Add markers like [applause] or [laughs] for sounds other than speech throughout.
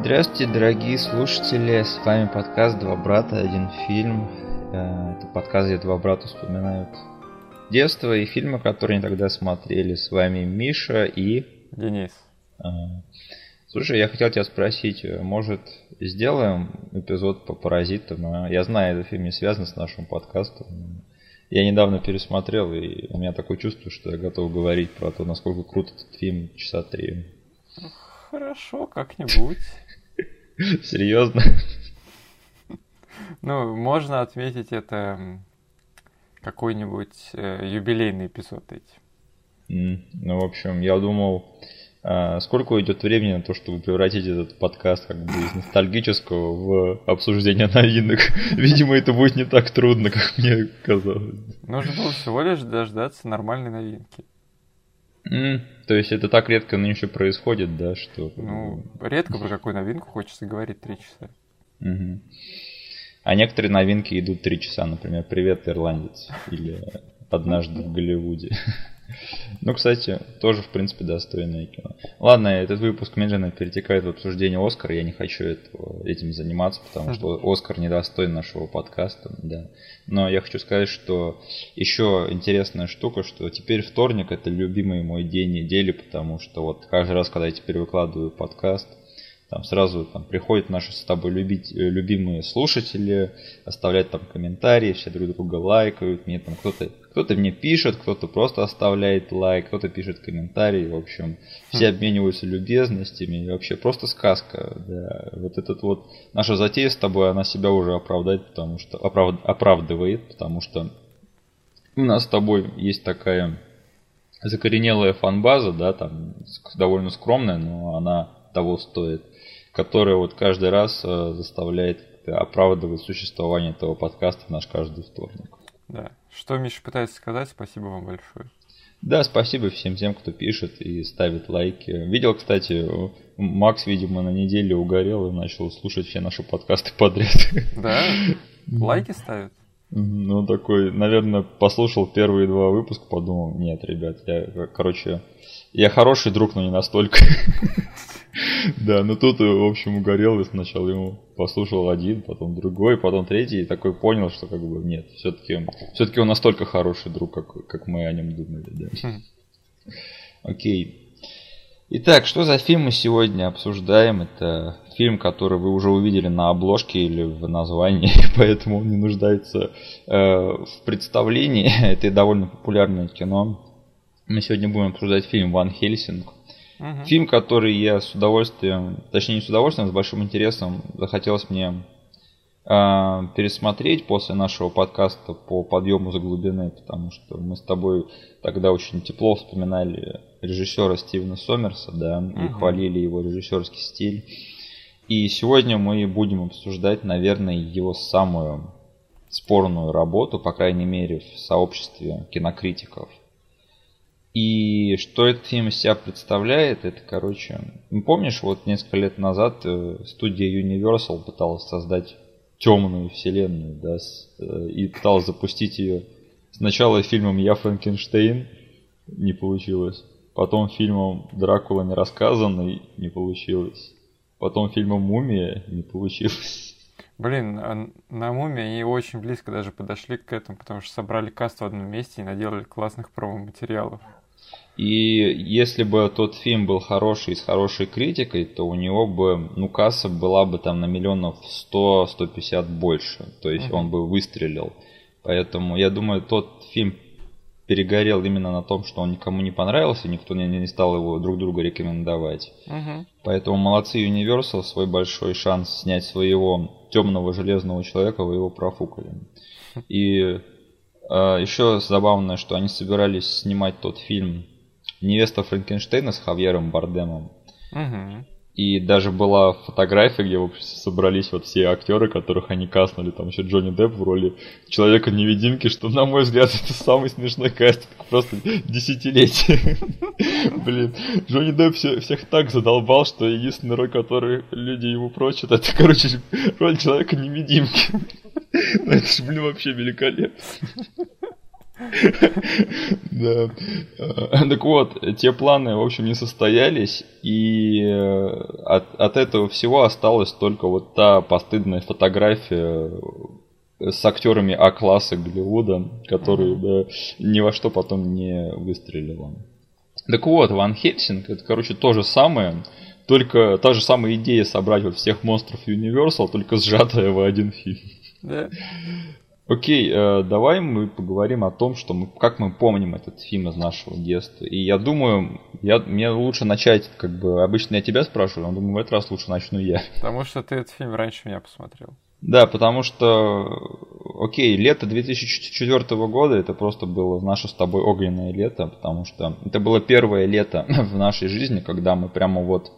Здравствуйте, дорогие слушатели, с вами подкаст «Два брата, один фильм». Э, это подкаст, где два брата вспоминают детство и фильмы, которые они тогда смотрели. С вами Миша и... Денис. Слушай, я хотел тебя спросить, э, может, сделаем эпизод по «Паразитам»? А? Я знаю, этот фильм не связан с нашим подкастом. Я недавно пересмотрел, и у меня такое чувство, что я готов говорить про то, насколько крут этот фильм часа три. Хорошо, как-нибудь. [laughs] Серьезно? Ну, можно отметить это какой-нибудь э, юбилейный эпизод эти. Mm, ну, в общем, я думал, э, сколько уйдет времени на то, чтобы превратить этот подкаст как бы из ностальгического в обсуждение новинок. [laughs] Видимо, это будет не так трудно, как мне казалось. Нужно было всего лишь дождаться нормальной новинки. Mm, то есть это так редко нынче происходит, да, что... Ну, редко [laughs] про какую новинку хочется говорить три часа. Угу. А некоторые новинки идут три часа, например, «Привет, ирландец» или «Однажды в Голливуде». [laughs] Ну, кстати, тоже, в принципе, достойное кино. Ладно, этот выпуск медленно перетекает в обсуждение Оскара. Я не хочу этого, этим заниматься, потому что Оскар недостоин нашего подкаста. Да. Но я хочу сказать, что еще интересная штука, что теперь вторник это любимый мой день недели, потому что вот каждый раз, когда я теперь выкладываю подкаст, там сразу там, приходят наши с тобой любить, э, любимые слушатели, оставляют там комментарии, все друг друга лайкают, мне там кто-то кто-то мне пишет, кто-то просто оставляет лайк, кто-то пишет комментарии, в общем, все хм. обмениваются любезностями, и вообще просто сказка, да. Вот этот вот, наша затея с тобой, она себя уже оправдает, потому что, оправ, оправдывает, потому что у нас с тобой есть такая закоренелая фанбаза, да, там довольно скромная, но она того стоит которая вот каждый раз э, заставляет оправдывать существование этого подкаста наш каждый вторник. Да. Что Миша пытается сказать, спасибо вам большое. Да, спасибо всем тем, кто пишет и ставит лайки. Видел, кстати, Макс, видимо, на неделе угорел и начал слушать все наши подкасты подряд. Да? [laughs] Лайки ставит? Ну, такой, наверное, послушал первые два выпуска, подумал, нет, ребят, я, короче, я хороший друг, но не настолько. [laughs] [laughs] Да, ну тут, в общем, угорел, и сначала ему послушал один, потом другой, потом третий, и такой понял, что как бы нет, все-таки все-таки он настолько хороший друг, как, как мы о нем думали, да. Хм. Окей. Итак, что за фильм мы сегодня обсуждаем? Это фильм, который вы уже увидели на обложке или в названии, [laughs] поэтому он не нуждается э, в представлении. [laughs] Это довольно популярное кино. Мы сегодня будем обсуждать фильм «Ван Хельсинг». Угу. Фильм, который я с удовольствием, точнее не с удовольствием, а с большим интересом захотелось мне э, пересмотреть после нашего подкаста по подъему за глубины, потому что мы с тобой тогда очень тепло вспоминали режиссера Стивена Сомерса, да, угу. и хвалили его режиссерский стиль. И сегодня мы будем обсуждать, наверное, его самую спорную работу, по крайней мере, в сообществе кинокритиков – и что этот фильм из себя представляет, это, короче, помнишь, вот несколько лет назад э, студия Universal пыталась создать темную вселенную, да, э, и пыталась запустить ее сначала фильмом «Я Франкенштейн», не получилось, потом фильмом «Дракула не рассказанный», не получилось, потом фильмом «Мумия», не получилось. Блин, а на Мумии они очень близко даже подошли к этому, потому что собрали каст в одном месте и наделали классных промо-материалов. И если бы тот фильм был хороший с хорошей критикой, то у него бы, ну, касса была бы там на миллионов 100-150 больше. То есть uh-huh. он бы выстрелил. Поэтому я думаю, тот фильм перегорел именно на том, что он никому не понравился, никто не, не стал его друг другу рекомендовать. Uh-huh. Поэтому молодцы Universal, свой большой шанс снять своего темного железного человека, вы его профукали. [laughs] И еще забавно, что они собирались снимать тот фильм невеста Франкенштейна с Хавьером Бардемом. Угу. И даже была фотография, где собрались вот все актеры, которых они каснули. Там еще Джонни Депп в роли Человека-невидимки, что, на мой взгляд, [laughs] это самый смешной кастинг просто десятилетия. [laughs] Блин, Джонни Депп всех так задолбал, что единственная роль, которую люди ему прочат, это, короче, роль Человека-невидимки. [laughs] Ну это же, блин, вообще великолепно. Да. Так вот, те планы, в общем, не состоялись, и э, от, от этого всего осталась только вот та постыдная фотография с актерами А-класса Голливуда, которые да, ни во что потом не выстрелила. Так вот, Ван Хельсинг, это, короче, то же самое, только та же самая идея собрать вот всех монстров Universal, только сжатая в один фильм. Да. Окей, э, давай мы поговорим о том, что мы, как мы помним этот фильм из нашего детства. И я думаю, я, мне лучше начать, как бы, обычно я тебя спрашиваю, но думаю, в этот раз лучше начну я. Потому что ты этот фильм раньше меня посмотрел. Да, потому что, окей, лето 2004 года, это просто было наше с тобой огненное лето, потому что это было первое лето [laughs] в нашей жизни, когда мы прямо вот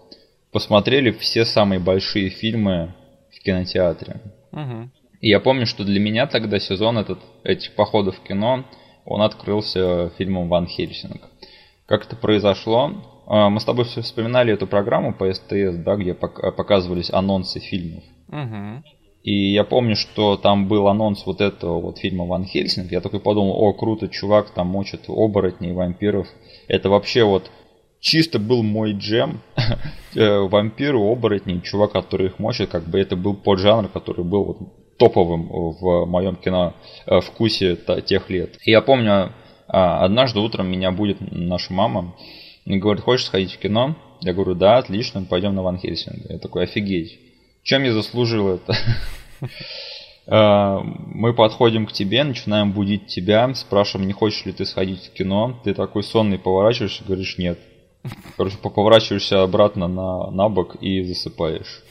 посмотрели все самые большие фильмы в кинотеатре. Угу. И я помню, что для меня тогда сезон этот, этих походов в кино, он открылся фильмом «Ван Хельсинг». Как это произошло? А, мы с тобой вспоминали эту программу по СТС, да, где показывались анонсы фильмов. Угу. И я помню, что там был анонс вот этого вот фильма «Ван Хельсинг». Я такой подумал, о, круто, чувак там мочит оборотней, вампиров. Это вообще вот чисто был мой джем. [laughs] Э, вампиры, оборотни, чувак, который их мочит, как бы это был поджанр, который был вот топовым в моем кино э, вкусе тех лет. И я помню, а, однажды утром меня будет наша мама и говорит, хочешь сходить в кино? Я говорю, да, отлично, пойдем на Ван Хельсинг. Я такой, офигеть, чем я заслужил это? [laughs] А, мы подходим к тебе, начинаем будить тебя, спрашиваем, не хочешь ли ты сходить в кино. Ты такой сонный поворачиваешься, говоришь нет. Короче, поворачиваешься обратно на, на бок и засыпаешь.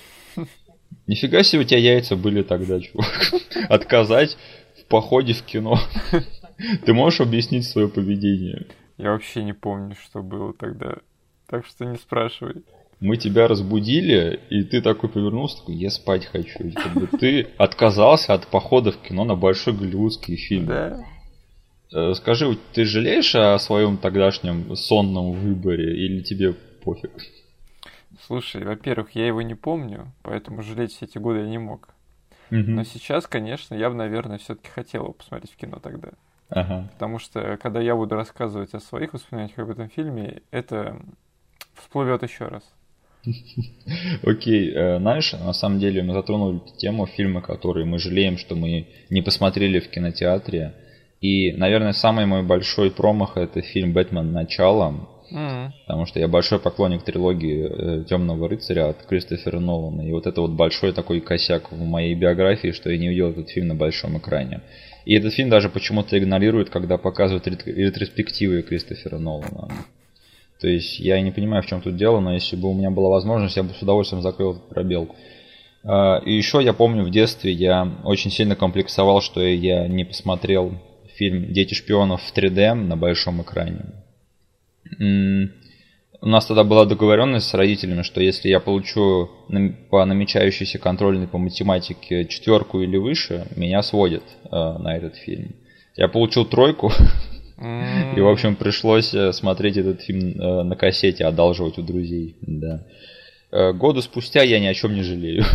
Нифига себе у тебя яйца были тогда, чувак. [laughs] Отказать в походе в кино. [laughs] Ты можешь объяснить свое поведение? Я вообще не помню, что было тогда. Так что не спрашивай. Мы тебя разбудили, и ты такой повернулся, такой, я спать хочу. Ты отказался от похода в кино на большой голливудский фильм. Да. Э, скажи, ты жалеешь о своем тогдашнем сонном выборе или тебе пофиг? Слушай, во-первых, я его не помню, поэтому жалеть все эти годы я не мог. Угу. Но сейчас, конечно, я бы, наверное, все-таки хотел его посмотреть в кино тогда. Ага. Потому что, когда я буду рассказывать о своих воспоминаниях об этом фильме, это всплывет еще раз. [laughs] Окей, э, знаешь, на самом деле мы затронули тему фильма, который мы жалеем, что мы не посмотрели в кинотеатре. И, наверное, самый мой большой промах это фильм «Бэтмен. Начало», Mm. Потому что я большой поклонник трилогии э, Темного рыцаря от Кристофера Нолана. И вот это вот большой такой косяк в моей биографии, что я не увидел этот фильм на большом экране. И этот фильм даже почему-то игнорируют, когда показывают ретроспективы Кристофера Нолана. То есть я не понимаю, в чем тут дело, но если бы у меня была возможность, я бы с удовольствием закрыл этот пробел. А, и еще я помню в детстве я очень сильно комплексовал, что я не посмотрел фильм «Дети шпионов» в 3D на большом экране. У нас тогда была договоренность с родителями, что если я получу по намечающейся контрольной по математике четверку или выше, меня сводят э, на этот фильм. Я получил тройку, [laughs] и, в общем, пришлось э, смотреть этот фильм э, на кассете, одалживать у друзей. Да. Э, спустя я ни о чем не жалею. [laughs]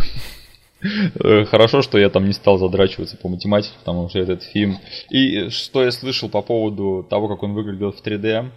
Хорошо, что я там не стал задрачиваться по математике, потому что этот фильм... И что я слышал по поводу того, как он выглядел в 3D, а,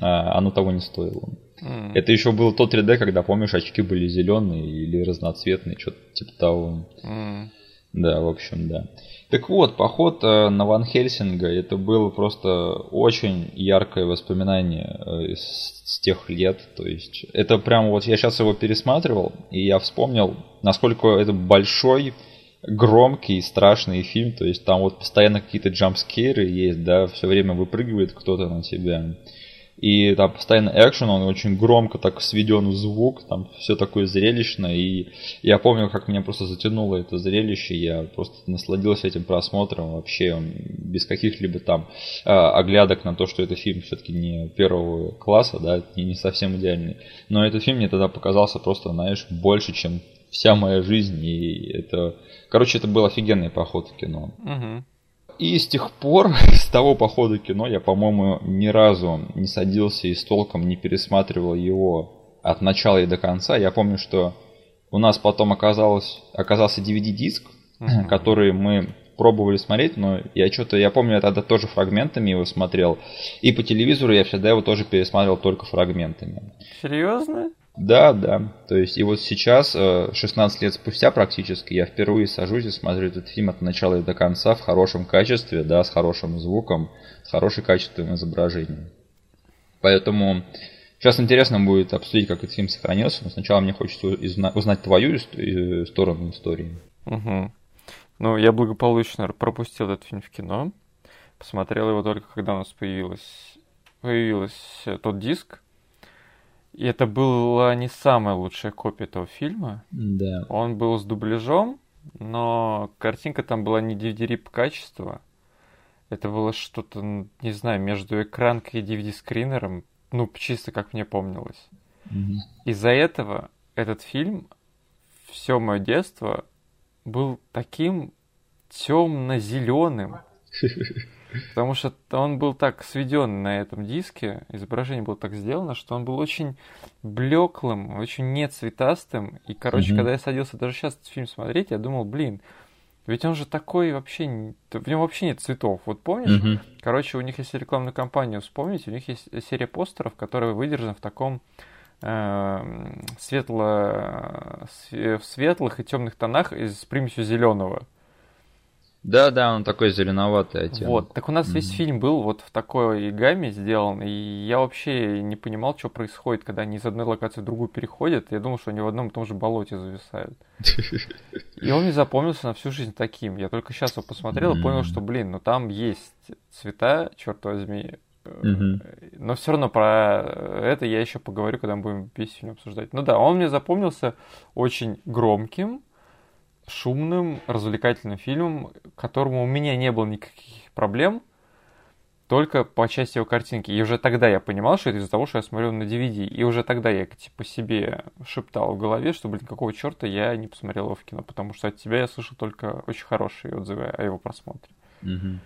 оно того не стоило. Mm. Это еще был тот 3D, когда, помнишь, очки были зеленые или разноцветные, что-то типа того. Mm. Да, в общем, да. Так вот, поход э, на Ван Хельсинга, это было просто очень яркое воспоминание э, с тех лет. То есть, это прям вот я сейчас его пересматривал, и я вспомнил, насколько это большой, громкий, страшный фильм. То есть, там вот постоянно какие-то джампскейры есть, да, все время выпрыгивает кто-то на тебя. И там постоянно экшен, он очень громко так сведен звук, там все такое зрелищное. И я помню, как меня просто затянуло это зрелище, я просто насладился этим просмотром вообще без каких-либо там э, оглядок на то, что это фильм все-таки не первого класса, да, не, не совсем идеальный. Но этот фильм мне тогда показался просто, знаешь, больше, чем вся моя жизнь. И это, короче, это был офигенный поход в кино. Uh-huh. И с тех пор, [laughs] с того похода кино, я, по-моему, ни разу не садился и с толком не пересматривал его от начала и до конца. Я помню, что у нас потом оказалось, оказался DVD-диск, uh-huh. [laughs] который мы пробовали смотреть, но я что-то, я помню, я тогда тоже фрагментами его смотрел. И по телевизору я всегда его тоже пересматривал только фрагментами. Серьезно? Да, да. То есть, и вот сейчас, 16 э, лет спустя практически, я впервые сажусь и смотрю этот фильм от начала и до конца в хорошем качестве, да, с хорошим звуком, с хорошим качеством изображения. Поэтому сейчас интересно будет обсудить, как этот фильм сохранился, но сначала мне хочется узнать твою э, сторону истории. Угу. Ну, я благополучно пропустил этот фильм в кино. Посмотрел его только когда у нас появилась, появился тот диск, и это была не самая лучшая копия этого фильма. Да. Он был с дубляжом, но картинка там была не DVD-рип качества. Это было что-то, не знаю, между экранкой и DVD-скринером. Ну, чисто как мне помнилось. Mm-hmm. Из-за этого этот фильм все мое детство был таким темно-зеленым. [laughs] Потому что он был так сведен на этом диске, изображение было так сделано, что он был очень блеклым, очень нецветастым. И, короче, mm-hmm. когда я садился даже сейчас фильм смотреть, я думал, блин, ведь он же такой вообще, в нем вообще нет цветов. Вот помнишь? Mm-hmm. Короче, у них есть рекламную кампанию, вспомните, у них есть серия постеров, которая выдержана в таком э, светло, в светлых и темных тонах с примесью зеленого. Да, да, он такой зеленоватый оттенок. Вот, так у нас mm-hmm. весь фильм был вот в такой гамме сделан, и я вообще не понимал, что происходит, когда они из одной локации в другую переходят. Я думал, что они в одном и том же болоте зависают. [laughs] И он мне запомнился на всю жизнь таким. Я только сейчас его посмотрел и понял, что, блин, ну там есть цвета, черт возьми. Mm-hmm. Но все равно про это я еще поговорю, когда мы будем весь фильм обсуждать. Ну да, он мне запомнился очень громким, шумным, развлекательным фильмом, которому у меня не было никаких проблем, только по части его картинки. И уже тогда я понимал, что это из-за того, что я смотрел на DVD. И уже тогда я типа себе шептал в голове, что, блин, какого черта я не посмотрел его в кино, потому что от тебя я слышал только очень хорошие отзывы о его просмотре. Угу.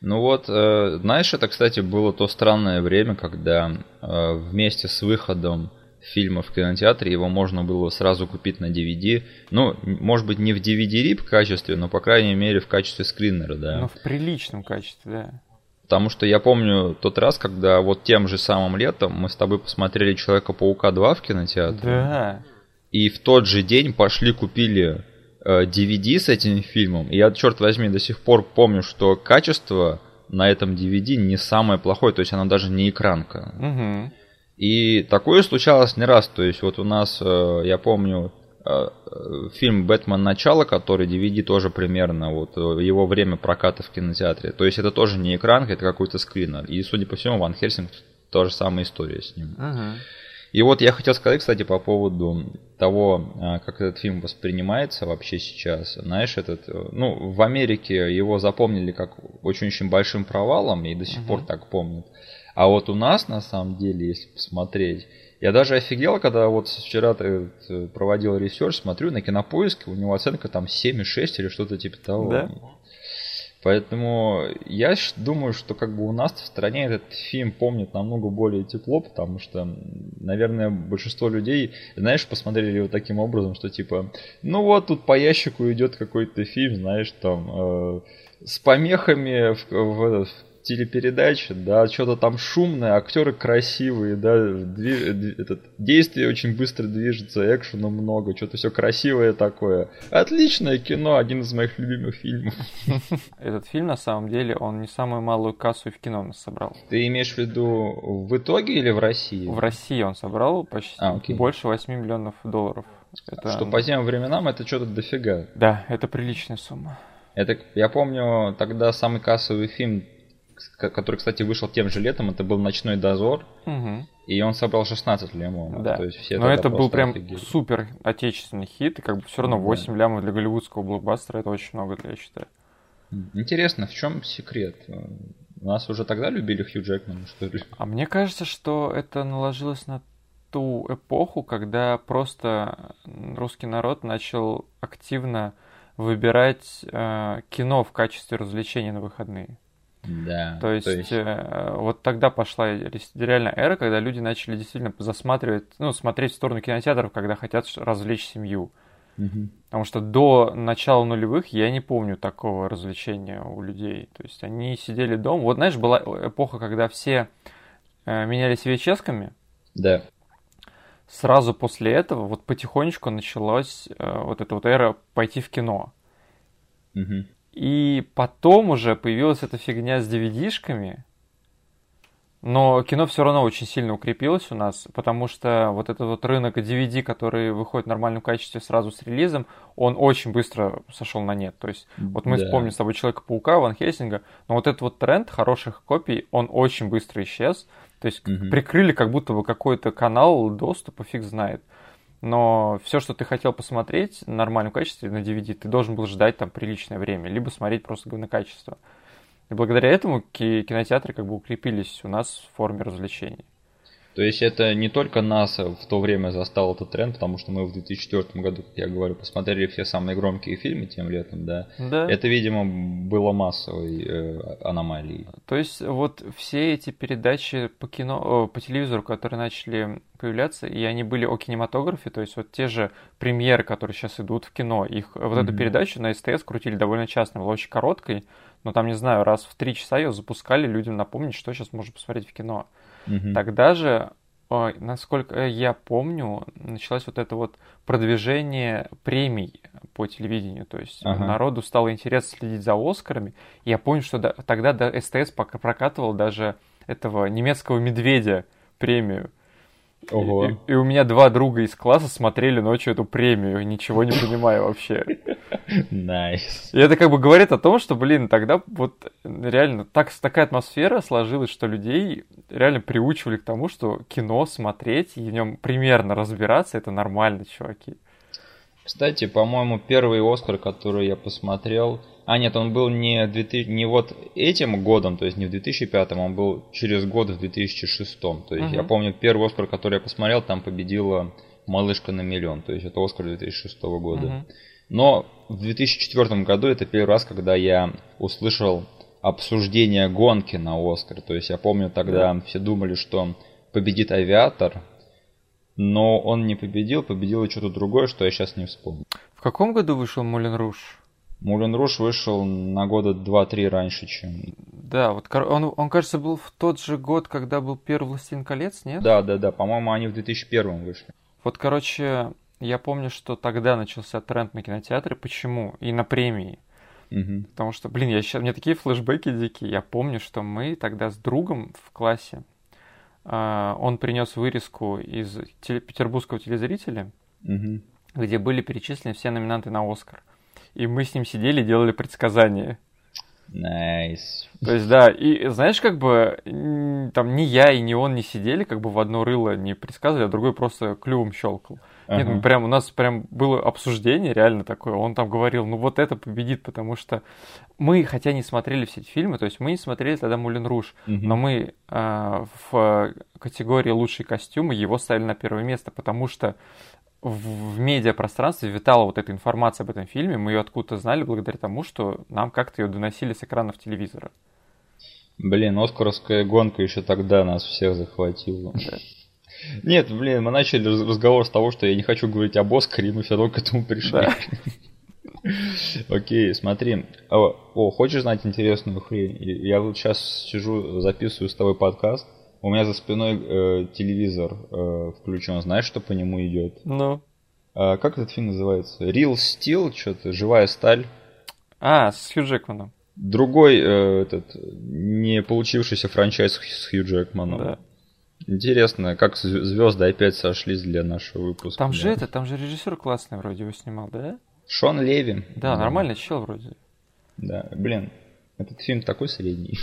Ну вот, э, знаешь, это, кстати, было то странное время, когда э, вместе с выходом фильма в кинотеатре, его можно было сразу купить на DVD. Ну, может быть, не в DVD-RIP качестве, но, по крайней мере, в качестве скринера, да. Ну, в приличном качестве, да. Потому что я помню тот раз, когда вот тем же самым летом мы с тобой посмотрели Человека-паука 2 в кинотеатре. Да. И в тот же день пошли купили э, DVD с этим фильмом. И я, черт возьми, до сих пор помню, что качество на этом DVD не самое плохое, то есть оно даже не экранка. Угу. И такое случалось не раз. То есть вот у нас, э, я помню, э, фильм «Бэтмен. Начало», который DVD тоже примерно, вот э, его время проката в кинотеатре. То есть это тоже не экранка, это какой-то скринер. И, судя по всему, Ван Хельсинг тоже самая история с ним. Uh-huh. И вот я хотел сказать, кстати, по поводу того, как этот фильм воспринимается вообще сейчас. Знаешь, этот, ну, в Америке его запомнили как очень-очень большим провалом, и до сих uh-huh. пор так помнят. А вот у нас, на самом деле, если посмотреть, я даже офигел, когда вот вчера проводил research, смотрю на кинопоиске, у него оценка там 7,6 или что-то типа того. Да? Поэтому я думаю, что как бы у нас в стране этот фильм помнит намного более тепло, потому что, наверное, большинство людей, знаешь, посмотрели его таким образом, что типа, ну вот тут по ящику идет какой-то фильм, знаешь, там э, с помехами в, в, в телепередача, да, что-то там шумное, актеры красивые, да, движ... этот, действие очень быстро движется, экшена много, что-то все красивое такое. Отличное кино, один из моих любимых фильмов. [laughs] Этот фильм, на самом деле, он не самую малую кассу в кино нас собрал. Ты имеешь в виду в итоге или в России? В России он собрал почти а, больше 8 миллионов долларов. Это... Что по тем временам это что-то дофига. Да, это приличная сумма. Это, я помню, тогда самый кассовый фильм который, кстати, вышел тем же летом, это был «Ночной дозор», угу. и он собрал 16 лямов. Да. То есть все Но это был прям офигели. супер отечественный хит, и как бы все равно 8 да. лямов для голливудского блокбастера это очень много, я считаю. Интересно, в чем секрет? Нас уже тогда любили Хью Джекмана, что ли? А мне кажется, что это наложилось на ту эпоху, когда просто русский народ начал активно выбирать э, кино в качестве развлечения на выходные. Да. То есть, то есть... Э, вот тогда пошла реально эра, когда люди начали действительно засматривать, ну, смотреть в сторону кинотеатров, когда хотят развлечь семью. Угу. Потому что до начала нулевых я не помню такого развлечения у людей. То есть они сидели дома. Вот знаешь, была эпоха, когда все э, менялись VHS-ками. Да. Сразу после этого вот потихонечку началась э, вот эта вот эра пойти в кино. Угу. И потом уже появилась эта фигня с DVD-шками, но кино все равно очень сильно укрепилось у нас, потому что вот этот вот рынок DVD, который выходит в нормальном качестве сразу с релизом, он очень быстро сошел на нет. То есть вот мы да. вспомним с тобой Человека-паука, Ван Хельсинга, но вот этот вот тренд хороших копий, он очень быстро исчез. То есть угу. прикрыли как будто бы какой-то канал доступа, фиг знает. Но все, что ты хотел посмотреть в нормальном качестве на DVD, ты должен был ждать там приличное время, либо смотреть просто на качество. И благодаря этому кинотеатры как бы укрепились у нас в форме развлечений. То есть это не только нас в то время застал этот тренд, потому что мы в 2004 году, как я говорю, посмотрели все самые громкие фильмы тем летом, да. Да. Это, видимо, было массовой э, аномалией. То есть вот все эти передачи по кино, по телевизору, которые начали появляться, и они были о кинематографе, то есть вот те же премьеры, которые сейчас идут в кино, их вот mm-hmm. эту передачу на СТС крутили довольно часто, была очень короткой, но там, не знаю, раз в три часа ее запускали людям напомнить, что сейчас можно посмотреть в кино. Угу. Тогда же, насколько я помню, началось вот это вот продвижение премий по телевидению. То есть ага. народу стало интересно следить за Оскарами. Я помню, что тогда СТС прокатывал даже этого немецкого медведя премию. Ого. И, и у меня два друга из класса смотрели ночью эту премию, ничего не понимаю вообще. Nice. И это как бы говорит о том, что, блин, тогда вот реально так, такая атмосфера сложилась, что людей реально приучивали к тому, что кино смотреть и в нем примерно разбираться, это нормально, чуваки. Кстати, по-моему, первый Оскар, который я посмотрел, а нет, он был не, 2000, не вот этим годом, то есть не в 2005, он был через год в 2006. То есть uh-huh. я помню, первый Оскар, который я посмотрел, там победила «Малышка на миллион», то есть это Оскар 2006 года. Uh-huh. Но в 2004 году это первый раз, когда я услышал обсуждение гонки на Оскар. То есть я помню тогда yeah. все думали, что победит авиатор, но он не победил, победило что-то другое, что я сейчас не вспомню. В каком году вышел Мулен Руш? Мулен Руш вышел на года 2-3 раньше, чем... Да, вот он, он, кажется, был в тот же год, когда был первый «Властелин колец», нет? Да, да, да, по-моему, они в 2001 вышли. Вот, короче, я помню, что тогда начался тренд на кинотеатры. Почему? И на премии. Угу. Потому что, блин, я сейчас, у меня такие флешбеки дикие. Я помню, что мы тогда с другом в классе, э, он принес вырезку из теле, петербургского телезрителя, угу. где были перечислены все номинанты на Оскар и мы с ним сидели и делали предсказания. Nice. То есть, да, и знаешь, как бы там ни я и ни он не сидели, как бы в одно рыло не предсказывали, а другой просто клювом щелкал. Нет, мы прям, у нас прям было обсуждение реально такое. Он там говорил, ну вот это победит, потому что мы, хотя не смотрели все эти фильмы, то есть мы не смотрели тогда Мулен Руж, uh-huh. но мы э, в категории лучшие костюмы его ставили на первое место, потому что в, в медиапространстве витала вот эта информация об этом фильме, мы ее откуда-то знали благодаря тому, что нам как-то ее доносили с экранов телевизора. Блин, Оскаровская гонка еще тогда нас всех захватила. Да. [laughs] Нет, блин, мы начали разговор с того, что я не хочу говорить об Оскаре, и мы все равно к этому пришли. Да. [laughs] Окей, смотри. О, о, хочешь знать интересную хрень? Я вот сейчас сижу, записываю с тобой подкаст, у меня за спиной э, телевизор э, включен. Знаешь, что по нему идет? Ну. А, как этот фильм называется? Real Steel, что-то, живая сталь. А, с Хью Джекманом. Другой э, этот не получившийся франчайз с Хью Джекманом. Да. Интересно, как звезды опять сошлись для нашего выпуска. Там да. же это, там же режиссер классный вроде его снимал, да? Шон Леви. Да, да. нормальный чел вроде. Да, блин, этот фильм такой средний.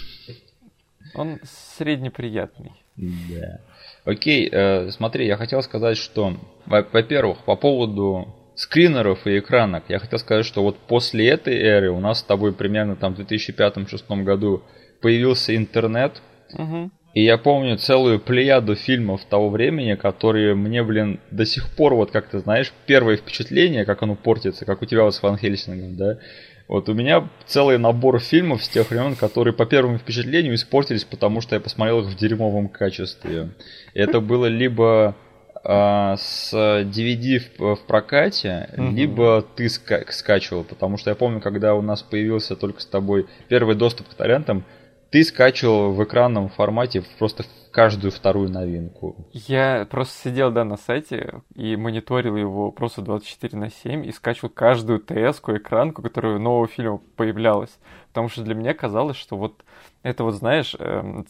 Он среднеприятный. Да. Окей, э, смотри, я хотел сказать, что, во-первых, по поводу скринеров и экранок, я хотел сказать, что вот после этой эры у нас с тобой примерно там в 2005-2006 году появился интернет, угу. и я помню целую плеяду фильмов того времени, которые мне, блин, до сих пор, вот как ты знаешь, первое впечатление, как оно портится, как у тебя вот с Ван Хельсингом, да, вот у меня целый набор фильмов с тех времен, которые по первому впечатлению испортились, потому что я посмотрел их в дерьмовом качестве. Это было либо а, с DVD в, в прокате, угу. либо ты ска- скачивал, потому что я помню, когда у нас появился только с тобой первый доступ к торрентам, ты скачивал в экранном формате просто каждую вторую новинку. Я просто сидел, да, на сайте и мониторил его просто 24 на 7 и скачивал каждую ТС-ку, экранку, которая нового фильма появлялась. Потому что для меня казалось, что вот это вот, знаешь, эм,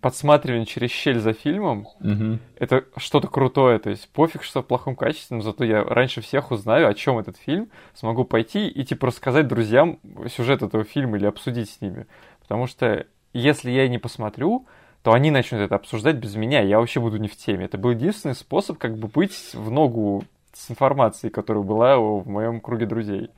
подсматривание через щель за фильмом, угу. это что-то крутое. То есть пофиг, что в плохом качестве, но зато я раньше всех узнаю, о чем этот фильм, смогу пойти и типа рассказать друзьям сюжет этого фильма или обсудить с ними. Потому что если я не посмотрю, то они начнут это обсуждать без меня, я вообще буду не в теме. Это был единственный способ как бы быть в ногу с информацией, которая была в моем круге друзей.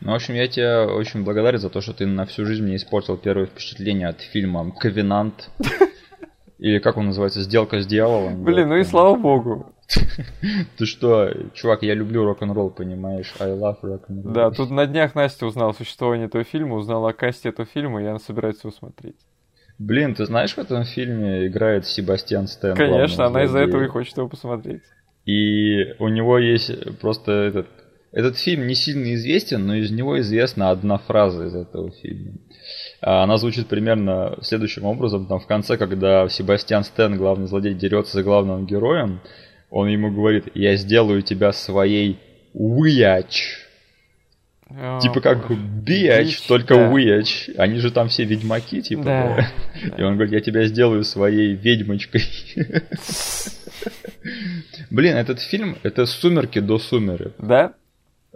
Ну, в общем, я тебе очень благодарен за то, что ты на всю жизнь мне испортил первое впечатление от фильма «Ковенант». [laughs] Или как он называется, «Сделка с дьяволом». Блин, ну и слава богу. [laughs] Ты что, чувак, я люблю рок-н-ролл, понимаешь? I love rock-and-roll. Да, тут на днях Настя узнала существование этого фильма, узнала о касте этого фильма, и она собирается его смотреть. Блин, ты знаешь, в этом фильме играет Себастьян Стэн? Конечно, она из-за этого и хочет его посмотреть. И у него есть просто этот... Этот фильм не сильно известен, но из него известна одна фраза из этого фильма. А, она звучит примерно следующим образом. Там в конце, когда Себастьян Стэн, главный злодей, дерется за главным героем, он ему говорит, я сделаю тебя своей уяч. Типа как Биач, только да. Они же там все ведьмаки, типа. Да. И он говорит, я тебя сделаю своей ведьмочкой. Блин, этот фильм, это «Сумерки до сумерек». Да?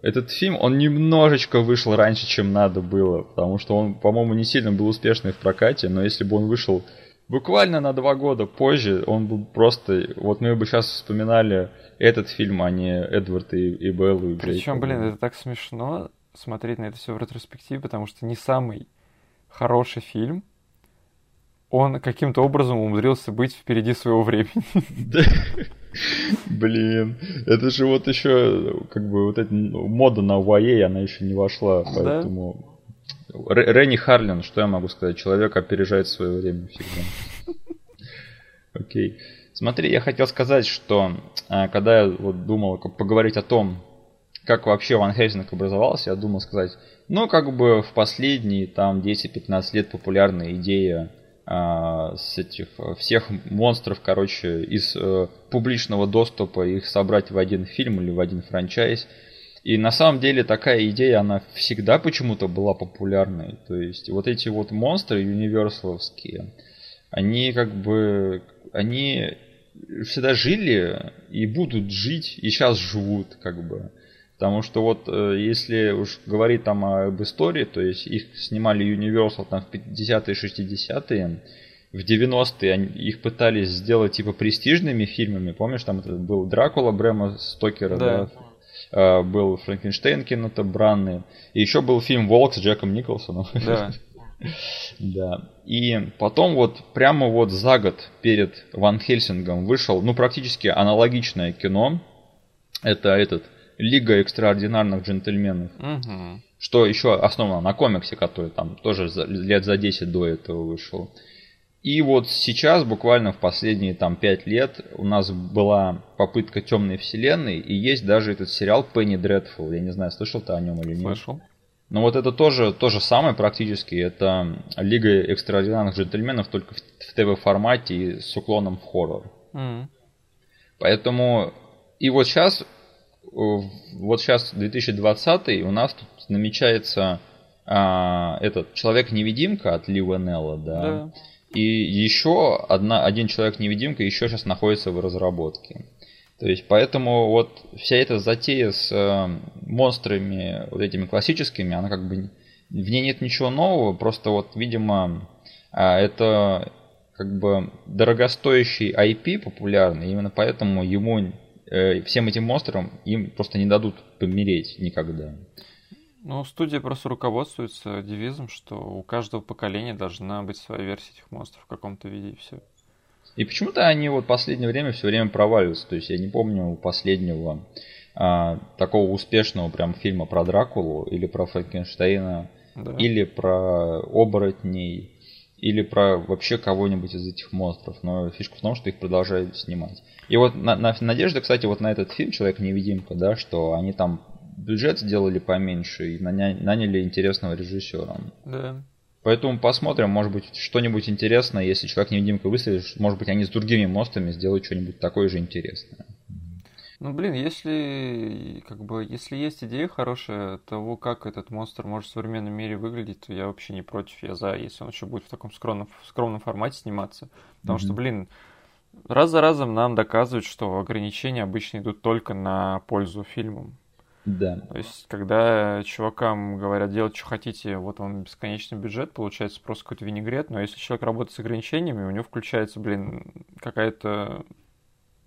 Этот фильм, он немножечко вышел раньше, чем надо было, потому что он, по-моему, не сильно был успешный в прокате, но если бы он вышел буквально на два года позже, он был просто... Вот мы бы сейчас вспоминали этот фильм, а не Эдвард и, и Беллу и Причем, блин, это так смешно смотреть на это все в ретроспективе, потому что не самый хороший фильм, он каким-то образом умудрился быть впереди своего времени. Блин, это же вот еще, как бы, вот эта мода на YA, она еще не вошла, поэтому... Да? Ренни Харлин, что я могу сказать? Человек опережает свое время всегда. Окей. Смотри, я хотел сказать, что а, когда я вот думал поговорить о том, как вообще Ван Хельсинг образовался, я думал сказать, ну, как бы в последние там 10-15 лет популярная идея а, с этих всех монстров, короче, из э, публичного доступа их собрать в один фильм или в один франчайз. И на самом деле такая идея, она всегда почему-то была популярной. То есть вот эти вот монстры универсаловские, они как бы, они всегда жили и будут жить, и сейчас живут как бы. Потому что вот э, если уж говорить там об истории, то есть их снимали Universal там в 50-е, 60-е, в 90-е их пытались сделать типа престижными фильмами. Помнишь, там это был Дракула Брэма Стокера, да. да? Был Франкенштейн Кеннета Бранны. И еще был фильм Волк с Джеком Николсоном. Да. [laughs] Да. И потом вот прямо вот за год перед Ван Хельсингом вышел, ну, практически аналогичное кино. Это этот Лига экстраординарных джентльменов. Угу. Что еще основано на комиксе, который там тоже за, лет за 10 до этого вышел. И вот сейчас, буквально в последние там 5 лет, у нас была попытка темной вселенной, и есть даже этот сериал Пенни Дредфул. Я не знаю, слышал ты о нем или нет. Слышал. Но вот это тоже то же самое практически. Это Лига экстраординарных джентльменов, только в, в ТВ-формате и с уклоном в хоррор. Mm. Поэтому... И вот сейчас вот сейчас 2020 у нас тут намечается а, этот Человек-невидимка от Ли Венелла, да. да. И еще одна, один Человек-невидимка еще сейчас находится в разработке. То есть, поэтому вот вся эта затея с э, монстрами, вот этими классическими, она как бы в ней нет ничего нового, просто вот, видимо, э, это как бы дорогостоящий IP популярный, именно поэтому ему э, всем этим монстрам им просто не дадут помереть никогда. Ну, студия просто руководствуется девизом, что у каждого поколения должна быть своя версия этих монстров в каком-то виде и все. И почему-то они вот в последнее время все время проваливаются. То есть я не помню последнего а, такого успешного прям фильма про Дракулу или про Франкенштейна да. или про оборотней или про вообще кого-нибудь из этих монстров. Но фишка в том, что их продолжают снимать. И вот на, на, надежда, кстати, вот на этот фильм Человек-невидимка, да, что они там бюджет сделали поменьше и наняли интересного режиссера. Да. Поэтому посмотрим, может быть, что-нибудь интересное, если Человек-невидимка выстрелит, может быть, они с другими монстрами сделают что-нибудь такое же интересное. Ну, блин, если как бы если есть идея хорошая того, как этот монстр может в современном мире выглядеть, то я вообще не против, я за, если он еще будет в таком скромном, скромном формате сниматься. Потому mm-hmm. что, блин, раз за разом нам доказывают, что ограничения обычно идут только на пользу фильмам. Да. То есть, когда чувакам говорят, делать, что хотите, вот вам бесконечный бюджет, получается просто какой-то винегрет, но если человек работает с ограничениями, у него включается, блин, какая-то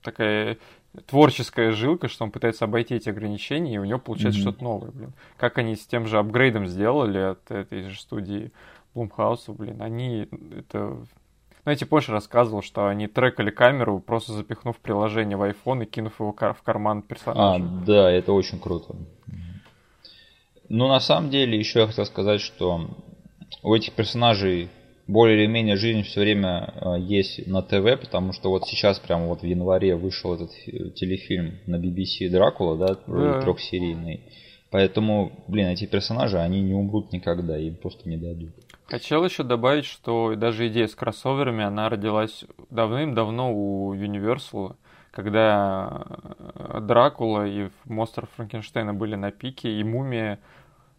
такая творческая жилка, что он пытается обойти эти ограничения, и у него получается mm-hmm. что-то новое, блин. Как они с тем же апгрейдом сделали от этой же студии Блумхауса, блин, они это... Ну, я тебе позже рассказывал, что они трекали камеру, просто запихнув приложение в iPhone и кинув его в карман персонажа. А, да, это очень круто. Ну, на самом деле, еще я хотел сказать, что у этих персонажей более или менее жизнь все время э, есть на ТВ, потому что вот сейчас прямо вот в январе вышел этот телефильм на BBC Дракула, да, да. трехсерийный. Поэтому, блин, эти персонажи, они не умрут никогда, им просто не дадут. Хотел еще добавить, что даже идея с кроссоверами, она родилась давным-давно у Universal, когда э, Дракула и монстр Франкенштейна были на пике, и Мумия,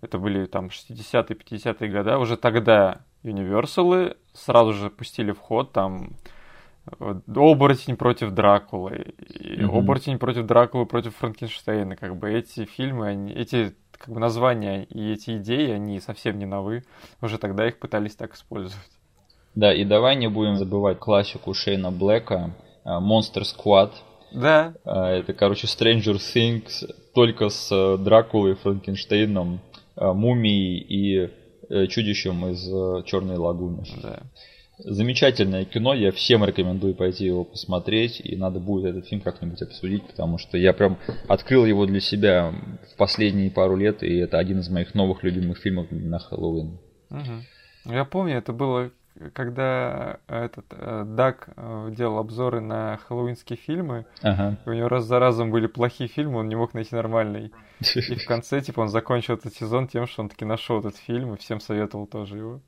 это были там 60-е, 50-е годы, уже тогда Universal сразу же пустили в ход там э, Оборотень против Дракулы, и mm-hmm. Оборотень против Дракулы против Франкенштейна. Как бы эти фильмы, они, эти как бы названия и эти идеи, они совсем не новы. Уже тогда их пытались так использовать. Да, и давай не будем забывать классику Шейна Блэка, э, Monster Squad. Да. Э, это, короче, Stranger Things, только с Дракулой, Франкенштейном, Мумией и Э, чудищем из э, Черной лагуны. Да. Замечательное кино, я всем рекомендую пойти его посмотреть, и надо будет этот фильм как-нибудь обсудить, потому что я прям открыл его для себя в последние пару лет, и это один из моих новых любимых фильмов на Хэллоуин. Угу. Я помню, это было когда этот э, Дак э, делал обзоры на хэллоуинские фильмы, ага. у него раз за разом были плохие фильмы, он не мог найти нормальный. И в конце, типа, он закончил этот сезон тем, что он таки нашел этот фильм и всем советовал тоже его.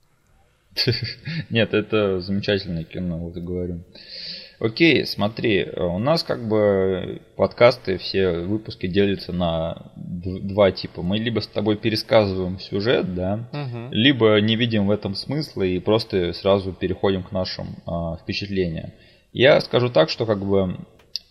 Нет, это замечательное кино, вот и говорю. Окей, смотри, у нас как бы подкасты, все выпуски делятся на два типа. Мы либо с тобой пересказываем сюжет, да, угу. либо не видим в этом смысла и просто сразу переходим к нашим а, впечатлениям. Я скажу так, что как бы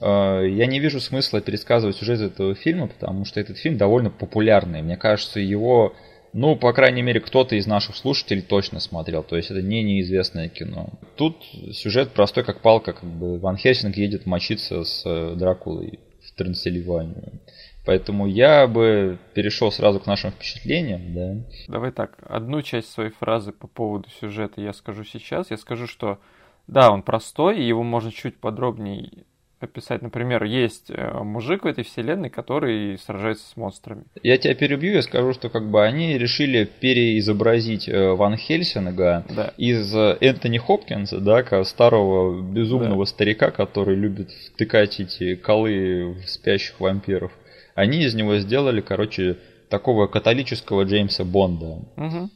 я не вижу смысла пересказывать сюжет этого фильма, потому что этот фильм довольно популярный. Мне кажется, его ну, по крайней мере, кто-то из наших слушателей точно смотрел. То есть это не неизвестное кино. Тут сюжет простой, как палка. Как бы Ван Хельсинг едет мочиться с э, Дракулой в Трансильванию. Поэтому я бы перешел сразу к нашим впечатлениям, да. Давай так, одну часть своей фразы по поводу сюжета я скажу сейчас. Я скажу, что да, он простой, и его можно чуть подробнее описать. Например, есть э, мужик в этой вселенной, который сражается с монстрами. Я тебя перебью, я скажу, что как бы они решили переизобразить э, Ван Хельсинга да. из э, Энтони Хопкинса, да, как старого безумного да. старика, который любит втыкать эти колы в спящих вампиров. Они из него сделали, короче, такого католического Джеймса Бонда. Угу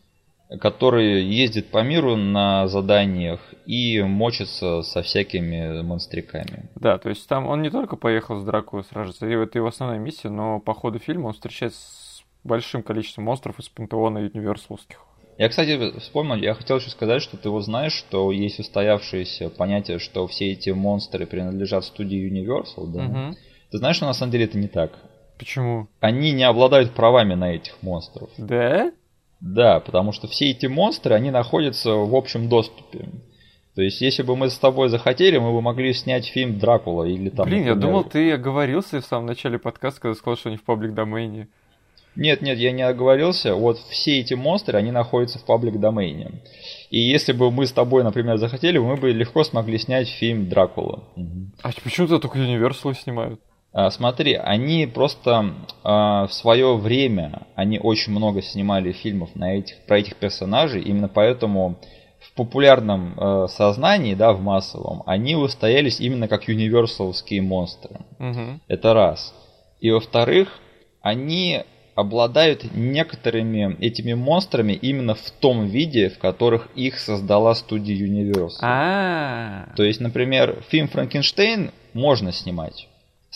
который ездит по миру на заданиях и мочится со всякими монстриками. Да, то есть там он не только поехал с Дракулой сражаться, и это его основная миссия, но по ходу фильма он встречается с большим количеством монстров из пантеона универсалских. Я, кстати, вспомнил, я хотел еще сказать, что ты вот знаешь, что есть устоявшееся понятие, что все эти монстры принадлежат студии Universal, да? Угу. Ты знаешь, что на самом деле это не так. Почему? Они не обладают правами на этих монстров. Да? Да, потому что все эти монстры, они находятся в общем доступе. То есть, если бы мы с тобой захотели, мы бы могли снять фильм Дракула или там. Блин, например... я думал, ты оговорился в самом начале подкаста, когда сказал, что они в паблик домене. Нет, нет, я не оговорился. Вот все эти монстры, они находятся в паблик домене. И если бы мы с тобой, например, захотели, мы бы легко смогли снять фильм Дракула. А почему-то только Universal снимают? А, смотри, они просто а, в свое время, они очень много снимали фильмов на этих, про этих персонажей, именно поэтому в популярном э, сознании, да, в массовом, они устоялись именно как универсаловские монстры. Угу. Это раз. И во-вторых, они обладают некоторыми этими монстрами именно в том виде, в которых их создала студия Universal. А-а-а. То есть, например, фильм Франкенштейн можно снимать,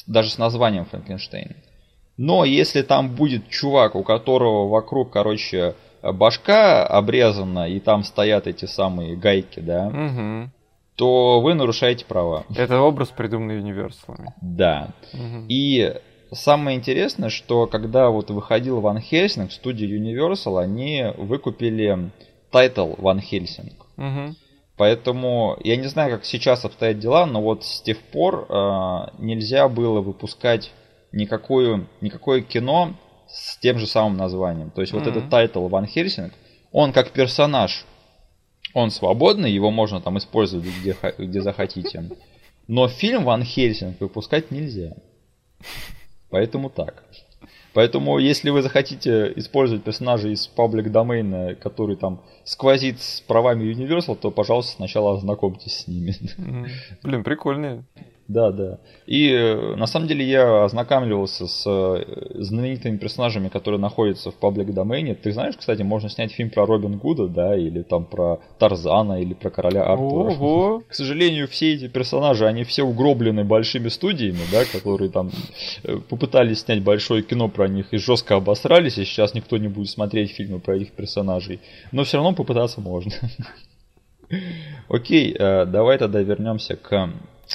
даже с названием Франкенштейн. Но если там будет чувак, у которого вокруг, короче, башка обрезана, и там стоят эти самые гайки, да, угу. то вы нарушаете права. Это образ, придуманный универсалами. Да. Угу. И самое интересное, что когда вот выходил Ван Хельсинг в студии Universal, они выкупили title Ван Хельсинг. Угу. Поэтому я не знаю, как сейчас обстоят дела, но вот с тех пор э, нельзя было выпускать никакую, никакое кино с тем же самым названием. То есть mm-hmm. вот этот title Ван Хельсинг, он как персонаж, он свободный, его можно там использовать где, где захотите. Но фильм Ван Хельсинг выпускать нельзя. Поэтому так. Поэтому, если вы захотите использовать персонажа из public domain а, который там сквозит с правами Universal, то, пожалуйста, сначала ознакомьтесь с ними. Блин, прикольные. Да, да. И э, на самом деле я ознакомливался с э, знаменитыми персонажами, которые находятся в паблик домене. Ты знаешь, кстати, можно снять фильм про Робин Гуда, да, или там про Тарзана, или про короля Артура. Ого. [laughs] К сожалению, все эти персонажи, они все угроблены большими студиями, да, которые там э, попытались снять большое кино про них и жестко обосрались, и сейчас никто не будет смотреть фильмы про этих персонажей. Но все равно попытаться можно. [laughs] Окей, давай тогда вернемся к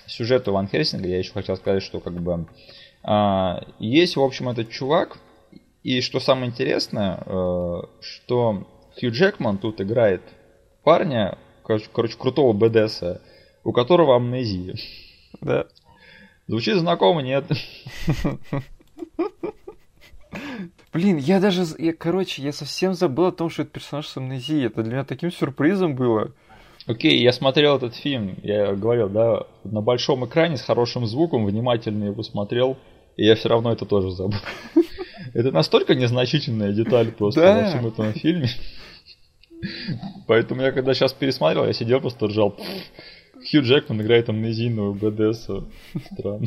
сюжету Ван Хельсинга я еще хотел сказать, что как бы а, есть, в общем, этот чувак, и что самое интересное, э, что Хью Джекман тут играет парня, короче, крутого БДСа, у которого амнезия. Да. Звучит знакомо, нет? Блин, я даже, я, короче, я совсем забыл о том, что это персонаж с амнезией. Это для меня таким сюрпризом было. Окей, я смотрел этот фильм, я говорил, да, на большом экране с хорошим звуком, внимательно его смотрел, и я все равно это тоже забыл. [laughs] Это настолько незначительная деталь просто да. во всем этом фильме. Поэтому я когда сейчас пересматривал, я сидел просто ржал. Хью Джекман играет амнезийного БДС. Странно.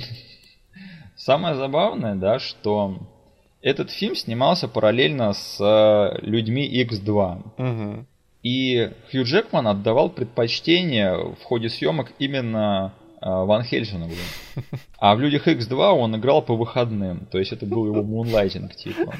Самое забавное, да, что этот фильм снимался параллельно с э, людьми X2. Угу. И Хью Джекман отдавал предпочтение в ходе съемок именно а, Ван Хельсингу. А в Людях X2 он играл по выходным. То есть это был его мунлайтинг типа.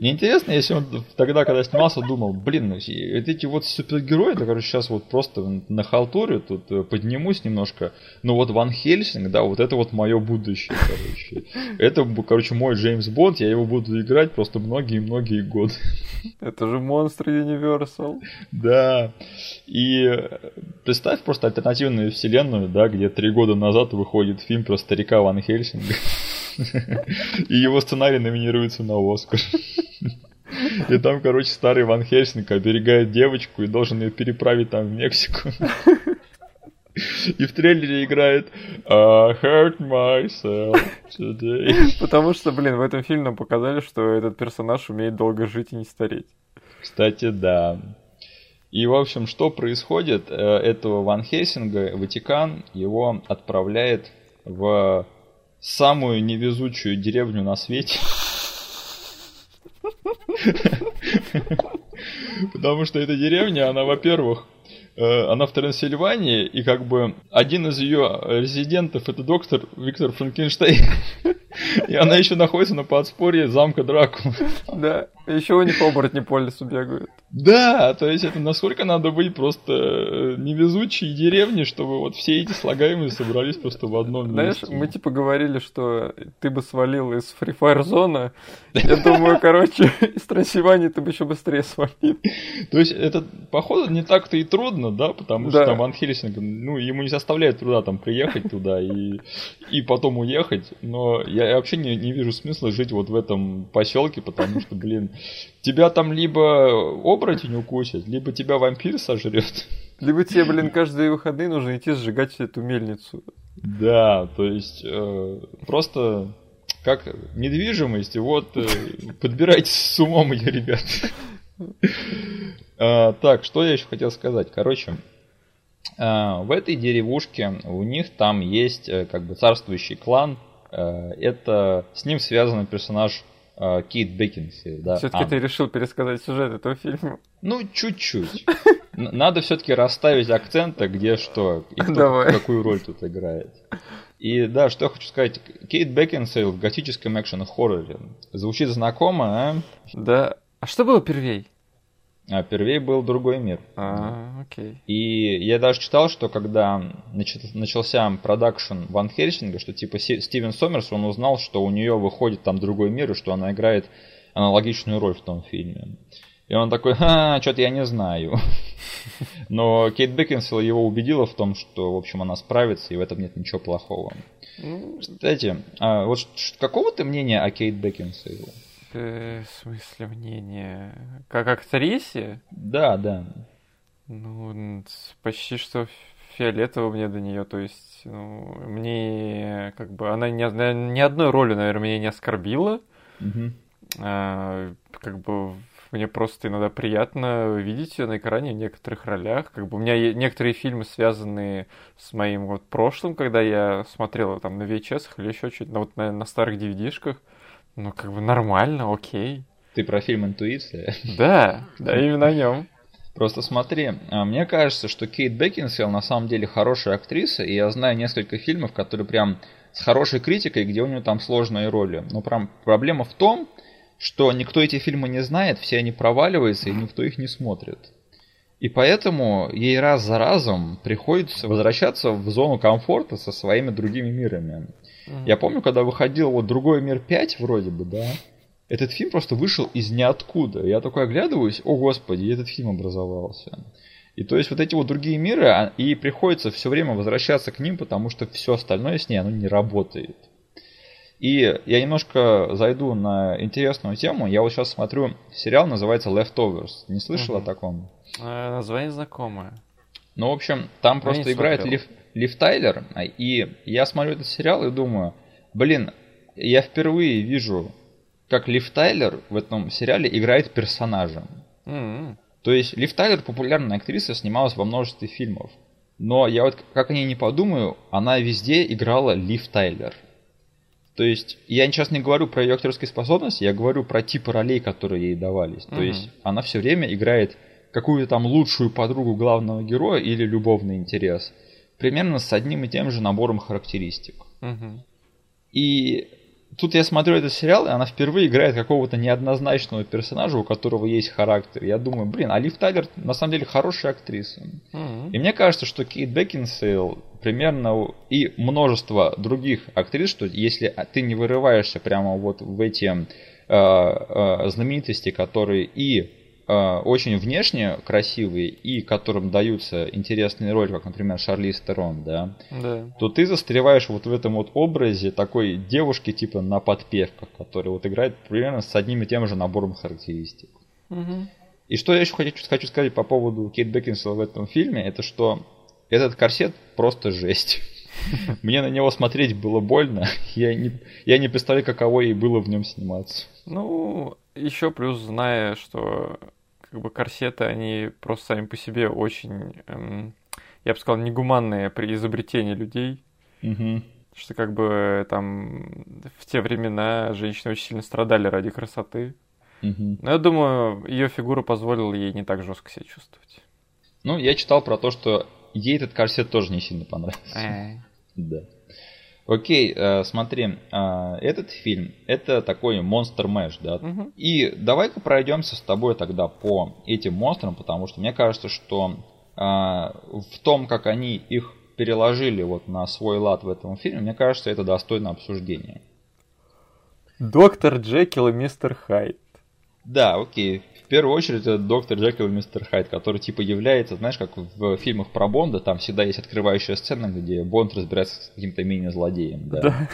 Мне интересно, если он тогда, когда снимался, думал, блин, ну, эти вот супергерои, то, короче, сейчас вот просто на халтуре тут э, поднимусь немножко. Но вот Ван Хельсинг, да, вот это вот мое будущее, короче. Это, короче, мой Джеймс Бонд, я его буду играть просто многие-многие годы. Это же монстр Universal. Да. И э, представь просто альтернативную вселенную, да, где три года назад выходит фильм про старика Ван Хельсинга. И его сценарий номинируется на Оскар. И там, короче, старый Ван Хельсинг оберегает девочку и должен ее переправить там в Мексику. И в трейлере играет I hurt myself today. Потому что, блин, в этом фильме нам показали, что этот персонаж умеет долго жить и не стареть. Кстати, да. И, в общем, что происходит? Э, этого Ван Хейсинга Ватикан его отправляет в самую невезучую деревню на свете. Потому что эта деревня, она, во-первых, э, она в Трансильвании, и как бы один из ее резидентов это доктор Виктор Франкенштейн. И она еще находится на подспорье замка Дракула. Да, еще у них оборотни по лесу бегают. Да, то есть это насколько надо быть просто э, невезучей деревни, чтобы вот все эти слагаемые собрались просто в одном Знаешь, месте. мы типа говорили, что ты бы свалил из Free Fire зона. Я думаю, короче, [laughs] из Трансильвании ты бы еще быстрее свалил. То есть это, походу, не так-то и трудно, да, потому что там Ван Хельсинг, ну, ему не составляет труда там приехать туда и, и потом уехать, но я я вообще не, не вижу смысла жить вот в этом поселке, потому что, блин, тебя там либо оборотень укусит, либо тебя вампир сожрет. [laughs] Либо тебе, блин, каждые выходные нужно идти сжигать эту мельницу. Да, то есть э, просто как недвижимость, вот э, [laughs] подбирайтесь с умом, я, ребят. [laughs] А, так, что я еще хотел сказать? Короче, а, в этой деревушке у них там есть э, как бы царствующий клан. Э, это с ним связанный персонаж Кейт Бекинсил. Да, Все-таки ты решил пересказать сюжет этого фильма. Ну, чуть-чуть. Надо все-таки расставить акценты, где что, и кто Давай. какую роль тут играет. И да, что я хочу сказать, Кейт Бекинсейл в готическом экшен-хорроре. Звучит знакомо, а? Да. А что было первей? А первее был другой мир. А, окей. И я даже читал, что когда начался продакшн Ван Хельсинга, что типа Стивен Соммерс, он узнал, что у нее выходит там другой мир, и что она играет аналогичную роль в том фильме. И он такой, ха, что-то я не знаю. [laughs] Но Кейт Бекинсейл его убедила в том, что, в общем, она справится, и в этом нет ничего плохого. Ну, Кстати, а вот какого ты мнения о Кейт Бекинсейл? Э, в смысле мнение? Как актрисе? Да, да. Ну, почти что фиолетово мне до нее, то есть, ну, мне как бы она ни, ни одной роли, наверное, меня не оскорбила. Угу. А, как бы мне просто иногда приятно видеть ее на экране в некоторых ролях. Как бы у меня некоторые фильмы, связанные с моим вот прошлым, когда я смотрел там на VHS или еще чуть, ну, вот на, на старых DVD-шках. Ну, как бы нормально, окей. Ты про фильм «Интуиция»? [laughs] Да, да, именно о нем. Просто смотри, а, мне кажется, что Кейт Бекинсейл на самом деле хорошая актриса, и я знаю несколько фильмов, которые прям с хорошей критикой, где у нее там сложные роли. Но прям проблема в том, что никто эти фильмы не знает, все они проваливаются, и никто их не смотрит. И поэтому ей раз за разом приходится возвращаться в зону комфорта со своими другими мирами. Mm-hmm. Я помню, когда выходил вот другой мир 5 вроде бы, да, этот фильм просто вышел из ниоткуда. Я такой оглядываюсь, о господи, этот фильм образовался. И то есть вот эти вот другие миры, а, и приходится все время возвращаться к ним, потому что все остальное с ней, оно не работает. И я немножко зайду на интересную тему. Я вот сейчас смотрю сериал, называется Leftovers. Не слышал угу. о таком? Э, название знакомое. Ну, в общем, там я просто играет Лив, Лив Тайлер, и я смотрю этот сериал и думаю, блин, я впервые вижу, как Лив Тайлер в этом сериале играет персонажа. Mm-hmm. То есть Лив Тайлер популярная актриса, снималась во множестве фильмов. Но я вот как о ней не подумаю, она везде играла Лив Тайлер. То есть я сейчас не говорю про ее актерские способности, я говорю про типы ролей, которые ей давались. Mm-hmm. То есть она все время играет какую-то там лучшую подругу главного героя или любовный интерес, примерно с одним и тем же набором характеристик. Угу. И тут я смотрю этот сериал, и она впервые играет какого-то неоднозначного персонажа, у которого есть характер. Я думаю, блин, Алиф Тайлер на самом деле хорошая актриса. И мне кажется, что Кейт Бекинсейл примерно и множество других актрис, что если ты не вырываешься прямо вот в эти э, э, знаменитости, которые и Э, очень внешне красивые и которым даются интересные роли, как, например, Шарли Стерон, да, да, то ты застреваешь вот в этом вот образе такой девушки типа на подпевках, которая вот играет примерно с одним и тем же набором характеристик. Угу. И что я еще хочу, хочу сказать по поводу Кейт Бекинсела в этом фильме, это что этот корсет просто жесть. [laughs] Мне на него смотреть было больно. [laughs] Я не, я не представляю, каково ей было в нем сниматься. Ну, еще плюс, зная, что как бы корсеты, они просто сами по себе очень, эм, я бы сказал, негуманные при изобретении людей. Угу. Что как бы там в те времена женщины очень сильно страдали ради красоты. Угу. Но я думаю, ее фигура позволила ей не так жестко себя чувствовать. Ну, я читал про то, что ей этот корсет тоже не сильно понравился. Э. Да. Окей, э, смотри, э, этот фильм это такой монстр мэш, да. Угу. И давай-ка пройдемся с тобой тогда по этим монстрам, потому что мне кажется, что э, в том, как они их переложили вот на свой лад в этом фильме, мне кажется, это достойно обсуждения. Доктор Джекил и мистер Хайд. Да, окей первую очередь это доктор Джекил и мистер Хайд, который типа является, знаешь, как в фильмах про Бонда, там всегда есть открывающая сцена, где Бонд разбирается с каким-то мини-злодеем. Да. да.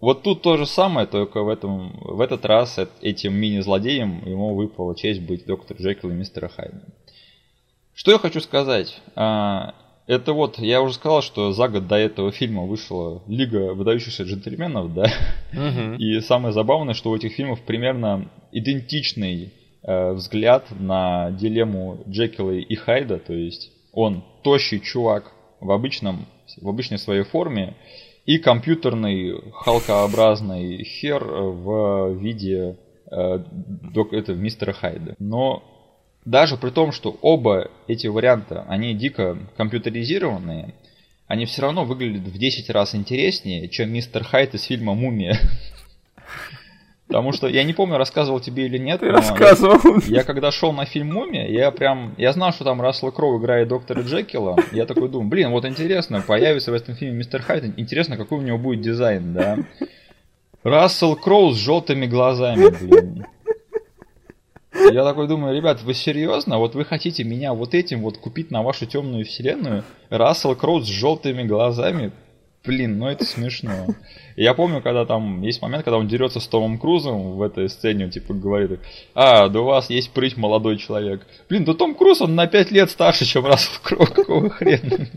Вот тут то же самое, только в, этом, в этот раз этим мини-злодеем ему выпала честь быть доктор Джекил и мистера Хайда. Что я хочу сказать? Это вот, я уже сказал, что за год до этого фильма вышла Лига выдающихся джентльменов, да? Угу. И самое забавное, что у этих фильмов примерно идентичный э, взгляд на дилемму Джекила и Хайда, то есть он тощий чувак в обычном, в обычной своей форме и компьютерный халкообразный хер в виде э, док, это, мистера Хайда. Но даже при том, что оба эти варианта, они дико компьютеризированные, они все равно выглядят в 10 раз интереснее, чем мистер Хайт из фильма «Мумия». [laughs] Потому что я не помню, рассказывал тебе или нет. Ты рассказывал. Я, я когда шел на фильм Мумия, я прям. Я знал, что там Рассел Кроу играет доктора Джекила. Я такой думаю, блин, вот интересно, появится в этом фильме мистер Хайт. Интересно, какой у него будет дизайн, да? Рассел Кроу с желтыми глазами, блин. Я такой думаю, ребят, вы серьезно? Вот вы хотите меня вот этим вот купить на вашу темную вселенную? Рассел Кроу с желтыми глазами? Блин, ну это смешно. Я помню, когда там есть момент, когда он дерется с Томом Крузом в этой сцене, он типа говорит, а, да у вас есть прыть молодой человек. Блин, да Том Круз, он на пять лет старше, чем Рассел Кроу, какого хрена?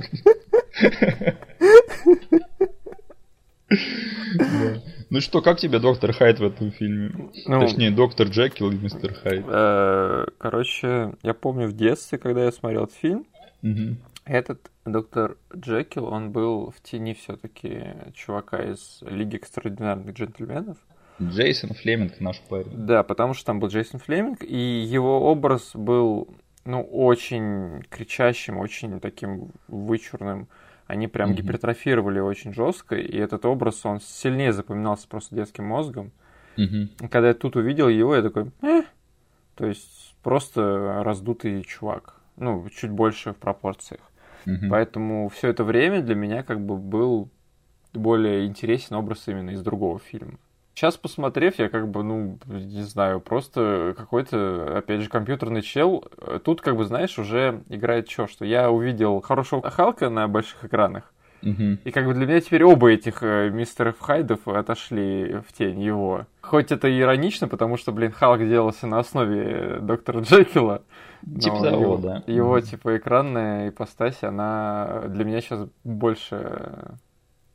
[laughs] Ну что, как тебе доктор Хайд в этом фильме? Ну, Точнее, доктор Джекил и мистер Хайд. Э, короче, я помню в детстве, когда я смотрел этот фильм, угу. этот доктор Джекил, он был в тени все-таки чувака из Лиги экстраординарных джентльменов. Джейсон Флеминг наш парень. Да, потому что там был Джейсон Флеминг, и его образ был, ну, очень кричащим, очень таким вычурным они прям mm-hmm. гипертрофировали очень жестко, и этот образ, он сильнее запоминался просто детским мозгом. Mm-hmm. Когда я тут увидел его, я такой, э! то есть просто раздутый чувак, ну, чуть больше в пропорциях. Mm-hmm. Поэтому все это время для меня как бы был более интересен образ именно из другого фильма. Сейчас посмотрев, я как бы, ну, не знаю, просто какой-то, опять же, компьютерный чел. Тут, как бы, знаешь, уже играет что, что я увидел хорошего Халка на больших экранах. Угу. И как бы для меня теперь оба этих э, мистеров Хайдов отошли в тень его. Хоть это иронично, потому что, блин, Халк делался на основе доктора Джекила. Типа того, его, да. Его, угу. типа, экранная ипостась, она для меня сейчас больше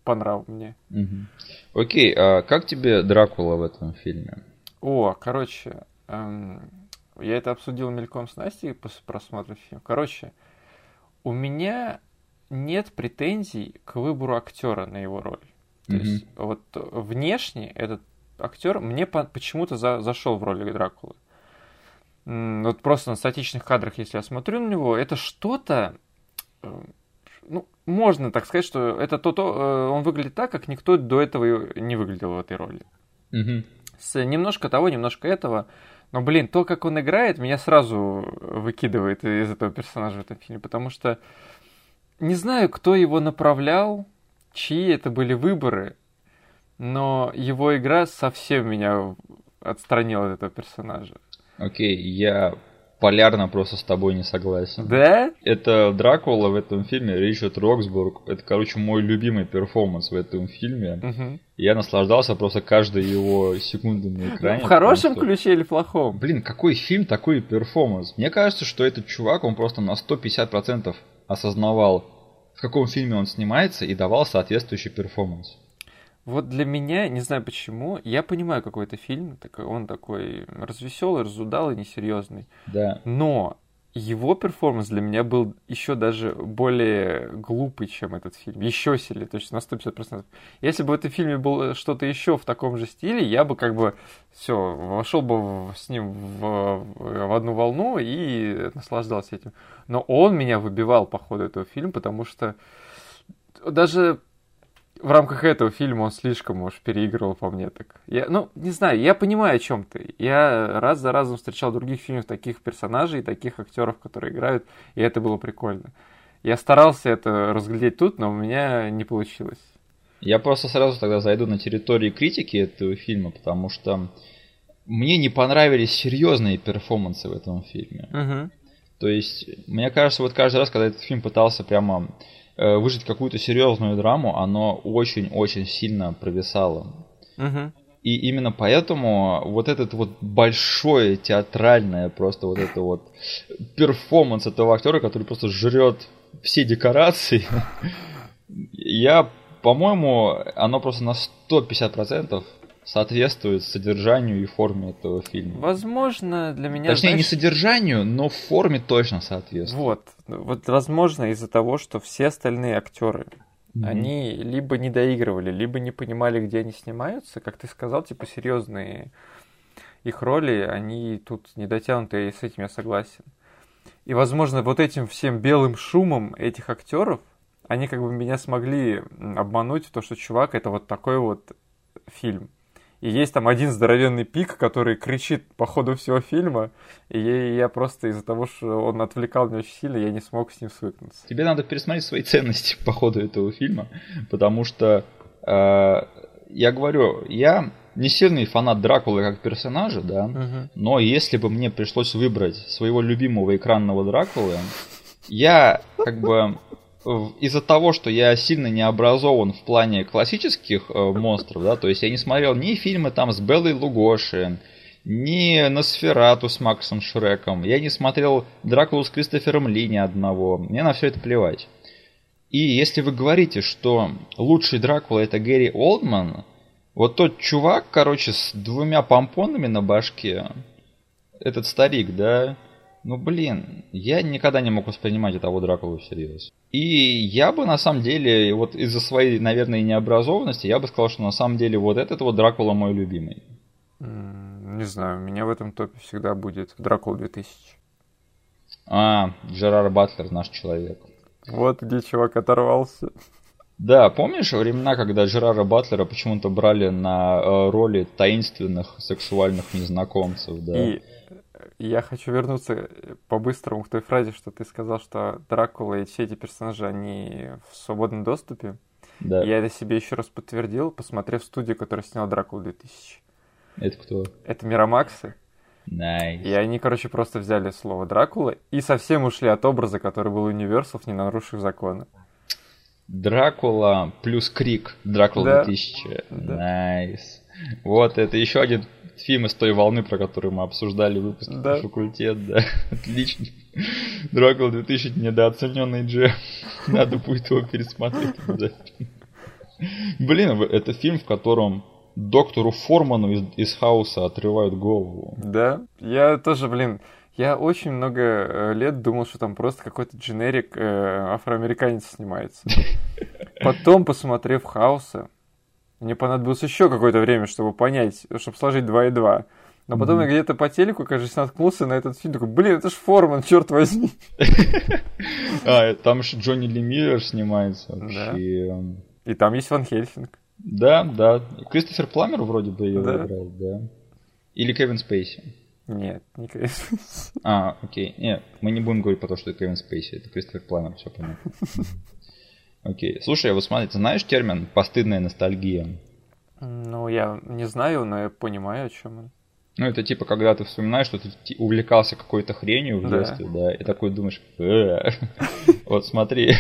по нраву мне. Угу. Окей, а как тебе Дракула в этом фильме? О, короче, эм, я это обсудил мельком с Настей после просмотра фильма. Короче, у меня нет претензий к выбору актера на его роль. То угу. есть, вот внешне этот актер мне по- почему-то за- зашел в роли Дракулы. Вот просто на статичных кадрах, если я смотрю на него, это что-то э, ну, можно так сказать, что это то, то, э, он выглядит так, как никто до этого не выглядел в этой роли. Угу. С немножко того, немножко этого. Но, блин, то, как он играет, меня сразу выкидывает из этого персонажа в этом фильме, потому что не знаю, кто его направлял, чьи это были выборы, но его игра совсем меня отстранила от этого персонажа. Окей, okay, я полярно просто с тобой не согласен. Да? Это Дракула в этом фильме, Ричард Роксбург. Это, короче, мой любимый перформанс в этом фильме. Угу. Я наслаждался просто каждой его секунды на экране. В хорошем что... ключе или плохом? Блин, какой фильм, такой перформанс. Мне кажется, что этот чувак, он просто на 150% осознавал, в каком фильме он снимается и давал соответствующий перформанс. Вот для меня, не знаю почему, я понимаю какой-то фильм, такой, он такой развеселый, разудалый, несерьезный. Да. Но его перформанс для меня был еще даже более глупый, чем этот фильм. Еще сильнее, то есть на 150%. Если бы в этом фильме было что-то еще в таком же стиле, я бы как бы все, вошел бы с ним в, в одну волну и наслаждался этим. Но он меня выбивал по ходу этого фильма, потому что даже в рамках этого фильма он слишком уж переигрывал по мне так. Я, ну, не знаю, я понимаю, о чем ты. Я раз за разом встречал в других фильмах таких персонажей, таких актеров, которые играют, и это было прикольно. Я старался это разглядеть тут, но у меня не получилось. Я просто сразу тогда зайду на территорию критики этого фильма, потому что мне не понравились серьезные перформансы в этом фильме. Угу. То есть, мне кажется, вот каждый раз, когда этот фильм пытался прямо выжить какую-то серьезную драму, оно очень-очень сильно провисало. Угу. И именно поэтому вот этот вот большое театральное просто вот это вот перформанс этого актера, который просто жрет все декорации, [laughs] я, по-моему, оно просто на 150% соответствует содержанию и форме этого фильма. Возможно, для меня... Точнее, знаешь... не содержанию, но в форме точно соответствует. Вот. Вот, возможно, из-за того, что все остальные актеры, mm-hmm. они либо не доигрывали, либо не понимали, где они снимаются. Как ты сказал, типа, серьезные их роли, они тут не дотянуты, и с этим я согласен. И, возможно, вот этим всем белым шумом этих актеров, они как бы меня смогли обмануть в то, что чувак это вот такой вот фильм. И есть там один здоровенный пик, который кричит по ходу всего фильма, и я, просто из-за того, что он отвлекал меня очень сильно, я не смог с ним свыкнуться. Тебе надо пересмотреть свои ценности по ходу этого фильма, потому что э, я говорю, я не сильный фанат Дракулы как персонажа, да, угу. но если бы мне пришлось выбрать своего любимого экранного Дракулы, я как бы из-за того, что я сильно не образован в плане классических э, монстров, да, то есть я не смотрел ни фильмы там с Беллой Лугоши, ни Носферату с Максом Шреком, я не смотрел Дракулу с Кристофером Ли ни одного, мне на все это плевать. И если вы говорите, что лучший Дракула это Гэри Олдман, вот тот чувак, короче, с двумя помпонами на башке, этот старик, да, ну, блин, я никогда не мог воспринимать этого Дракулу всерьез. И я бы, на самом деле, вот из-за своей, наверное, необразованности, я бы сказал, что на самом деле вот этот вот Дракула мой любимый. Не знаю, у меня в этом топе всегда будет Дракула 2000. А, Джерар Батлер, наш человек. Вот где чувак оторвался. Да, помнишь времена, когда Джерара Батлера почему-то брали на э, роли таинственных сексуальных незнакомцев, да? И я хочу вернуться по-быстрому к той фразе, что ты сказал, что Дракула и все эти персонажи, они в свободном доступе. Да. Я это себе еще раз подтвердил, посмотрев студию, которая сняла Дракулу 2000. Это кто? Это Miramax ы. Nice. И они, короче, просто взяли слово Дракула и совсем ушли от образа, который был у Universal, не нарушив законы. Дракула плюс Крик. Дракула да. 2000. Да. Nice. Вот, это еще один фильм из той волны, про которую мы обсуждали выпуск да. факультет, да. [laughs] Отлично. Дракула 2000 недооцененный Дже. [laughs] Надо будет его пересмотреть Блин, это фильм, в котором доктору Форману из, из Хауса отрывают голову. Да, я тоже, блин, я очень много э, лет думал, что там просто какой-то дженерик э, афроамериканец снимается. [laughs] Потом, посмотрев Хауса, мне понадобилось еще какое-то время, чтобы понять, чтобы сложить 2 и 2. Но потом mm-hmm. я где-то по телеку, кажется, наткнулся на этот фильм, такой, блин, это ж Форман, черт возьми. [laughs] А, там же Джонни Ли Миллер снимается вообще. И там есть Ван Хельсинг. Да, да. Кристофер Пламер вроде бы ее играл, да. Или Кевин Спейси. Нет, не Кевин Спейси. А, окей. Нет, мы не будем говорить про то, что это Кевин Спейси. Это Кристофер Пламер, все понятно. [laughs] Окей. Слушай, а вот смотри, ты знаешь термин «постыдная ностальгия»? Ну, я не знаю, но я понимаю, о чем он. Ну, это типа, когда ты вспоминаешь, что ты увлекался какой-то хренью в детстве, да, и такой думаешь, «Э, [laughs] вот смотри,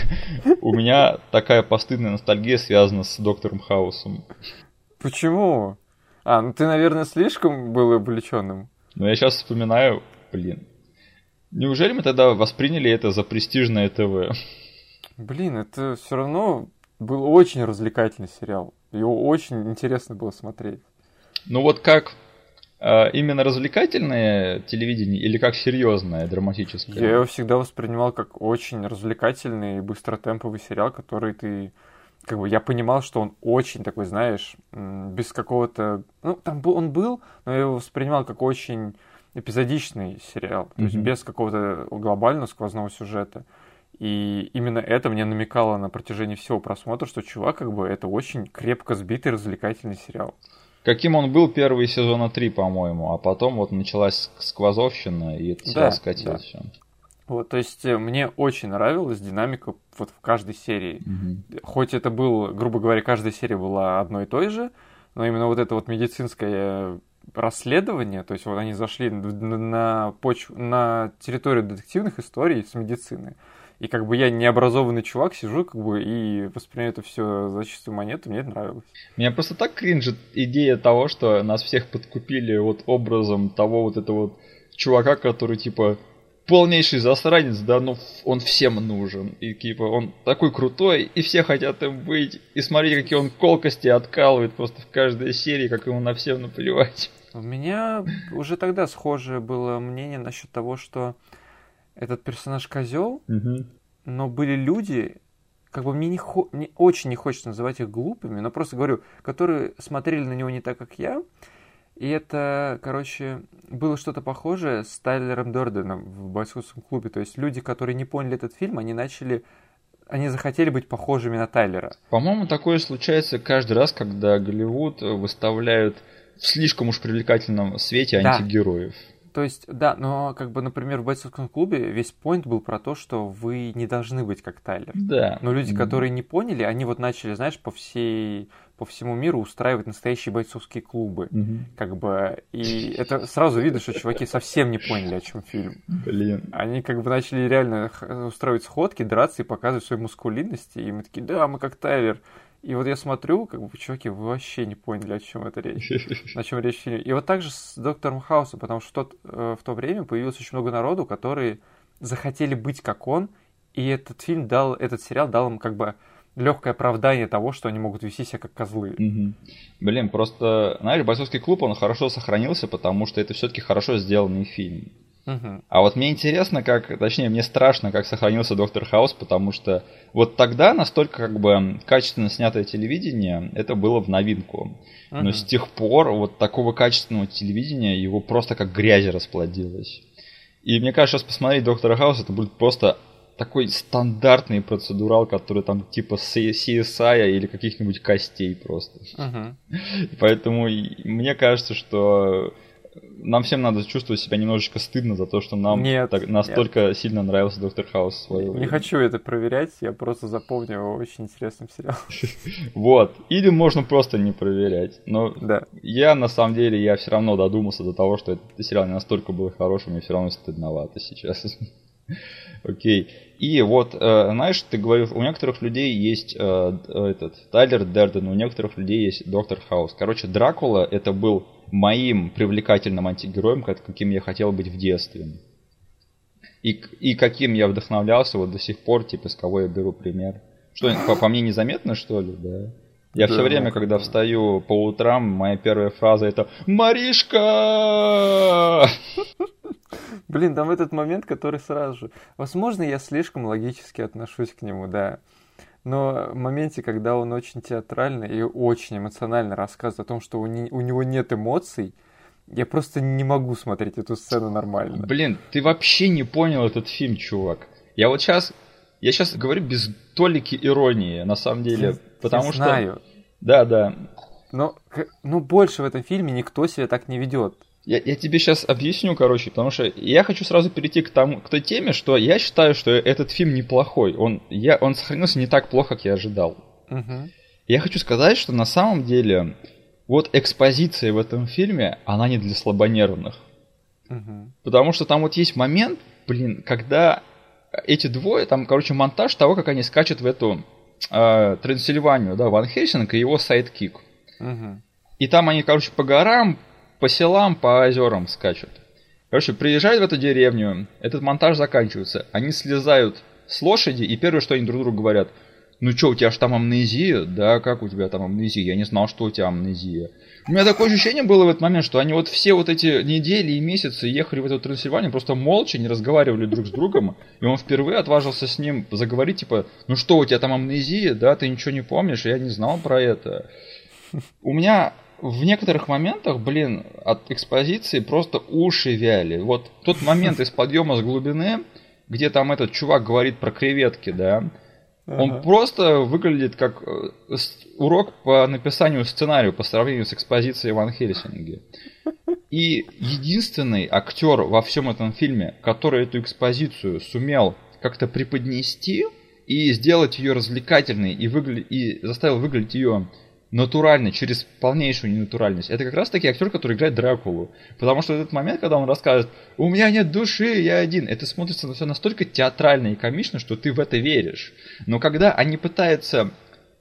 у меня такая постыдная ностальгия связана с Доктором Хаусом. Почему? А, ну ты, наверное, слишком был увлеченным. Ну, я сейчас вспоминаю, блин, неужели мы тогда восприняли это за престижное ТВ? Блин, это все равно был очень развлекательный сериал. Его очень интересно было смотреть. Ну вот как э, именно развлекательное телевидение или как серьезное драматическое? Я его всегда воспринимал как очень развлекательный и быстротемповый сериал, который ты как бы я понимал, что он очень такой, знаешь, без какого-то... Ну, там был, он был, но я его воспринимал как очень эпизодичный сериал, то mm-hmm. есть без какого-то глобального сквозного сюжета. И именно это мне намекало на протяжении всего просмотра, что чувак, как бы, это очень крепко сбитый развлекательный сериал. Каким он был первые сезона три, по-моему, а потом вот началась сквозовщина, и это да, скатилось да. Вот, то есть э, мне очень нравилась динамика вот в каждой серии. Угу. Хоть это был, грубо говоря, каждая серия была одной и той же, но именно вот это вот медицинское расследование, то есть вот они зашли на, почву, на территорию детективных историй с медицины. И как бы я необразованный чувак, сижу как бы и воспринимаю это все за чистую монету, мне это нравилось. Меня просто так кринжит идея того, что нас всех подкупили вот образом того вот этого вот чувака, который типа полнейший засранец, да, но он всем нужен. И типа он такой крутой, и все хотят им быть. И смотрите, какие он колкости откалывает просто в каждой серии, как ему на всем наплевать. У меня уже тогда схожее было мнение насчет того, что этот персонаж козел, угу. но были люди, как бы мне не, хо... мне очень не хочется называть их глупыми, но просто говорю, которые смотрели на него не так, как я. И это, короче, было что-то похожее с Тайлером Дорденом в бойцовском клубе. То есть люди, которые не поняли этот фильм, они начали они захотели быть похожими на Тайлера. По-моему, такое случается каждый раз, когда Голливуд выставляют в слишком уж привлекательном свете да. антигероев. То есть, да, но как бы, например, в бойцовском клубе весь поинт был про то, что вы не должны быть как Тайлер. Да. Но люди, которые не поняли, они вот начали, знаешь, по всей по всему миру устраивать настоящие бойцовские клубы. Угу. Как бы. И это сразу видно, что чуваки совсем не поняли, о чем фильм. Блин. Они как бы начали реально устраивать сходки, драться и показывать свою мускулинность. И мы такие, да, мы как Тайлер. И вот я смотрю, как бы, чуваки, вы вообще не поняли, о чем это речь. О чем речь в фильме. И вот так же с Доктором Хаусом, потому что тот, э, в то время появилось очень много народу, которые захотели быть как он, и этот фильм дал, этот сериал дал им как бы легкое оправдание того, что они могут вести себя как козлы. Угу. Блин, просто, знаешь, бойцовский клуб, он хорошо сохранился, потому что это все-таки хорошо сделанный фильм. Угу. А вот мне интересно, как, точнее, мне страшно, как сохранился Доктор Хаус, потому что вот тогда настолько как бы качественно снятое телевидение, это было в новинку. Угу. Но с тех пор вот такого качественного телевидения его просто как грязь расплодилось. И мне кажется, сейчас посмотреть Доктора Хаус, это будет просто такой стандартный процедурал, который там типа CSI или каких-нибудь костей просто. Поэтому мне кажется, что нам всем надо чувствовать себя немножечко стыдно за то, что нам нет, так, настолько нет. сильно нравился Доктор Хаус свое Не хочу это проверять, я просто запомню его очень интересным сериалом. [laughs] Вот. Или можно просто не проверять. Но да. я на самом деле, я все равно додумался до того, что этот сериал не настолько был хорошим, мне все равно стыдновато сейчас. [laughs] Окей. И вот, э, знаешь, ты говорил, у некоторых людей есть э, этот Тайлер Дерден, у некоторых людей есть Доктор Хаус. Короче, Дракула это был моим привлекательным антигероем, каким я хотел быть в детстве. И, и каким я вдохновлялся вот до сих пор, типа, с кого я беру пример. Что, по, по мне незаметно, что ли, да? Я да, все время, когда встаю по утрам, моя первая фраза это «Маришка!» Блин, там этот момент, который сразу же... Возможно, я слишком логически отношусь к нему, да. Но в моменте, когда он очень театрально и очень эмоционально рассказывает о том, что у, не, у него нет эмоций, я просто не могу смотреть эту сцену нормально. Блин, ты вообще не понял этот фильм, чувак. Я вот сейчас, я сейчас говорю без толики иронии, на самом деле, я, потому я что... знаю. Да, да. Но, ну, больше в этом фильме никто себя так не ведет. Я, я тебе сейчас объясню, короче, потому что я хочу сразу перейти к, тому, к той теме, что я считаю, что этот фильм неплохой. Он, я, он сохранился не так плохо, как я ожидал. Угу. Я хочу сказать, что на самом деле вот экспозиция в этом фильме, она не для слабонервных. Угу. Потому что там вот есть момент, блин, когда эти двое, там, короче, монтаж того, как они скачут в эту э, Трансильванию, да, Ван Хельсинг и его sidekick. Угу. И там они, короче, по горам по селам, по озерам скачут. Короче, приезжают в эту деревню, этот монтаж заканчивается, они слезают с лошади, и первое, что они друг другу говорят, ну что, у тебя же там амнезия? Да, как у тебя там амнезия? Я не знал, что у тебя амнезия. У меня такое ощущение было в этот момент, что они вот все вот эти недели и месяцы ехали в эту Трансильванию, просто молча, не разговаривали друг с другом, и он впервые отважился с ним заговорить, типа, ну что, у тебя там амнезия? Да, ты ничего не помнишь? Я не знал про это. У меня в некоторых моментах, блин, от экспозиции просто уши вяли. Вот тот момент из подъема с глубины, где там этот чувак говорит про креветки, да, ага. он просто выглядит как э, урок по написанию сценария по сравнению с экспозицией Ван Хельсинги. И единственный актер во всем этом фильме, который эту экспозицию сумел как-то преподнести и сделать ее развлекательной и, выгля... и заставил выглядеть ее натуральный, через полнейшую ненатуральность. Это как раз таки актер, который играет Дракулу. Потому что этот момент, когда он рассказывает, у меня нет души, я один, это смотрится все настолько театрально и комично, что ты в это веришь. Но когда они пытаются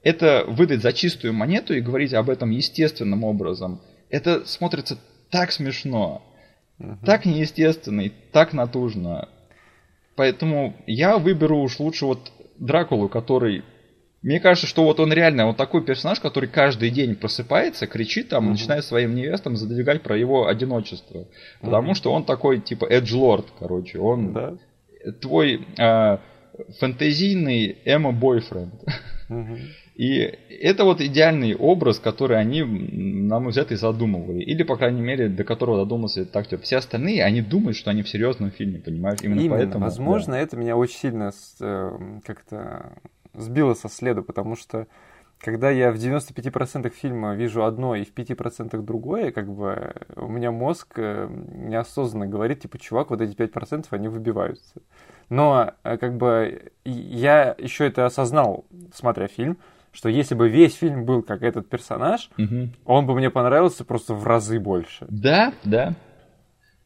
это выдать за чистую монету и говорить об этом естественным образом, это смотрится так смешно, угу. так неестественно и так натужно. Поэтому я выберу уж лучше вот Дракулу, который мне кажется, что вот он реально вот такой персонаж, который каждый день просыпается, кричит там, mm начинает своим невестам задвигать про его одиночество. Потому mm что он такой, типа, эдж-лорд, короче. Он да? твой э, фэнтезийный эмо-бойфренд. mm И это вот идеальный образ, который они, на мой взгляд, и задумывали. Или, по крайней мере, до которого додумался этот актер. Все остальные, они думают, что они в серьезном фильме, понимаешь? Именно, Именно. поэтому. Возможно, да. это меня очень сильно э, как-то сбило со следа, потому что когда я в 95% фильма вижу одно и в 5% другое, как бы у меня мозг э, неосознанно говорит, типа, чувак, вот эти 5% они выбиваются. Но э, как бы я еще это осознал, смотря фильм, что если бы весь фильм был как этот персонаж, угу. он бы мне понравился просто в разы больше. Да, да.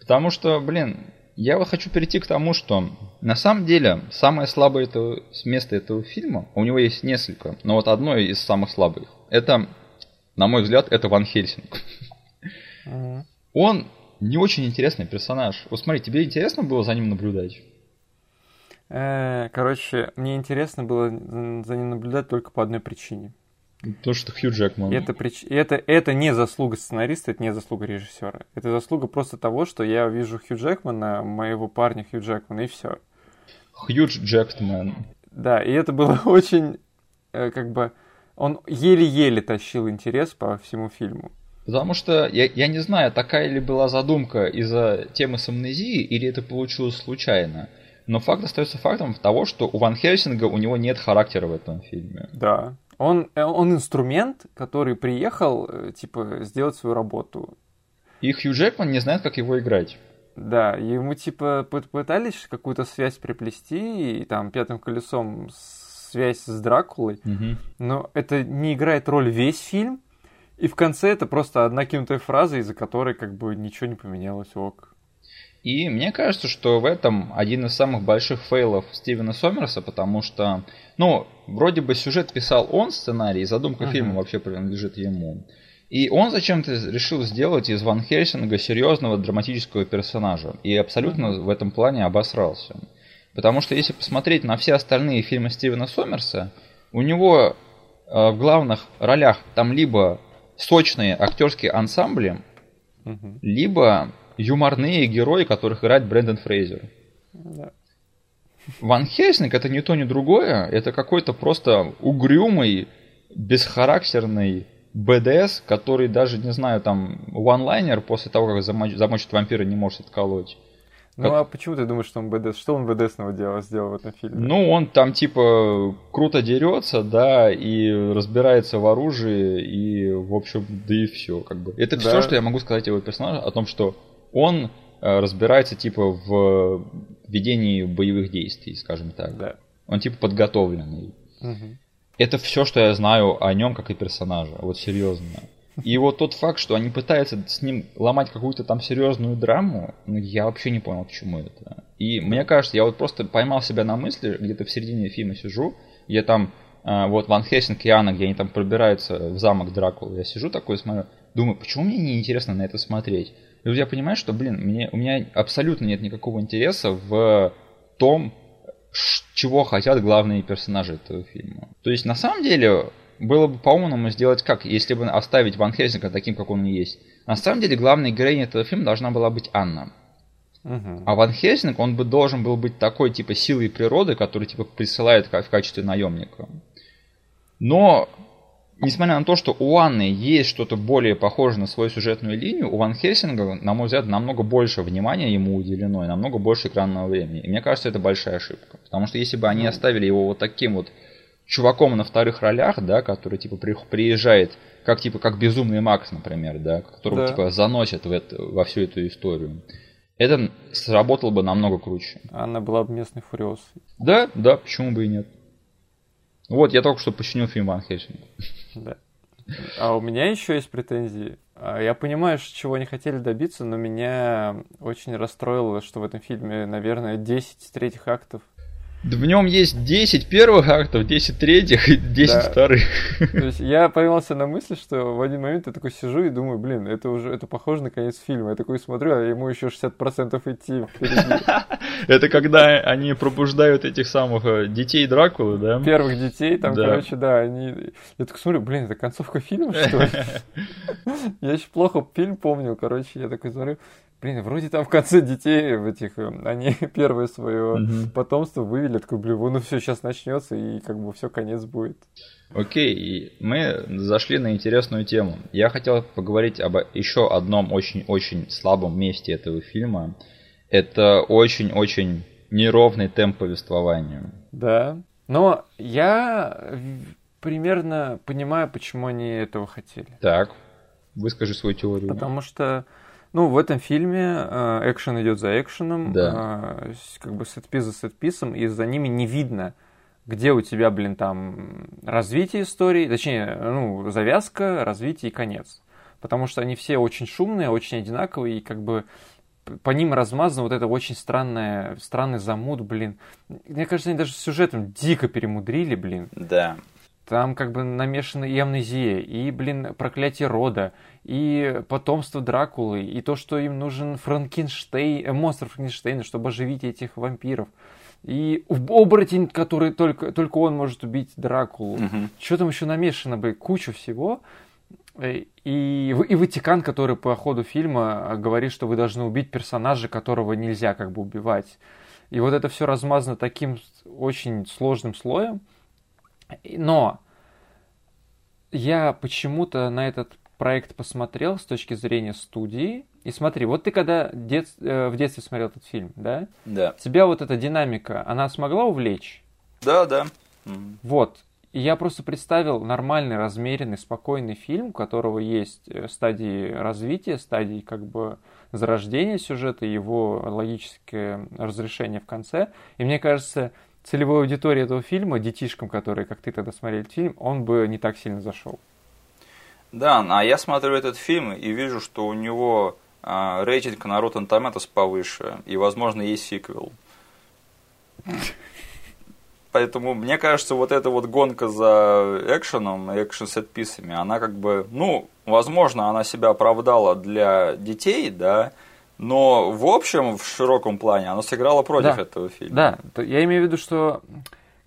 Потому что, блин, я вот хочу перейти к тому, что на самом деле самое слабое это, место этого фильма, у него есть несколько, но вот одно из самых слабых, это, на мой взгляд, это Ван Хельсинг. Он не очень интересный персонаж. Вот смотри, тебе интересно было за ним наблюдать? Э, короче, мне интересно было за ним наблюдать только по одной причине. То, что Хью Джекман. Это, прич... это, это не заслуга сценариста, это не заслуга режиссера. Это заслуга просто того, что я вижу Хью Джекмана, моего парня Хью Джекмана, и все. Хью Джекман. Да, и это было [laughs] очень, э, как бы, он еле-еле тащил интерес по всему фильму. Потому что я, я не знаю, такая ли была задумка из-за темы с амнезией, или это получилось случайно. Но факт остается фактом того, что у Ван Хельсинга у него нет характера в этом фильме. Да. Он, э, он инструмент, который приехал, э, типа, сделать свою работу. И Хью Джекман не знает, как его играть. Да, ему, типа, пытались какую-то связь приплести, и там пятым колесом связь с Дракулой, угу. но это не играет роль весь фильм, и в конце это просто одна кинутая фраза, из-за которой как бы ничего не поменялось, ок. И мне кажется, что в этом один из самых больших фейлов Стивена Сомерса, потому что, ну, вроде бы сюжет писал он, сценарий, и задумка uh-huh. фильма вообще принадлежит ему. И он зачем-то решил сделать из Ван Хельсинга серьезного драматического персонажа. И абсолютно uh-huh. в этом плане обосрался. Потому что если посмотреть на все остальные фильмы Стивена Сомерса, у него э, в главных ролях там либо сочные актерские ансамбли, uh-huh. либо юморные герои, которых играет Брэндон Фрейзер. Да. Ван Хельсинг это не то, ни другое. Это какой-то просто угрюмый, бесхарактерный БДС, который даже, не знаю, там, ванлайнер после того, как замоч- замочит вампира, не может отколоть. Ну как... а почему ты думаешь, что он БДС? Что он БДСного делал, сделал в этом фильме? Ну, он там типа круто дерется, да, и разбирается в оружии, и, в общем, да и все, как бы. Это да. все, что я могу сказать его персонаже, о том, что он э, разбирается типа в ведении боевых действий, скажем так. Да. Он типа подготовленный. Угу. Это все, что я знаю о нем как и персонаже. Вот серьезно. И вот тот факт, что они пытаются с ним ломать какую-то там серьезную драму, ну, я вообще не понял, к чему это. И мне кажется, я вот просто поймал себя на мысли, где-то в середине фильма сижу, я там, э, вот Ван Хельсинг и Анна, где они там пробираются в замок Дракулы, я сижу такой, смотрю, думаю, почему мне не интересно на это смотреть? И вот я понимаю, что, блин, мне, у меня абсолютно нет никакого интереса в том, чего хотят главные персонажи этого фильма. То есть, на самом деле, было бы по-умному сделать как, если бы оставить Ван Хельсинга таким, как он и есть. На самом деле, главной героиней этого фильма должна была быть Анна. Угу. А Ван Хельсинг, он бы должен был быть такой, типа, силой природы, который, типа, присылает в качестве наемника. Но несмотря на то, что у Анны есть что-то более похожее на свою сюжетную линию, у Ван Хельсинга, на мой взгляд, намного больше внимания ему уделено и намного больше экранного времени. И мне кажется, это большая ошибка. Потому что если бы они оставили его вот таким вот чуваком на вторых ролях, да, который типа приезжает, как типа как безумный Макс, например, да, которого да. типа заносят в это, во всю эту историю. Это сработало бы намного круче. Анна была бы местной фуриосой. Да, да, почему бы и нет. Вот, я только что починил фильм Ван Хельсинг. Да. А у меня еще есть претензии. А, я понимаю, чего они хотели добиться, но меня очень расстроило, что в этом фильме, наверное, 10 третьих актов. В нем есть 10 первых актов, 10 третьих и 10 да. вторых. То есть я поймался на мысли, что в один момент я такой сижу и думаю, блин, это уже это похоже на конец фильма. Я такой смотрю, а ему еще 60% идти впереди. [laughs] Это когда они пробуждают этих самых э, детей Дракулы, да? Первых детей, там, короче, да, они... Я такой смотрю, блин, это концовка фильма, что ли? [laughs] Я еще плохо фильм помнил, короче, я такой смотрю, Блин, вроде там в конце детей в этих, э, они [laughs] первое свое угу. потомство вывели, такой, блин, ну все, сейчас начнется, и как бы все, конец будет. Окей, мы зашли на интересную тему. Я хотел поговорить об еще одном очень-очень слабом месте этого фильма. Это очень-очень неровный темп повествования. Да, но я примерно понимаю, почему они этого хотели. Так, выскажи свою теорию. Потому что ну, в этом фильме э, экшен идет за экшеном, да. э, как бы сетпис за сетписом, и за ними не видно, где у тебя, блин, там развитие истории, точнее, ну, завязка, развитие и конец. Потому что они все очень шумные, очень одинаковые, и как бы по ним размазано вот это очень странное, странный замут, блин. Мне кажется, они даже с сюжетом дико перемудрили, блин. Да. Там как бы намешаны и амнезия, и, блин, проклятие рода, и потомство Дракулы, и то, что им нужен Франкенштейн, э, монстр Франкенштейна, чтобы оживить этих вампиров. И оборотень, который только, только он может убить Дракулу. Угу. Что там еще намешано, бы кучу всего. Э, и, и Ватикан, который по ходу фильма говорит, что вы должны убить персонажа, которого нельзя как бы убивать. И вот это все размазано таким очень сложным слоем. Но я почему-то на этот проект посмотрел с точки зрения студии. И смотри, вот ты когда дет... Э, в детстве смотрел этот фильм, да? Да. Тебя вот эта динамика, она смогла увлечь? Да, да. Вот. И я просто представил нормальный, размеренный, спокойный фильм, у которого есть э, стадии развития, стадии как бы зарождения сюжета, его логическое разрешение в конце. И мне кажется, целевой аудитории этого фильма, детишкам, которые, как ты тогда смотрели фильм, он бы не так сильно зашел. Да, а я смотрю этот фильм и вижу, что у него а, рейтинг на Rotten Tomatoes повыше, и, возможно, есть сиквел. Поэтому, мне кажется, вот эта вот гонка за экшеном, экшен сетписами, она как бы, ну, возможно, она себя оправдала для детей, да, но в общем, в широком плане, она сыграла против да, этого фильма. Да, я имею в виду, что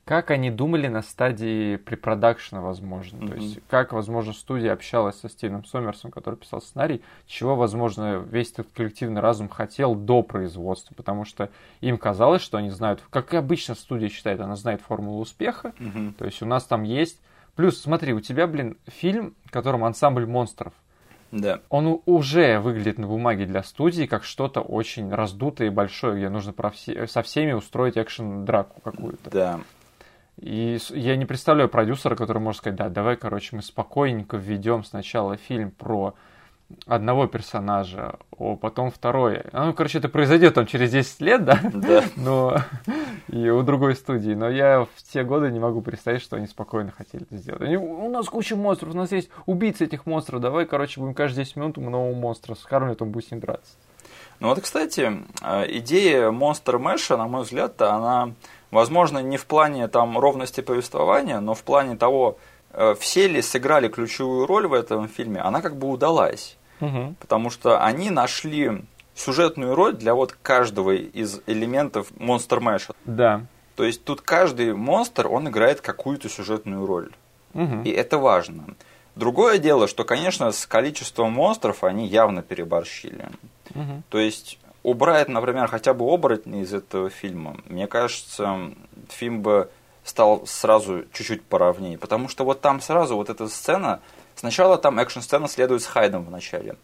как они думали на стадии препродакшена, возможно. Mm-hmm. То есть, как, возможно, студия общалась со Стивеном Сомерсом, который писал сценарий, чего, возможно, весь этот коллективный разум хотел до производства, потому что им казалось, что они знают, как и обычно студия считает, она знает формулу успеха, mm-hmm. то есть у нас там есть... Плюс, смотри, у тебя, блин, фильм, в котором ансамбль монстров. Да. Он уже выглядит на бумаге для студии как что-то очень раздутое и большое, где нужно про все, со всеми устроить экшен-драку какую-то. Да. И я не представляю продюсера, который может сказать, да, давай, короче, мы спокойненько введем сначала фильм про одного персонажа, а потом второй. Ну, короче, это произойдет там через 10 лет, да? Да. [laughs] Но и у другой студии. Но я в те годы не могу представить, что они спокойно хотели это сделать. Они, у нас куча монстров, у нас есть убийцы этих монстров. Давай, короче, будем каждые 10 минут нового монстра с Хармлетом будет с ним драться. Ну вот, кстати, э, идея Monster Mesh, на мой взгляд, она Возможно, не в плане там ровности повествования, но в плане того, все ли сыграли ключевую роль в этом фильме, она как бы удалась. Угу. Потому что они нашли сюжетную роль для вот каждого из элементов Monster Mash. Да. То есть тут каждый монстр, он играет какую-то сюжетную роль. Угу. И это важно. Другое дело, что, конечно, с количеством монстров они явно переборщили. Угу. То есть убрать, например, хотя бы оборотни из этого фильма, мне кажется, фильм бы стал сразу чуть-чуть поровнее. Потому что вот там сразу вот эта сцена, сначала там экшн-сцена следует с Хайдом в начале.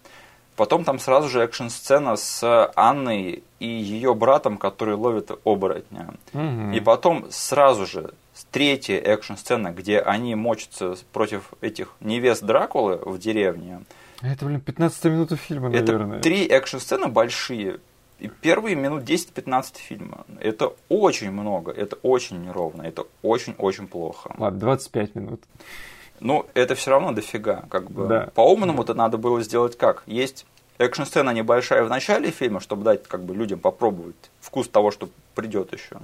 Потом там сразу же экшн-сцена с Анной и ее братом, который ловит оборотня. Угу. И потом сразу же третья экшн-сцена, где они мочатся против этих невест Дракулы в деревне. Это, блин, 15 минут фильма, наверное. Это три экшн-сцены большие, первые минут 10-15 фильма. Это очень много, это очень неровно, это очень-очень плохо. Ладно, 25 минут. Ну, это все равно дофига. Как бы. Да. По-умному это надо было сделать как? Есть экшн-сцена небольшая в начале фильма, чтобы дать как бы людям попробовать вкус того, что придет еще.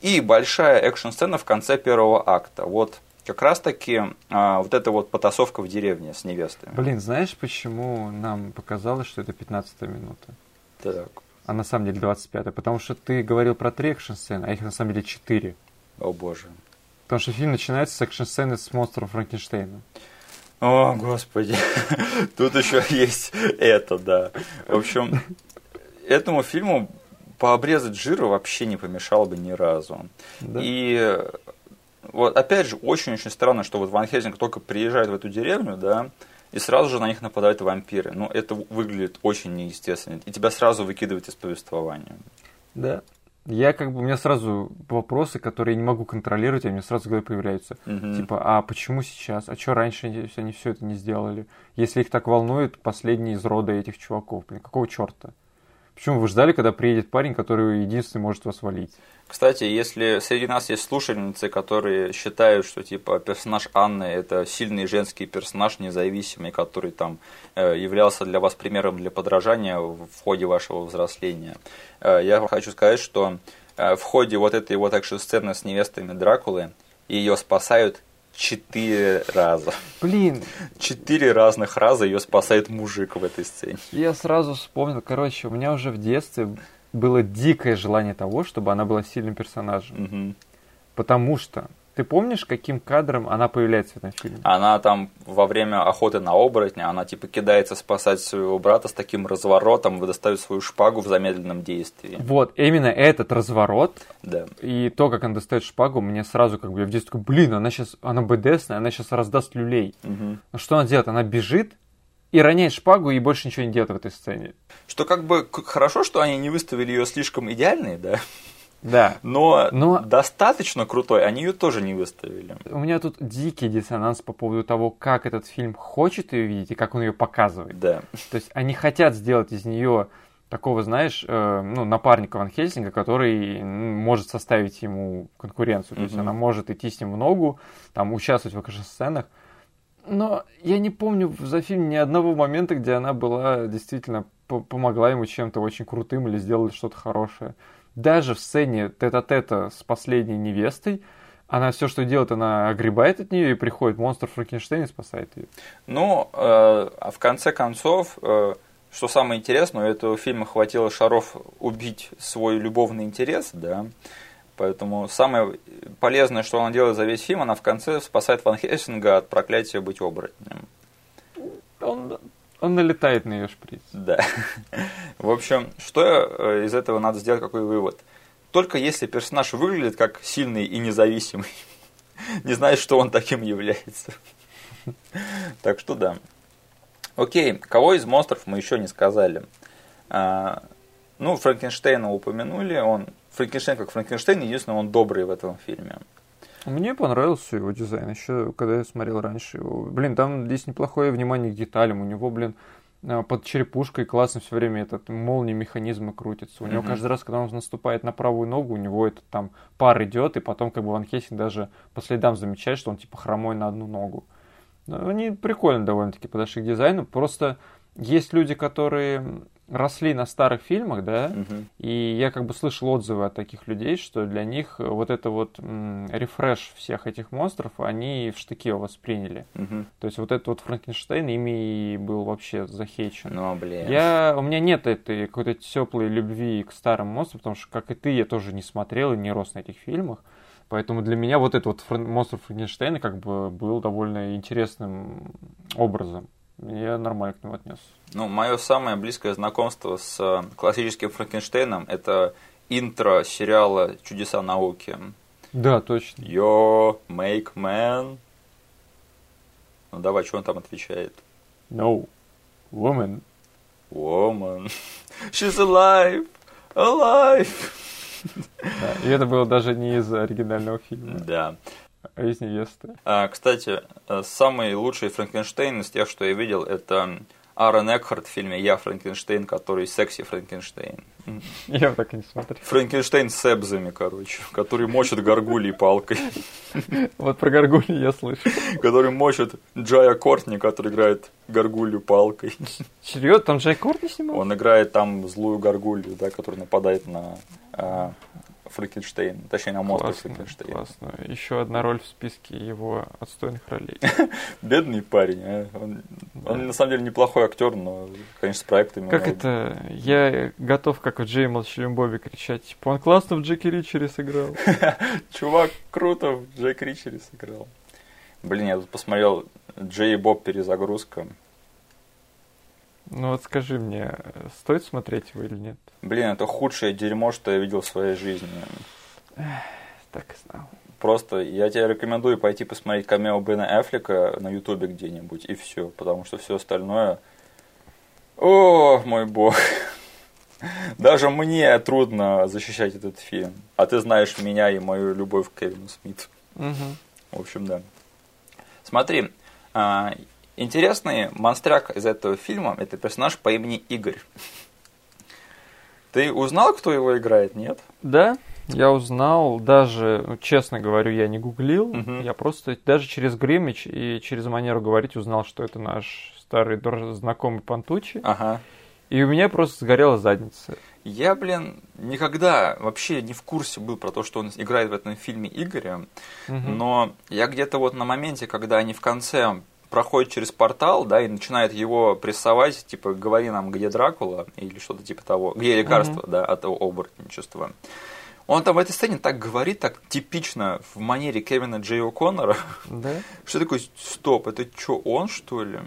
И большая экшн-сцена в конце первого акта. Вот как раз-таки а, вот эта вот потасовка в деревне с невестами. Блин, знаешь, почему нам показалось, что это 15 минута? Так. А на самом деле 25 Потому что ты говорил про три экшн-сцены, а их на самом деле четыре. О боже. Потому что фильм начинается с экшн-сцены с монстром Франкенштейна. О, господи. [laughs] Тут еще есть это, да. В общем, этому фильму пообрезать жира вообще не помешало бы ни разу. Да. И вот опять же, очень-очень странно, что вот Ван Хельсинг только приезжает в эту деревню, да, и сразу же на них нападают вампиры. Ну, это выглядит очень неестественно. И тебя сразу выкидывают из повествования. Да. Я как бы, у меня сразу вопросы, которые я не могу контролировать, они сразу в голове появляются. Угу. Типа, а почему сейчас? А что раньше они, они все это не сделали? Если их так волнует последний из рода этих чуваков, блин, какого черта? Почему вы ждали, когда приедет парень, который единственный может вас валить? Кстати, если среди нас есть слушательницы, которые считают, что типа персонаж Анны это сильный женский персонаж, независимый, который там э, являлся для вас примером для подражания в ходе вашего взросления, э, я хочу сказать, что э, в ходе вот этой вот экшн-сцены с невестами Дракулы ее спасают четыре раза. Блин. Четыре разных раза ее спасает мужик в этой сцене. Я сразу вспомнил, короче, у меня уже в детстве было дикое желание того, чтобы она была сильным персонажем. Угу. Потому что ты помнишь, каким кадром она появляется в этом фильме? Она там во время охоты на оборотня, она типа кидается спасать своего брата с таким разворотом, достает свою шпагу в замедленном действии. Вот, именно этот разворот да. и то, как она достает шпагу, мне сразу как бы я в детстве такой, блин, она сейчас, она БДСная, она сейчас раздаст люлей. Угу. Что она делает? Она бежит, и роняет шпагу и больше ничего не делает в этой сцене. Что как бы хорошо, что они не выставили ее слишком идеальной, да? Да. Но, Но достаточно крутой они ее тоже не выставили. У меня тут дикий диссонанс по поводу того, как этот фильм хочет ее видеть и как он ее показывает. Да. То есть они хотят сделать из нее такого, знаешь, э, ну, напарника Ван Хельсинга, который может составить ему конкуренцию. То mm-hmm. есть она может идти с ним в ногу, там, участвовать в экшн-сценах. Но я не помню за фильм ни одного момента, где она была действительно помогла ему чем-то очень крутым или сделала что-то хорошее. Даже в сцене тета-тета с последней невестой, она все, что делает, она огребает от нее и приходит монстр Франкенштейн и спасает ее. Ну, э, а в конце концов, э, что самое интересное, у этого фильма хватило шаров убить свой любовный интерес, да, Поэтому самое полезное, что она делает за весь фильм, она в конце спасает Ван Хельсинга от проклятия быть оборотнем. Он, он налетает на ее шприц. Да. В общем, что э, из этого надо сделать, какой вывод? Только если персонаж выглядит как сильный и независимый, [laughs] не знаешь, что он таким является. Так что да. Окей, кого из монстров мы еще не сказали? А, ну, Франкенштейна упомянули, он Франкенштейн как Франкенштейн, единственное, он добрый в этом фильме. Мне понравился его дизайн, еще когда я смотрел раньше его. Блин, там здесь неплохое внимание к деталям. У него, блин, а, под черепушкой классно все время этот молнии механизмы крутятся. У него каждый раз, когда он наступает на правую ногу, у него этот там пар идет, и потом как бы Ван Хессинг даже по следам замечает, что он типа хромой на одну ногу. Но они прикольно довольно-таки подошли к дизайну. Просто есть люди, которые росли на старых фильмах, да, угу. и я как бы слышал отзывы от таких людей, что для них вот это вот м, рефреш всех этих монстров, они в штыке восприняли. Угу. То есть вот этот вот Франкенштейн ими был вообще захейчен. Ну, блин. Я, у меня нет этой какой-то теплой любви к старым монстрам, потому что, как и ты, я тоже не смотрел и не рос на этих фильмах. Поэтому для меня вот этот вот фран- монстр Франкенштейна как бы был довольно интересным образом. Я нормально к нему отнес. Ну, мое самое близкое знакомство с э, классическим Франкенштейном это интро сериала «Чудеса науки». Да, точно. Yo, make man. Ну давай, что он там отвечает? No, woman. Woman. [laughs] She's alive. Alive. Да, и это было даже не из оригинального фильма. Да. [laughs] Из невесты. А, кстати, э, самый лучший Франкенштейн из тех, что я видел, это Аарон Экхарт в фильме «Я Франкенштейн», который секси Франкенштейн. [laughs] Я так и не смотрел. Франкенштейн с эбзами, короче, который мочит горгулей палкой. [laughs] Вот про горгулью я слышу. Который мочит Джая Кортни, который играет горгулью палкой. Серьезно? Там Джай Кортни снимал? Он играет там злую горгулью, да, которая нападает на а, Франкенштейн, точнее на монстра Франкенштейн. Классно. Еще одна роль в списке его отстойных ролей. [laughs] Бедный парень, а? он, да. он на самом деле неплохой актер, но, конечно, с проектами. Как это? Я готов, как в Джей Молчаливом Бобби, кричать, типа, он классно в Джеки Ричере сыграл. [laughs] Чувак круто в Джек Ричере сыграл. Блин, я тут посмотрел Джей и Боб перезагрузка. Ну вот скажи мне, стоит смотреть его или нет? Блин, это худшее дерьмо, что я видел в своей жизни. Так и знал. Просто я тебе рекомендую пойти посмотреть камео Бена Эффлека на Ютубе где-нибудь, и все, потому что все остальное... О, мой бог. Даже мне трудно защищать этот фильм. А ты знаешь меня и мою любовь к Кевину Смиту. Угу. В общем, да. Смотри, а, интересный монстряк из этого фильма – это персонаж по имени Игорь. Ты узнал, кто его играет, нет? Да, я узнал, даже, ну, честно говорю, я не гуглил, угу. я просто даже через гримич и через манеру говорить узнал, что это наш старый знакомый Пантучи. Ага. И у меня просто сгорела задница. Я, блин, никогда вообще не в курсе был про то, что он играет в этом фильме Игоря, угу. но я где-то вот на моменте, когда они в конце проходят через портал, да, и начинает его прессовать, типа, говори нам, где Дракула, или что-то типа того, где лекарство, угу. да, от оборотничества. Он там в этой сцене так говорит, так типично в манере Кевина Джей О'Коннора, да? [laughs] что такое, стоп, это что, он что ли?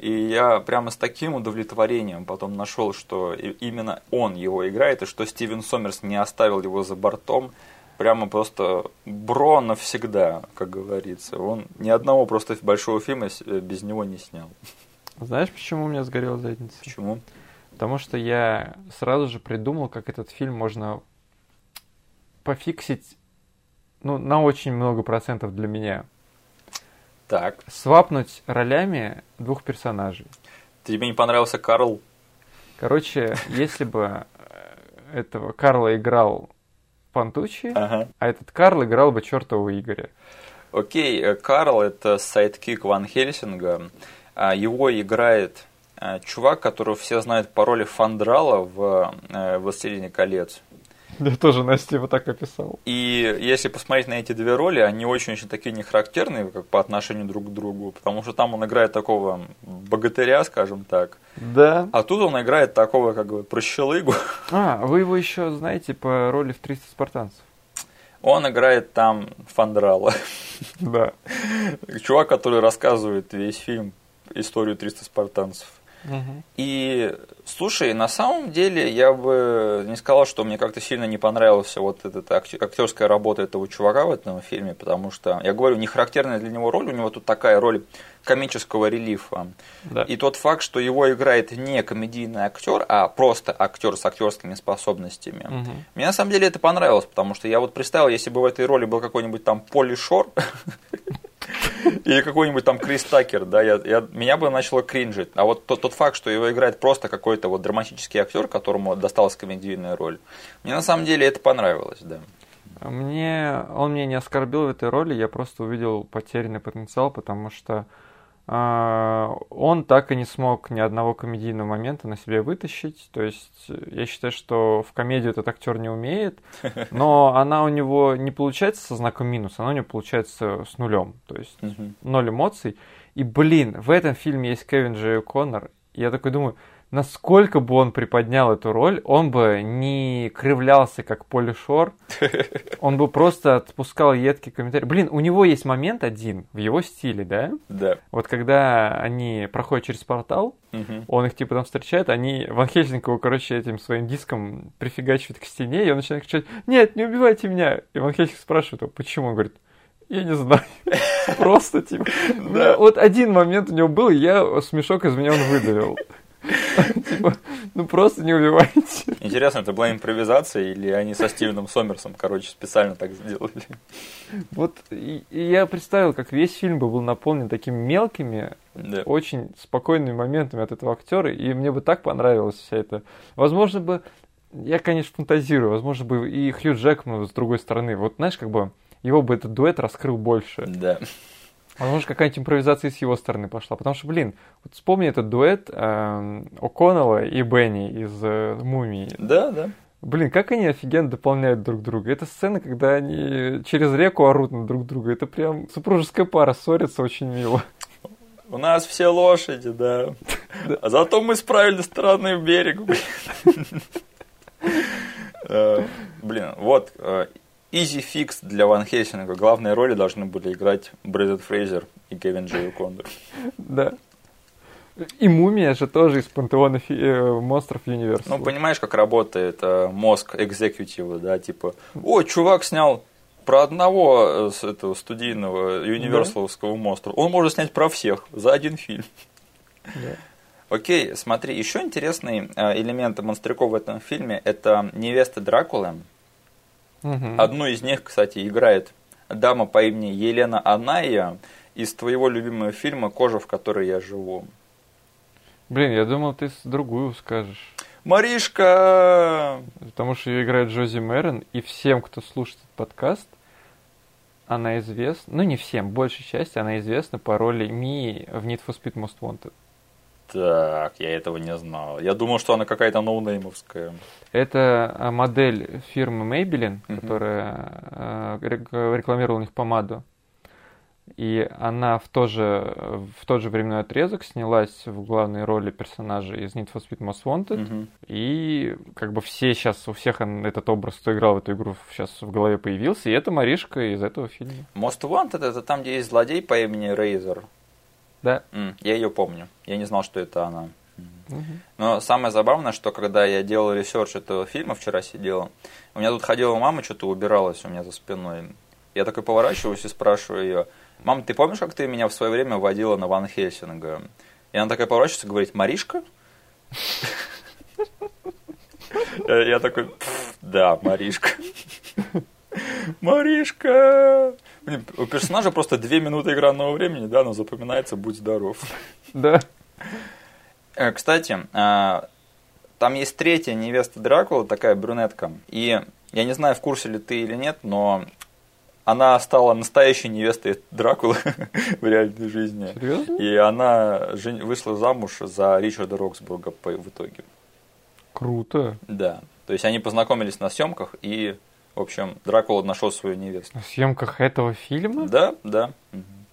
И я прямо с таким удовлетворением потом нашел, что именно он его играет, и что Стивен Сомерс не оставил его за бортом. Прямо просто бро навсегда, как говорится. Он ни одного просто большого фильма без него не снял. Знаешь, почему у меня сгорела задница? Почему? Потому что я сразу же придумал, как этот фильм можно пофиксить ну, на очень много процентов для меня. Так. Свапнуть ролями двух персонажей. Тебе не понравился Карл? Короче, если бы э, этого Карла играл Пантучи, ага. а этот Карл играл бы чертового Игоря. Окей, э, Карл это sidekick Ван Хельсинга. А, его играет э, чувак, которого все знают по роли Фарамира в «Властелине колец». Я тоже Настя его так описал. И если посмотреть на эти две роли, они очень-очень такие нехарактерные, как по отношению друг к другу, потому что там он играет такого богатыря, скажем так. Да. А тут он играет такого, как бы, прощелыгу. А, вы его еще знаете по роли в 300 спартанцев. Он играет там Фандрала. Да. Чувак, который рассказывает весь фильм историю 300 спартанцев. Угу. И слушай, на самом деле я бы не сказал, что мне как-то сильно не понравилась вот эта актерская работа этого чувака в этом фильме, потому что, я говорю, не характерная для него роль, у него тут такая роль комического релифа. Да. И тот факт, что его играет не комедийный актер, а просто актер с актерскими способностями. Угу. Мне на самом деле это понравилось, потому что я вот представил, если бы в этой роли был какой-нибудь там Поли Шор, [laughs] или какой-нибудь там Крис Такер, да, я, я, меня бы начало кринжить. А вот тот, тот факт, что его играет просто какой-то вот драматический актер, которому досталась комедийная роль, мне на самом деле это понравилось, да. Мне, он меня не оскорбил в этой роли, я просто увидел потерянный потенциал, потому что он так и не смог ни одного комедийного момента на себе вытащить. То есть я считаю, что в комедию этот актер не умеет, [laughs] но она у него не получается со знаком минус, она у него получается с нулем. То есть ноль эмоций. И, блин, в этом фильме есть Кевин Джей Коннор. Я такой думаю, насколько бы он приподнял эту роль, он бы не кривлялся, как Поли Шор. [laughs] Он бы просто отпускал едкий комментарий. Блин, у него есть момент один в его стиле, да? Да. Вот когда они проходят через портал, угу. он их типа там встречает, они Ван Хельсинг его, короче, этим своим диском прифигачивает к стене, и он начинает кричать, нет, не убивайте меня. И Ван Хельсинг спрашивает его, почему? Он говорит, я не знаю. [laughs] Просто, типа... Вот один момент у него был, я смешок из меня он выдавил. Типа, ну просто не убивайте. Интересно, это была импровизация или они со Стивеном Сомерсом, короче, специально так сделали? Вот и, я представил, как весь фильм бы был наполнен такими мелкими, да. очень спокойными моментами от этого актера, и мне бы так понравилось вся это. Возможно бы, я, конечно, фантазирую, возможно бы и Хью Джекман с другой стороны, вот знаешь, как бы его бы этот дуэт раскрыл больше. Да. Возможно, какая-нибудь импровизация с его стороны пошла. Потому что, блин, вот вспомни этот дуэт э, О'Коннелла и Бенни из э, «Мумии». Да, да. Блин, как они офигенно дополняют друг друга. Это сцена, когда они через реку орут на друг друга. Это прям супружеская пара ссорится очень мило. У нас все лошади, да. А зато мы с правильной стороны берег, блин. [laughs] Э, блин, вот э, Easy Fix для Ван Хельсинга. Главные роли должны были играть Брэдет Фрейзер и Кевин Джей Коннор. Да. И мумия же тоже из пантеона фи- э, монстров Universe. Ну, понимаешь, как работает э, мозг экзекутива, да, типа, ой, чувак снял про одного э, этого студийного юниверсаловского да? монстра. Он может снять про всех за один фильм. Да. Окей, смотри, еще интересный э, элемент монстряков в этом фильме – это невеста Дракулы. Угу. Одну из них, кстати, играет дама по имени Елена Аная из твоего любимого фильма «Кожа, в которой я живу». Блин, я думал, ты другую скажешь. Маришка! Потому что ее играет Джози Мэрон, и всем, кто слушает этот подкаст, она известна, ну не всем, большей части она известна по роли Мии в Need for Speed Most Wanted. Так, я этого не знал. Я думал, что она какая-то ноунеймовская. Это а, модель фирмы Maybelline, uh-huh. которая э, рекламировала у них помаду. И она в, то же, в тот же временной отрезок снялась в главной роли персонажа из Need for Speed Most Wanted. Uh-huh. И как бы все сейчас, у всех этот образ, кто играл в эту игру, сейчас в голове появился. И это Маришка из этого фильма. Most Wanted это там, где есть злодей по имени Рейзер. Да. Я ее помню. Я не знал, что это она. Мм. Но самое забавное, что когда я делал research этого фильма, вчера сидел, а, у меня тут ходила мама, что-то убиралась у меня за спиной. Я такой поворачиваюсь и спрашиваю ее, мам, ты помнишь, как ты меня в свое время водила на Ван Хельсинга? И она такая поворачивается и говорит, Маришка? Я такой, да, Маришка. Маришка! У персонажа просто две минуты экранного времени, да, но запоминается «Будь здоров». Да. Э, кстати, а, там есть третья невеста Дракула, такая брюнетка. И я не знаю, в курсе ли ты или нет, но она стала настоящей невестой Дракулы [laughs] в реальной жизни. Серьезно? И она вышла замуж за Ричарда Роксбурга в итоге. Круто. Да. То есть они познакомились на съемках и в общем, Дракула нашел свою невесту. В съемках этого фильма? Да, да.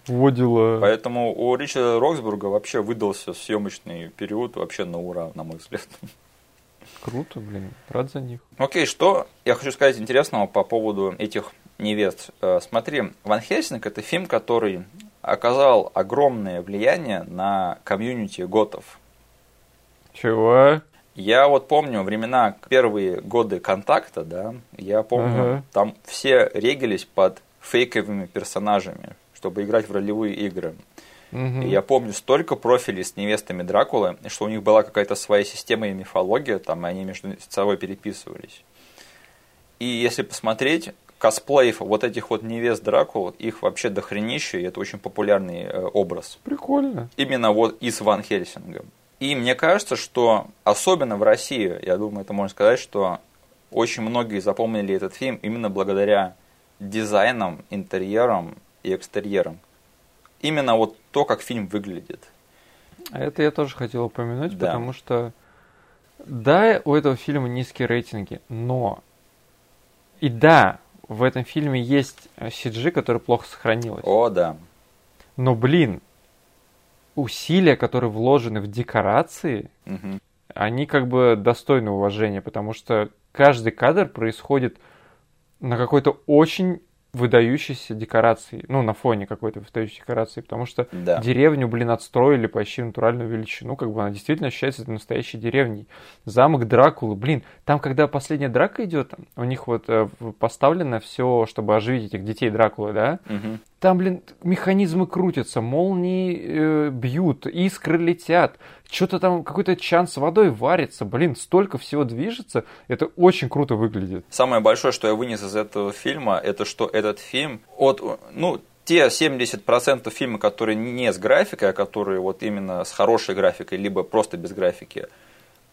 Водила. Поэтому у Ричарда Роксбурга вообще выдался съемочный период вообще на ура, на мой взгляд. Круто, блин, рад за них. Окей, что я хочу сказать интересного по поводу этих невест. Э, смотри, Ван Хельсинг это фильм, который оказал огромное влияние на комьюнити готов. Чего? Я вот помню времена, первые годы контакта, да, я помню, ага. там все регились под фейковыми персонажами, чтобы играть в ролевые игры. Угу. И я помню столько профилей с невестами Дракулы, что у них была какая-то своя система и мифология, там, и они между собой переписывались. И если посмотреть, косплеев вот этих вот невест Дракул, их вообще дохренище, и это очень популярный э, образ. Прикольно. Именно вот из Ван Хельсинга. И мне кажется, что особенно в России, я думаю, это можно сказать, что очень многие запомнили этот фильм именно благодаря дизайнам, интерьерам и экстерьерам. Именно вот то, как фильм выглядит. А это я тоже хотел упомянуть, да. потому что да, у этого фильма низкие рейтинги, но и да, в этом фильме есть CG, который плохо сохранилось. О, да. Но, блин, усилия, которые вложены в декорации, угу. они как бы достойны уважения, потому что каждый кадр происходит на какой-то очень выдающейся декорации, ну, на фоне какой-то выдающейся декорации, потому что да. деревню, блин, отстроили почти натуральную величину, как бы она действительно ощущается настоящей деревней. Замок Дракулы, блин, там, когда последняя драка идет, у них вот э, поставлено все, чтобы оживить этих детей Дракулы, да, угу. Там, блин, механизмы крутятся, молнии э, бьют, искры летят, что-то там, какой-то чан с водой варится, блин, столько всего движется, это очень круто выглядит. Самое большое, что я вынес из этого фильма, это что этот фильм от, ну, те 70% фильма, которые не с графикой, а которые вот именно с хорошей графикой, либо просто без графики,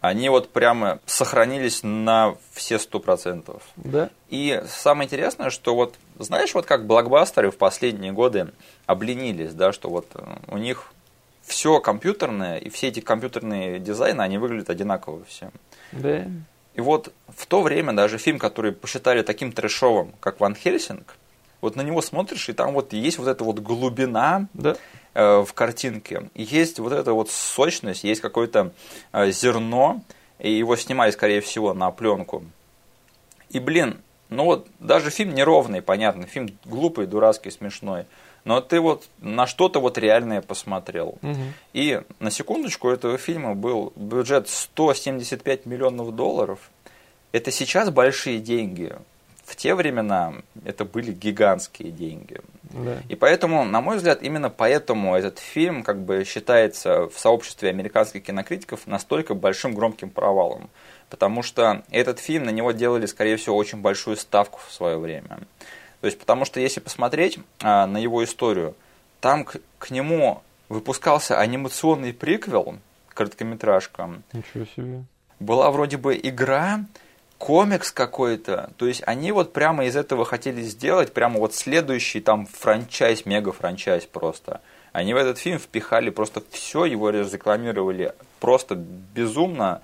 они вот прямо сохранились на все сто процентов. Да. И самое интересное, что вот, знаешь, вот как блокбастеры в последние годы обленились, да, что вот э, у них все компьютерное, и все эти компьютерные дизайны, они выглядят одинаково все. Да. И вот в то время даже фильм, который посчитали таким трэшовым, как Ван Хельсинг, вот на него смотришь, и там вот есть вот эта вот глубина да. э, в картинке, есть вот эта вот сочность, есть какое-то э, зерно, и его снимали, скорее всего, на пленку. И, блин, ну вот даже фильм неровный, понятно, фильм глупый, дурацкий, смешной, но ты вот на что-то вот реальное посмотрел. Угу. И на секундочку этого фильма был бюджет 175 миллионов долларов. Это сейчас большие деньги. В те времена это были гигантские деньги. Да. И поэтому, на мой взгляд, именно поэтому этот фильм как бы считается в сообществе американских кинокритиков настолько большим громким провалом. Потому что этот фильм, на него делали, скорее всего, очень большую ставку в свое время. То есть, потому что если посмотреть а, на его историю, там к, к нему выпускался анимационный приквел, короткометражка. Ничего себе. Была вроде бы игра, комикс какой-то. То есть они вот прямо из этого хотели сделать прямо вот следующий там франчайз, мега-франчайз просто. Они в этот фильм впихали просто все, его рекламировали просто безумно.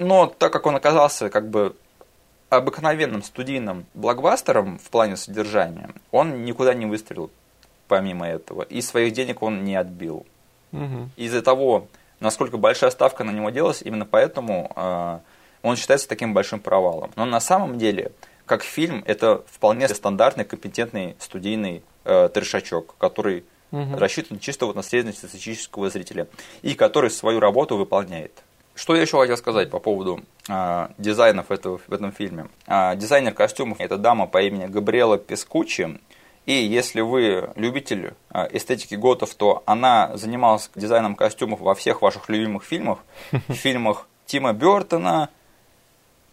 Но так как он оказался как бы обыкновенным студийным блокбастером в плане содержания, он никуда не выстрелил помимо этого. И своих денег он не отбил. Угу. Из-за того, насколько большая ставка на него делалась, именно поэтому э, он считается таким большим провалом. Но на самом деле, как фильм, это вполне стандартный, компетентный студийный э, трешачок, который угу. рассчитан чисто вот на среднестатистического зрителя и который свою работу выполняет. Что я еще хотел сказать по поводу э, дизайнов этого, в этом фильме. Э, дизайнер костюмов – это дама по имени Габриэла Пескучи. И если вы любитель э, эстетики готов, то она занималась дизайном костюмов во всех ваших любимых фильмах. [laughs] В фильмах Тима Бертона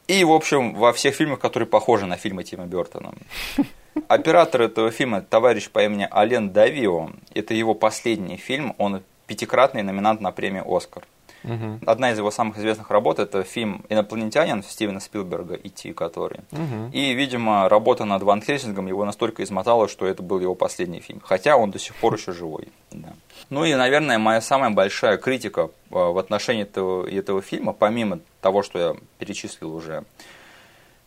и, в общем, во всех фильмах, которые похожи на фильмы Тима Бертона. [laughs] Оператор этого фильма – товарищ по имени Ален Давио. Это его последний фильм, он пятикратный номинант на премию «Оскар». Угу. Одна из его самых известных работ это фильм «Инопланетянин» Стивена Спилберга, «Идти», который. Угу. И, видимо, работа над Ван Хельсингом его настолько измотала, что это был его последний фильм. Хотя он до сих пор еще живой. Да. Ну и, наверное, моя самая большая критика а, в отношении этого, этого фильма, помимо того, что я перечислил уже,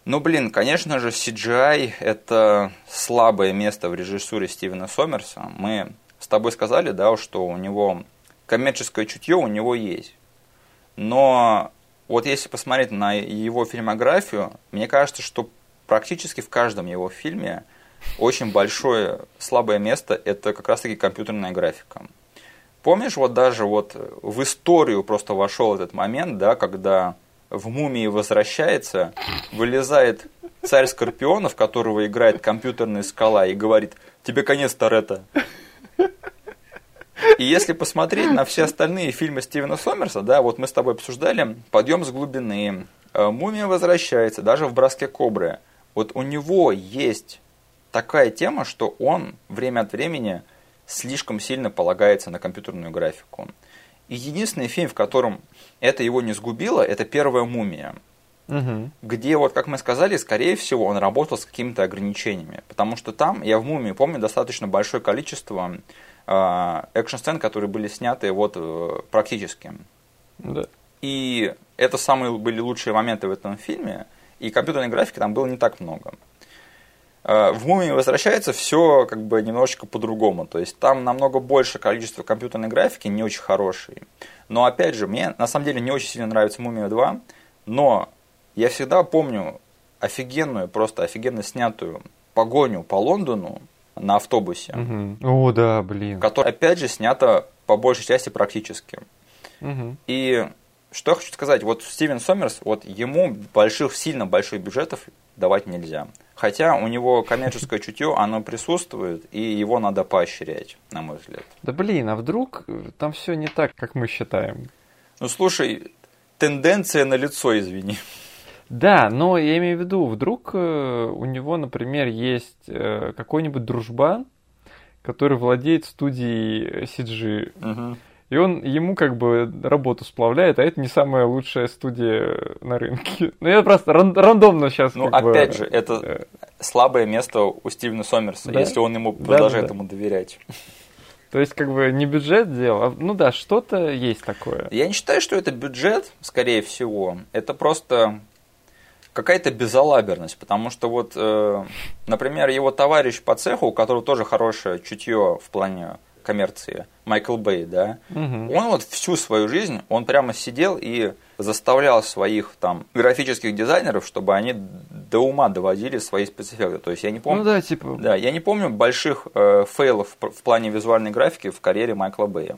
ну, блин, конечно же, CGI – это слабое место в режиссуре Стивена Сомерса. Мы с тобой сказали, да, что у него коммерческое чутье у него есть. Но вот если посмотреть на его фильмографию, мне кажется, что практически в каждом его фильме очень большое слабое место – это как раз-таки компьютерная графика. Помнишь, вот даже вот в историю просто вошел этот момент, да, когда в «Мумии» возвращается, вылезает царь Скорпионов, которого играет компьютерная скала, и говорит «Тебе конец, Торетто». И если посмотреть на все остальные фильмы Стивена Сомерса, да, вот мы с тобой обсуждали «Подъем с глубины», э, «Мумия возвращается», даже в «Броске кобры». Вот у него есть такая тема, что он время от времени слишком сильно полагается на компьютерную графику. И единственный фильм, в котором это его не сгубило, это первая мумия. Угу. Где, вот как мы сказали, скорее всего, он работал с какими-то ограничениями. Потому что там, я в мумии помню достаточно большое количество экшн-сцен, которые были сняты вот э, практически. Да. И это самые были лучшие моменты в этом фильме, и компьютерной графики там было не так много. А, в «Мумии возвращается» все как бы немножечко по-другому. То есть там намного больше количество компьютерной графики, не очень хорошей. Но опять же, мне на самом деле не очень сильно нравится «Мумия 2», но я всегда помню офигенную, просто офигенно снятую погоню по Лондону на автобусе. Угу. О, да, блин. Которая, опять же, снята по большей части практически. Угу. И что я хочу сказать, вот Стивен Сомерс, вот ему больших, сильно больших бюджетов давать нельзя. Хотя у него коммерческое [laughs] чутье, оно присутствует, и его надо поощрять, на мой взгляд. Да блин, а вдруг там все не так, как мы считаем? Ну слушай, тенденция на лицо, извини. [laughs] Да, но я имею в виду, вдруг э, у него, например, есть э, какой-нибудь дружбан, который владеет студией CG. Угу. И он ему как бы работу сплавляет, а это не самая лучшая студия на рынке. [laughs] Ну, я просто ран- рандомно сейчас. Ну, опять бы, же, это э... слабое место у Стивена Сомерса, да? если он ему продолжает да, да. ему доверять. То есть, как бы не бюджет делал, а, ну да, что-то есть такое. Я не считаю, что это бюджет, скорее всего. Это просто какая-то безалаберность, потому что вот, э, например, его товарищ по цеху, у которого тоже хорошее чутье в плане коммерции, Майкл Бэй, да, угу. он вот всю свою жизнь, он прямо сидел и заставлял своих там графических дизайнеров, чтобы они до ума доводили свои спецэффекты. То есть я не помню. Ну да, типа. Да, я не помню больших э, фейлов в плане визуальной графики в карьере Майкла Бэя.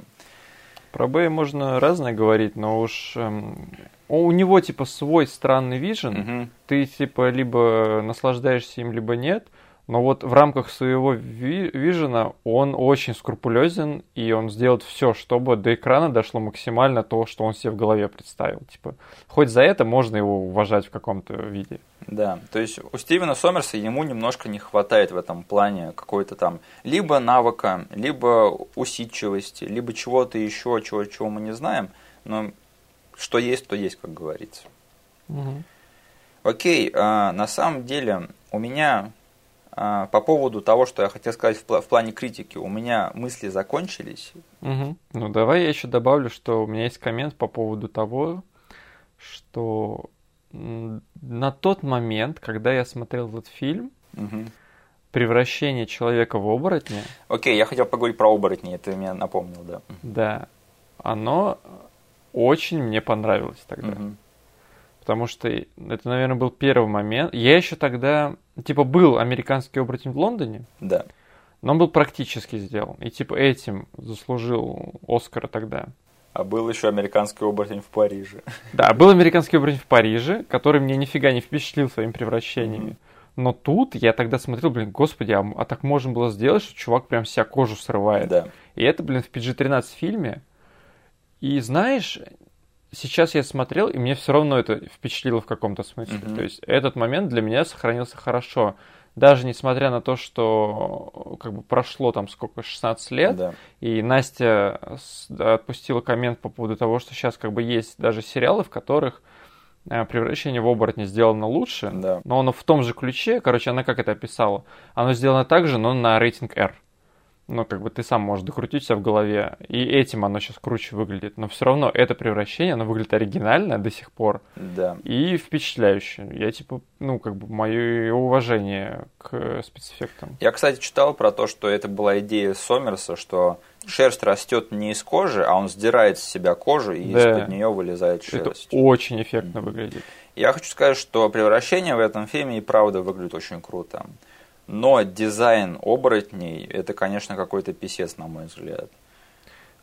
Про Бэя можно разное говорить, но уж эм, у него типа свой странный вижен. Угу. Ты типа либо наслаждаешься им, либо нет. Но вот в рамках своего вижена он очень скрупулезен, и он сделает все, чтобы до экрана дошло максимально то, что он себе в голове представил. Типа, хоть за это можно его уважать в каком-то виде. Да, то есть у Стивена Сомерса ему немножко не хватает в этом плане какой-то там либо навыка, либо усидчивости, либо чего-то еще, чего, чего мы не знаем, но что есть, то есть, как говорится. Угу. Окей, а, на самом деле у меня по поводу того, что я хотел сказать в, в плане критики, у меня мысли закончились. Угу. Ну, давай я еще добавлю, что у меня есть коммент по поводу того, что на тот момент, когда я смотрел этот фильм, угу. превращение человека в оборотня. Окей, я хотел поговорить про оборотни, это меня напомнил, да. Да, оно очень мне понравилось тогда. Угу. Потому что это, наверное, был первый момент. Я еще тогда, типа, был американский оборотень в Лондоне. Да. Но он был практически сделан. И, типа, этим заслужил Оскара тогда. А был еще американский оборотень в Париже. [laughs] Да, был американский оборотень в Париже, который мне нифига не впечатлил своими превращениями. Mm-hmm. Но тут я тогда смотрел, блин, господи, а, а так можно было сделать, что чувак прям вся кожу срывает. Да. И это, блин, в PG-13 фильме. И знаешь, сейчас я смотрел, и мне все равно это впечатлило в каком-то смысле. Mm-hmm. То есть этот момент для меня сохранился хорошо. Даже несмотря на то, что как бы прошло там сколько, 16 лет, да. и Настя отпустила коммент по поводу того, что сейчас как бы есть даже сериалы, в которых э, превращение в оборотня сделано лучше, да. но оно в том же ключе, короче, она как это описала, оно сделано так же, но на рейтинг R ну, как бы ты сам можешь докрутить себя в голове, и этим оно сейчас круче выглядит, но все равно это превращение, оно выглядит оригинально до сих пор. Да. И впечатляюще. Я, типа, ну, как бы, мое уважение к спецэффектам. Я, кстати, читал про то, что это была идея Сомерса, что шерсть растет не из кожи, а он сдирает с себя кожу, и да. из-под нее вылезает шерсть. Это очень эффектно выглядит. Я хочу сказать, что превращение в этом фильме и правда выглядит очень круто. Но дизайн оборотней это, конечно, какой-то писец, на мой взгляд.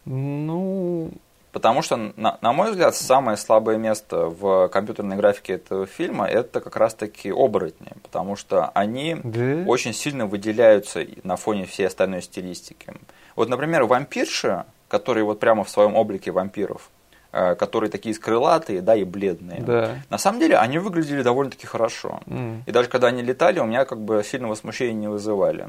Ну. Потому что, на, на мой взгляд, самое слабое место в компьютерной графике этого фильма это как раз-таки оборотни, потому что они да? очень сильно выделяются на фоне всей остальной стилистики. Вот, например, вампирши, которые вот прямо в своем облике вампиров, которые такие скрылатые, да, и бледные. Да. На самом деле они выглядели довольно-таки хорошо. Mm. И даже когда они летали, у меня как бы сильного смущения не вызывали.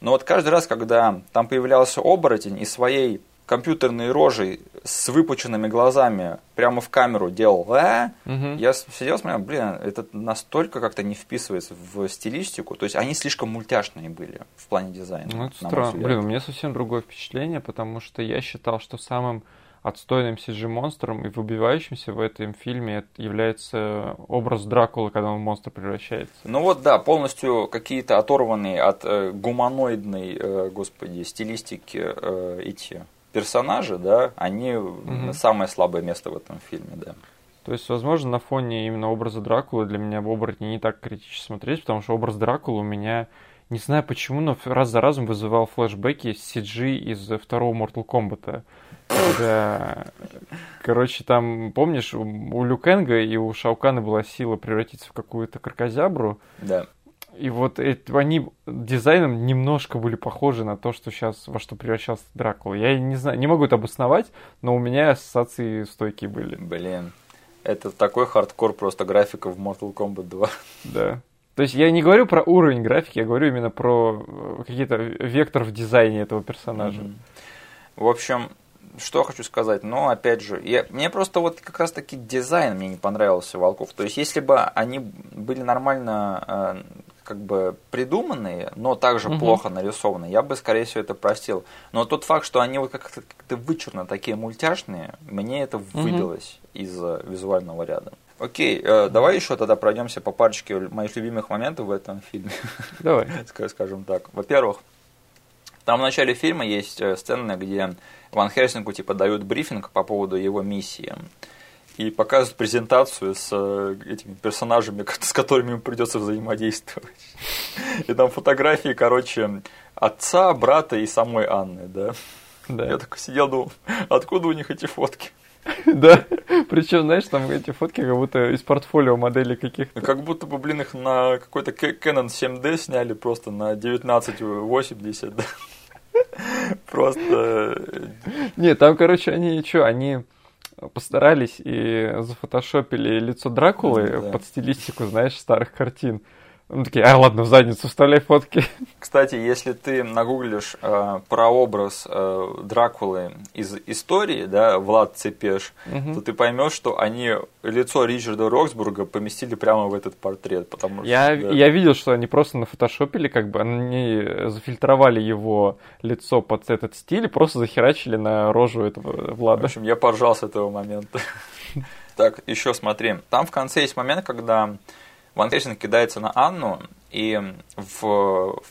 Но вот каждый раз, когда там появлялся оборотень и своей компьютерной рожей с выпученными глазами прямо в камеру делал э, угу. я сидел смотрел, блин, это настолько как-то не вписывается в стилистику. То есть они слишком мультяшные были в плане дизайна. Ну, это странно. Блин, у меня совсем другое впечатление, потому что я считал, что самым отстойным CG-монстром и выбивающимся в этом фильме является образ Дракулы, когда он в монстр превращается. Ну вот да, полностью какие-то оторванные от э, гуманоидной, э, господи, стилистики э, эти персонажи, да, они угу. самое слабое место в этом фильме, да. То есть, возможно, на фоне именно образа Дракулы для меня в оборотне не так критично смотреть, потому что образ Дракулы у меня, не знаю почему, но раз за разом вызывал флешбеки CG из второго Mortal Kombat. Да. Короче, там, помнишь, у Люкенга и у Шаукана была сила превратиться в какую-то крокозябру. Да. И вот это, они дизайном немножко были похожи на то, что сейчас во что превращался Дракула. Я не знаю, не могу это обосновать, но у меня ассоциации стойкие были. Блин, это такой хардкор просто графика в Mortal Kombat 2. Да. То есть я не говорю про уровень графики, я говорю именно про э, какие-то вектор в дизайне этого персонажа. Mm-hmm. В общем, что хочу сказать, но опять же, я, мне просто вот как раз таки дизайн мне не понравился Волков. То есть, если бы они были нормально э, как бы придуманные, но также угу. плохо нарисованы, я бы, скорее всего, это простил. Но тот факт, что они вот как-то, как-то вычурно такие мультяшные, мне это выбилось угу. из визуального ряда. Окей, э, давай еще тогда пройдемся по парочке моих любимых моментов в этом фильме. Давай. [laughs] Скажем так. Во-первых, там в начале фильма есть э, сцена, где Ван Хельсингу типа дают брифинг по поводу его миссии. И показывают презентацию с э, этими персонажами, [laughs] с которыми ему придется взаимодействовать. [laughs] И там фотографии, короче, отца, брата и самой Анны, да. Да. Я такой сидел, думал, откуда у них эти фотки? [laughs] Да, причем, знаешь, там эти фотки как будто из портфолио моделей каких-то. Как будто бы, блин, их на какой-то Canon 7D сняли просто на 1980, да. [laughs] Просто... Не, там, короче, они что, они постарались и зафотошопили лицо Дракулы под стилистику, знаешь, старых картин. Ну, такие, а, ладно, в задницу вставляй фотки. Кстати, если ты нагуглишь э, прообраз э, Дракулы из истории, да, Влад Цепеш, угу. то ты поймешь, что они лицо Ричарда Роксбурга поместили прямо в этот портрет. Потому я, что, да. я видел, что они просто нафотошопили, как бы они зафильтровали его лицо под этот стиль и просто захерачили на рожу этого Влада. В общем, я поржал с этого момента. [laughs] Так, еще смотри. Там в конце есть момент, когда Ван Хельсинг кидается на Анну, и в,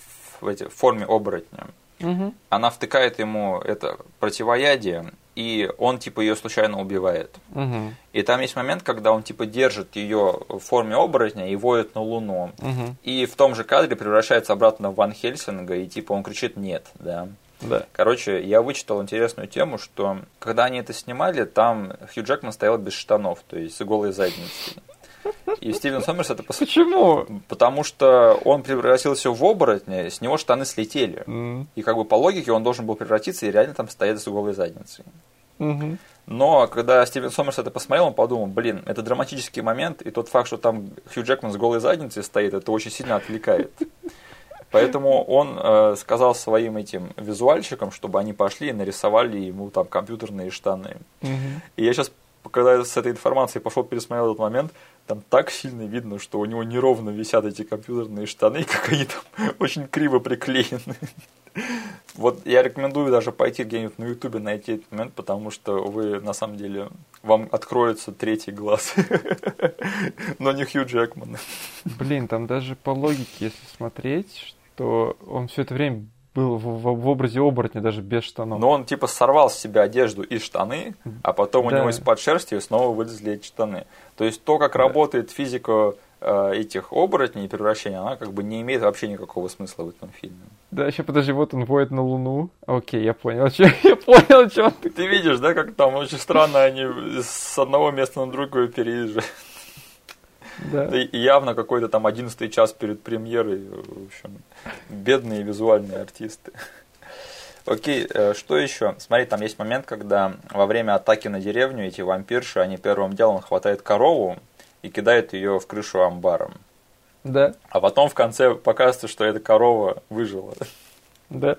в, эти, в форме оборотня угу. она втыкает ему это противоядие, и он типа ее случайно убивает. Угу. И там есть момент, когда он типа держит ее в форме оборотня и воет на Луну. Угу. И в том же кадре превращается обратно в Ван Хельсинга, и типа он кричит нет, да. Да. Короче, я вычитал интересную тему, что когда они это снимали, там Хью Джекман стоял без штанов, то есть с голой задницей. И Стивен Сомерс это пос... Почему? Потому что он превратился в оборотня, с него штаны слетели. Mm. И как бы по логике он должен был превратиться и реально там стоять с голой задницей. Mm-hmm. Но когда Стивен Сомерс это посмотрел, он подумал, блин, это драматический момент, и тот факт, что там Хью Джекман с голой задницей стоит, это очень сильно отвлекает. Поэтому он э, сказал своим этим визуальщикам, чтобы они пошли и нарисовали ему там компьютерные штаны. Угу. И я сейчас, когда я с этой информацией пошел пересмотрел этот момент, там так сильно видно, что у него неровно висят эти компьютерные штаны, [laughs] как они там очень криво приклеены. Вот я рекомендую даже пойти где-нибудь на ютубе найти этот момент, потому что вы на самом деле, вам откроется третий глаз. [laughs] Но не Хью Джекман. Блин, там даже по логике, если смотреть, что он все это время был в, в, в образе оборотня, даже без штанов. Но он типа сорвал с себя одежду и штаны, а потом да. у него из-под шерсти снова вылезли эти штаны. То есть то, как да. работает физика э, этих оборотней и превращения, она как бы не имеет вообще никакого смысла в этом фильме. Да, еще подожди, вот он воет на Луну. Окей, я понял, что [laughs] я понял, что ты. Ты видишь, да, как там очень странно они с одного места на другое переезжают. Да. Явно какой-то там одиннадцатый час перед премьерой. В общем, бедные визуальные артисты. Окей, э, что еще? Смотри, там есть момент, когда во время атаки на деревню эти вампирши, они первым делом хватают корову и кидают ее в крышу амбара. Да. А потом в конце показывается, что эта корова выжила. Да.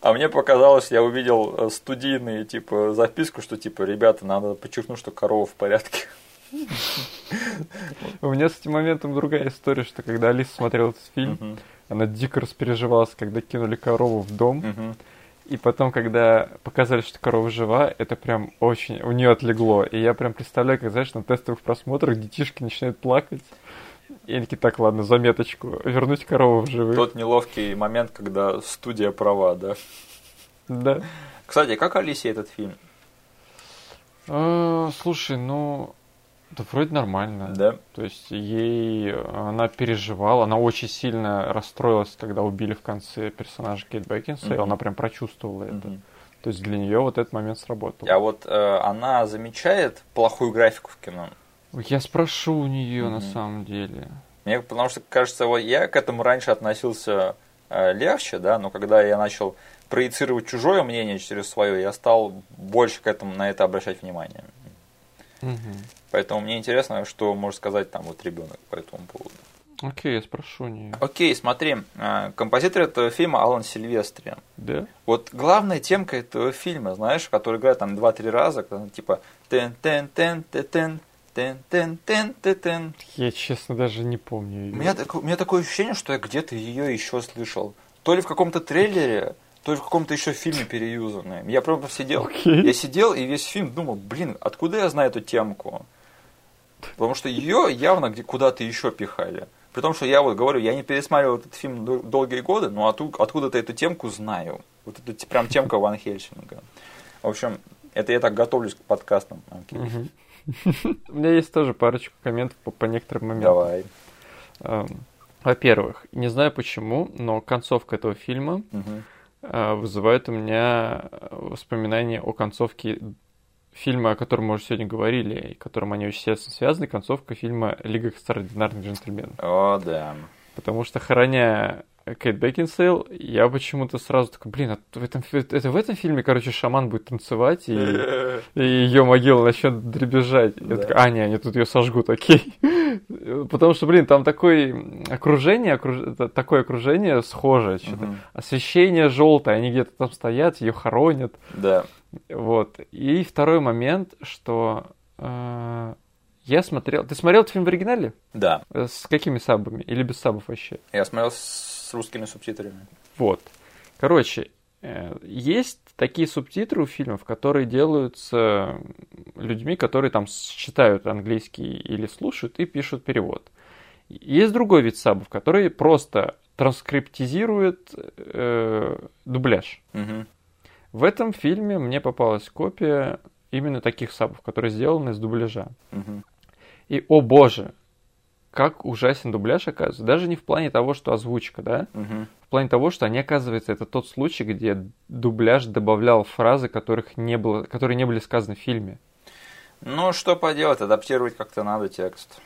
А мне показалось, я увидел э, студийные, типа, записку, что, типа, ребята, надо подчеркнуть, что корова в порядке. У меня с этим моментом другая история, что когда Алиса смотрела этот фильм, она дико распереживалась, когда кинули корову в дом. И потом, когда показали, что корова жива, это прям очень у нее отлегло. И я прям представляю, как, знаешь, на тестовых просмотрах детишки начинают плакать. И они такие, так, ладно, заметочку, вернуть корову в живых. Тот неловкий момент, когда студия права, да? Да. Кстати, как Алисе этот фильм? А, слушай, ну, да вроде нормально. Да. То есть ей она переживала, она очень сильно расстроилась, когда убили в конце персонажа Кейт Бекинсейл, mm-hmm. она прям прочувствовала mm-hmm. это. То есть для нее вот этот момент сработал. А вот э, она замечает плохую графику в кино? Я спрошу у нее mm-hmm. на самом деле. Мне потому что кажется, вот я к этому раньше относился э, легче, да, но когда я начал проецировать чужое мнение через свое, я стал больше к этому на это обращать внимание. Угу. Поэтому мне интересно, что может сказать там вот ребенок по этому поводу. Окей, я спрошу нее. Окей, смотри, а, композитор этого фильма Алан Сильвестри. Да? Вот главная темка этого фильма, знаешь, который играет там два-три раза, когда, типа тен тен тен тен тен тен тен тен Я, честно, даже не помню ее. У меня, у меня такое ощущение, что я где-то ее еще слышал. То ли в каком-то трейлере, то в каком-то еще фильме переюзанное. Я просто сидел, okay. я сидел и весь фильм думал, блин, откуда я знаю эту темку? Потому что ее явно где куда-то еще пихали. При том, что я вот говорю, я не пересматривал этот фильм долгие годы, но откуда-то эту темку знаю. Вот это прям темка Ван Хельсинга. В общем, это я так готовлюсь к подкастам. [laughs] У меня есть тоже парочку комментов по, по некоторым моментам. Давай. Эм, во-первых, не знаю почему, но концовка этого фильма угу. Вызывает у меня воспоминания о концовке фильма, о котором мы уже сегодня говорили, и которым они очень тесно связаны, концовка фильма «Лига экстраординарных джентльменов». О, да. Потому что, храня Кейт Бекинсейл, я почему-то сразу такой, блин, а в этом, это в этом фильме, короче, шаман будет танцевать, и, [laughs] и ее могила начнет дребезжать. Да. Я такой, а, не, они тут ее сожгут, окей. [laughs] Потому что, блин, там такое окружение, окруж... такое окружение схожее. Угу. Освещение желтое, они где-то там стоят, ее хоронят. Да. Вот. И второй момент, что э, я смотрел... Ты смотрел этот фильм в оригинале? Да. С какими сабами? Или без сабов вообще? Я смотрел с с русскими субтитрами. Вот. Короче, э, есть такие субтитры у фильмов, которые делаются людьми, которые там читают английский или слушают и пишут перевод. Есть другой вид сабов, который просто транскриптизирует э, дубляж. Угу. В этом фильме мне попалась копия именно таких сабов, которые сделаны из дубляжа. Угу. И, о боже, как ужасен дубляж оказывается. Даже не в плане того, что озвучка, да? Угу. В плане того, что они, оказывается, это тот случай, где дубляж добавлял фразы, которых не было, которые не были сказаны в фильме. Ну, что поделать, адаптировать как-то надо текст.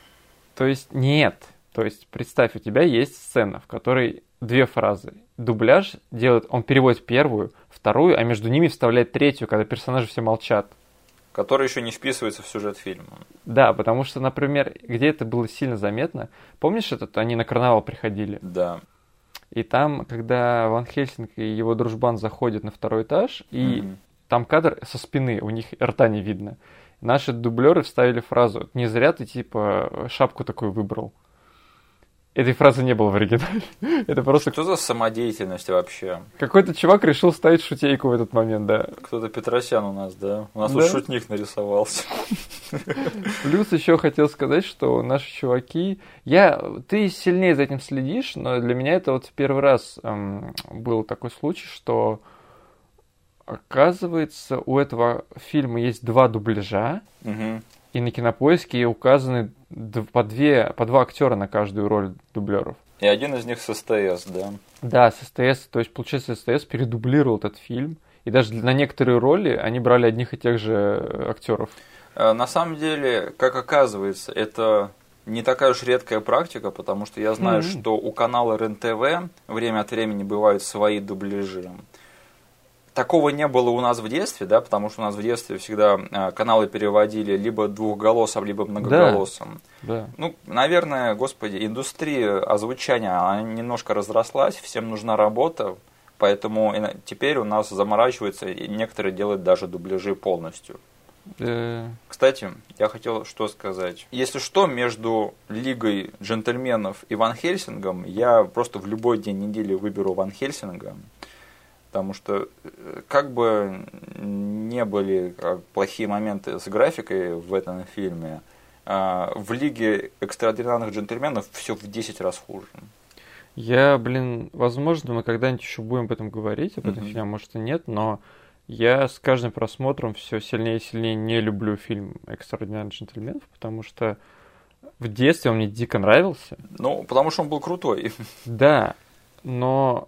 То есть нет. То есть представь, у тебя есть сцена, в которой две фразы. Дубляж делает, он переводит первую, вторую, а между ними вставляет третью, когда персонажи все молчат который еще не вписывается в сюжет фильма. Да, потому что, например, где это было сильно заметно, помнишь этот, они на карнавал приходили? Да. И там, когда Ван Хельсинг и его дружбан заходят на второй этаж, и mm-hmm. там кадр со спины, у них рта не видно. Наши дублеры вставили фразу «Не зря ты, типа, шапку такую выбрал». Этой фразы не было в оригинале. [laughs] Это просто... Что за самодеятельность вообще? Какой-то чувак решил ставить шутейку в этот момент, да. Кто-то Петросян у нас, да? У нас да? тут шутник нарисовался. [laughs] Плюс еще хотел сказать, что наши чуваки... Я... Ты сильнее за этим следишь, но для меня это вот первый раз эм, был такой случай, что оказывается у этого фильма есть два дубляжа. Угу. И на кинопоиске указаны по, две, по два актера на каждую роль дублеров. И один из них с СТС, да? Да, с СТС. То есть, получается, СТС передублировал этот фильм. И даже на некоторые роли они брали одних и тех же актеров. Э, на самом деле, как оказывается, это не такая уж редкая практика, потому что я знаю, mm-hmm. что у канала РЕН-ТВ время от времени бывают свои дубляжи такого не было у нас в детстве, да, потому что у нас в детстве всегда э, каналы переводили либо двухголосом, либо многоголосом. Да, да. Ну, наверное, господи, индустрия озвучания, она немножко разрослась, всем нужна работа, поэтому теперь у нас заморачиваются, и некоторые делают даже дубляжи полностью. Э. Кстати, я хотел что сказать. Если что, между Лигой джентльменов и Ван Хельсингом я просто в любой день недели выберу Ван Хельсинга. Потому что э, как бы не были а, плохие моменты с графикой в этом фильме, а, в Лиге экстраординарных джентльменов все в 10 раз хуже. Я, блин, возможно, мы когда-нибудь еще будем об этом говорить, об этом mm-hmm. фильме, может и нет, но я с каждым просмотром все сильнее и сильнее не люблю фильм «Экстраординарных джентльменов», потому что в детстве он мне дико нравился. Ну, потому что он был крутой. Да, но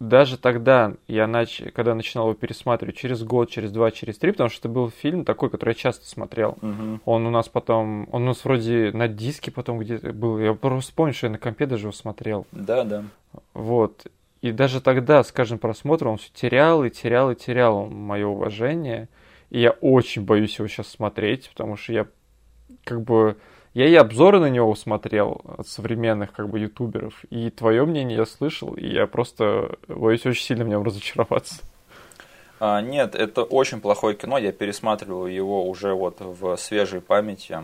даже тогда я нач... когда начинал его пересматривать через год, через два, через три, потому что это был фильм такой, который я часто смотрел. Угу. Он у нас потом, он у нас вроде на диске потом где-то был. Я просто помню, что я на компе даже его смотрел. Да, да. Вот. И даже тогда с каждым просмотром он все терял и терял и терял мое уважение. И я очень боюсь его сейчас смотреть, потому что я как бы я и обзоры на него смотрел от современных как бы ютуберов, и твое мнение я слышал, и я просто боюсь очень сильно в нем разочароваться. А, нет, это очень плохое кино, я пересматривал его уже вот в свежей памяти.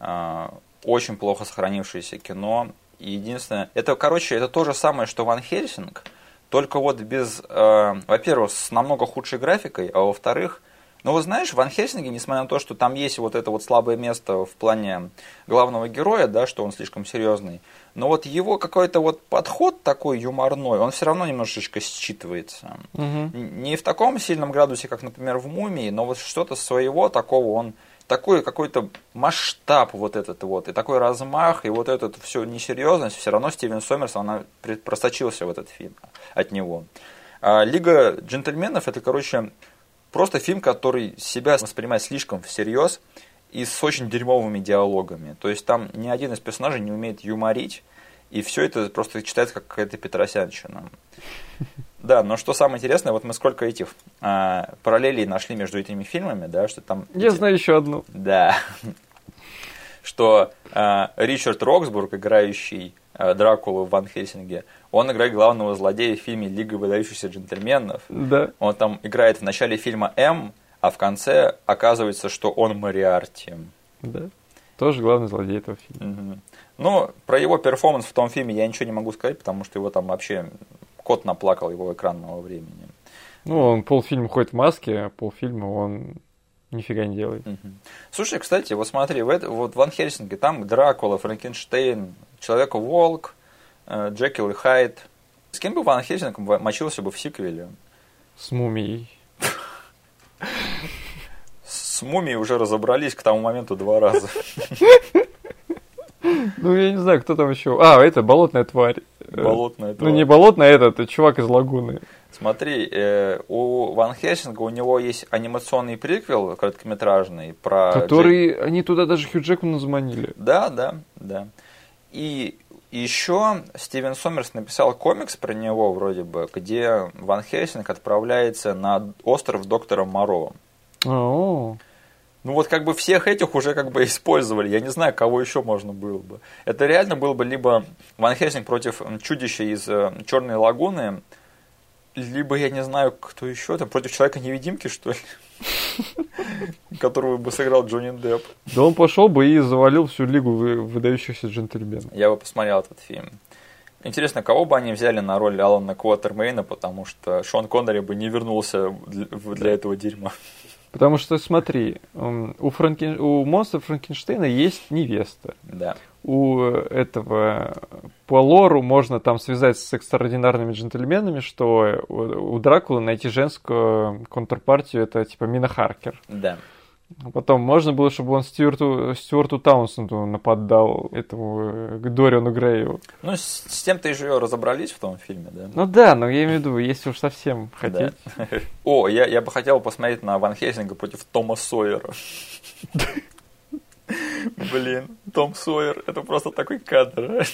А, очень плохо сохранившееся кино. Единственное, это, короче, это то же самое, что Ван Хельсинг, только вот без, э, во-первых, с намного худшей графикой, а во-вторых, Но вот знаешь, в Ван Хельсинге, несмотря на то, что там есть вот это вот слабое место в плане главного героя, да, что он слишком серьезный, но вот его какой-то вот подход такой юморной, он все равно немножечко считывается. Угу. Не в таком сильном градусе, как, например, в «Мумии», но вот что-то своего такого он такой какой-то масштаб вот этот вот, и такой размах, и вот этот всю несерьезность, все равно Стивен Сомерс, она просочился в этот фильм от него. А Лига джентльменов, это, короче, просто фильм, который себя воспринимает слишком всерьез и с очень дерьмовыми диалогами. То есть там ни один из персонажей не умеет юморить, и все это просто читается как какая-то петросянщина. [laughs] Да, но что самое интересное, вот мы сколько этих а, параллелей нашли между этими фильмами, да, что там... Я эти... знаю еще одну. Да. Что а, Ричард Роксбург, играющий а, Дракулу в Ван Хельсинге, он играет главного злодея в фильме «Лига выдающихся джентльменов». Да. Он там играет в начале фильма М, а в конце оказывается, что он Мариарти. Да. Тоже главный злодей этого фильма. Угу. Ну, про его перформанс в том фильме я ничего не могу сказать, потому что его там вообще кот наплакал его экранного времени. Ну, он полфильма ходит в маске, а полфильма он нифига не делает. Угу. Слушай, кстати, вот смотри, в это, вот Ван Хельсинге там Дракула, Франкенштейн, Человек-волк, Джекил и Хайд. С кем бы Ван Хельсинг мочился бы в сиквеле? С мумией. С мумией уже разобрались к тому моменту два раза. Ну, я не знаю, кто там еще. А, это болотная тварь. Болотная тварь. Ну, не болотная, это, это чувак из лагуны. Смотри, э, у Ван Хельсинга у него есть анимационный приквел короткометражный про... Который, Джек... они туда даже Хью Джекмана заманили. Да, да, да. И еще Стивен Сомерс написал комикс про него вроде бы, где Ван Хельсинг отправляется на остров доктора Моро. О-о-о. Ну вот как бы всех этих уже как бы использовали. Я не знаю, кого еще можно было бы. Это реально было бы либо Ван Хельсинг против чудища из э, Черной лагуны, либо я не знаю, кто еще там, против Человека-невидимки, что ли? [laughs] Которого бы сыграл Джонни Депп. Да он пошел бы и завалил всю лигу выдающихся джентльменов. Я бы посмотрел этот фильм. Интересно, кого бы они взяли на роль Алана Квотермейна, потому что Шон Коннери бы не вернулся для, для этого дерьма. Потому что, смотри, у, Франкен... у монстра Франкенштейна есть невеста. Да. У этого по лору можно там связать с экстраординарными джентльменами, что у Дракулы найти женскую контрпартию это типа Мина Харкер. Да. Потом можно было, чтобы он Стюарту, Стюарту Таунсенду нападал, этому э, Дориану Грею. Ну, с, с тем-то и же разобрались в том фильме, да? Ну да, но я имею в виду, если уж совсем хотеть. Да. [laughs] О, я, я бы хотел посмотреть на Ван Хельсинга против Тома Сойера. [laughs] Блин, Том Сойер, это просто такой кадр.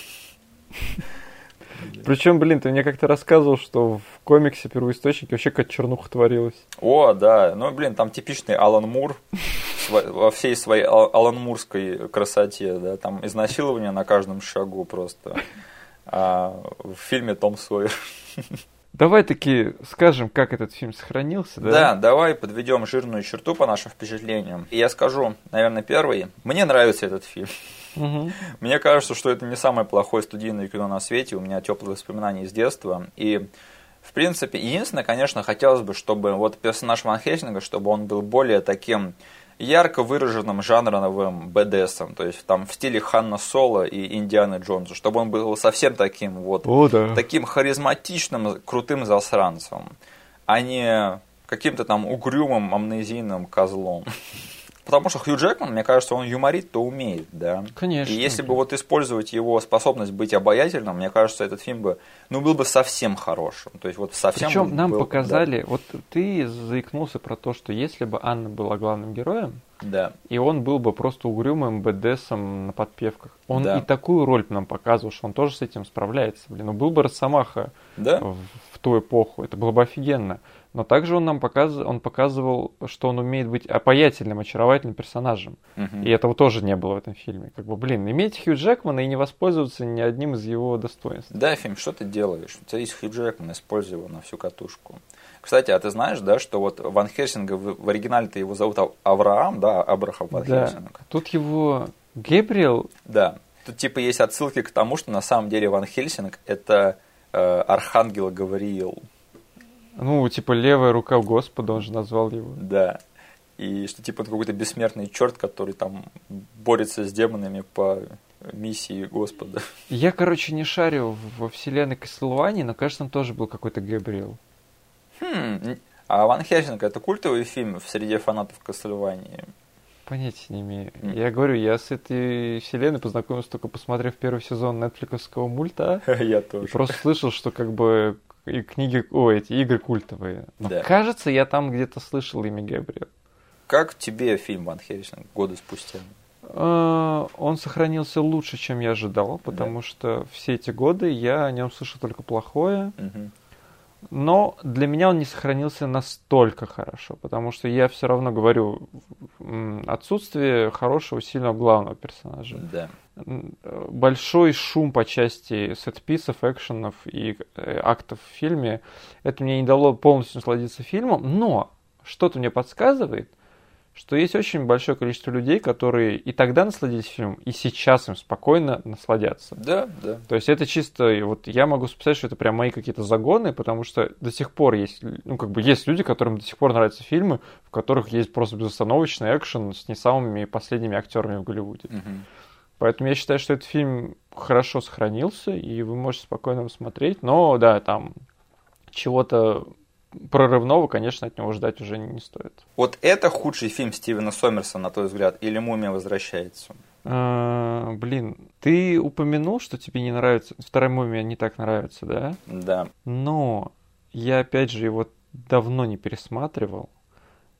Причем, блин, ты мне как-то рассказывал, что в комиксе первоисточнике вообще как чернуха творилась. О, да. Ну, блин, там типичный Алан Мур во всей своей Алан Мурской красоте, да, там изнасилование на каждом шагу просто. А в фильме Том Сойер. Давай таки скажем, как этот фильм сохранился, да? Да, давай подведем жирную черту по нашим впечатлениям. И я скажу, наверное, первый. Мне нравится этот фильм. Угу. [laughs] Мне кажется, что это не самое плохое студийное кино на свете. У меня теплые воспоминания из детства. И в принципе, единственное, конечно, хотелось бы, чтобы вот персонаж Ван Хельсинга, чтобы он был более таким ярко выраженным жанровым БДСом, то есть там в стиле Ханна Соло и Индианы Джонса, чтобы он был совсем таким вот, О, да. таким харизматичным, крутым засранцем, а не каким-то там угрюмым амнезийным козлом. Потому что Хью Джекман, мне кажется, он юморит-то умеет, да. Конечно. И если бы вот использовать его способность быть обаятельным, мне кажется, этот фильм бы, ну, был бы совсем хорошим. То есть вот совсем. Причем нам был, показали, да. вот ты заикнулся про то, что если бы Анна была главным героем, да. и он был бы просто угрюмым БДСом на подпевках, он да. и такую роль нам показывал, что он тоже с этим справляется. Блин, ну был бы Росомаха да? в, в ту эпоху, это было бы офигенно. Но также он нам показывал, он показывал, что он умеет быть обаятельным, очаровательным персонажем. Uh-huh. И этого тоже не было в этом фильме. Как бы, блин, иметь Хью Джекмана и не воспользоваться ни одним из его достоинств. Да, фильм, что ты делаешь? У тебя есть Хью Джекман, используй его на всю катушку. Кстати, а ты знаешь, да, что вот Ван Хельсинга в, в оригинале-то его зовут Авраам, да, Абрахам Ван да. Хельсинг. Тут его Гебриэл. Да. Тут типа есть отсылки к тому, что на самом деле Ван Хельсинг это э, архангел Гавриил. Ну, типа левая рука Господа, он же назвал его. Да. и что типа он какой-то бессмертный черт, который там борется с демонами по миссии Господа. Я, короче, не шарю во вселенной Каслвании, но, кажется, там тоже был какой-то Габриэл. Хм, а Ван Хельсинг это культовый фильм в среде фанатов Каслвании? Понятия не имею. Mm. Я говорю, я с этой вселенной познакомился только посмотрев первый сезон нетфликовского мульта. [laughs] Я тоже. И просто слышал, что как бы и книги, о, эти игры культовые. Но да. кажется, я там где-то слышал имя Габриэл. Как тебе фильм Ван Хельсинг годы спустя? А, он сохранился лучше, чем я ожидал, потому да. что все эти годы я о нем слышал только плохое. Угу. Но для меня он не сохранился настолько хорошо, потому что я все равно говорю отсутствие хорошего, сильного главного персонажа. Да. Большой шум по части сетписов, экшенов и э, актов в фильме, это мне не дало полностью насладиться фильмом, но что-то мне подсказывает, что есть очень большое количество людей, которые и тогда насладились фильмом, и сейчас им спокойно насладятся. Да, да. То есть это чисто, вот я могу сказать, что это прям мои какие-то загоны, потому что до сих пор есть, ну как бы есть люди, которым до сих пор нравятся фильмы, в которых есть просто безостановочный экшен с не самыми последними актерами в Голливуде. Угу. Поэтому я считаю, что этот фильм хорошо сохранился, и вы можете спокойно его смотреть, но да, там чего-то прорывного, конечно, от него ждать уже не стоит. Вот это худший фильм Стивена Сомерса, на твой взгляд, или «Мумия возвращается»? А, блин, ты упомянул, что тебе не нравится, вторая «Мумия» не так нравится, да? Да. Но я, опять же, его давно не пересматривал,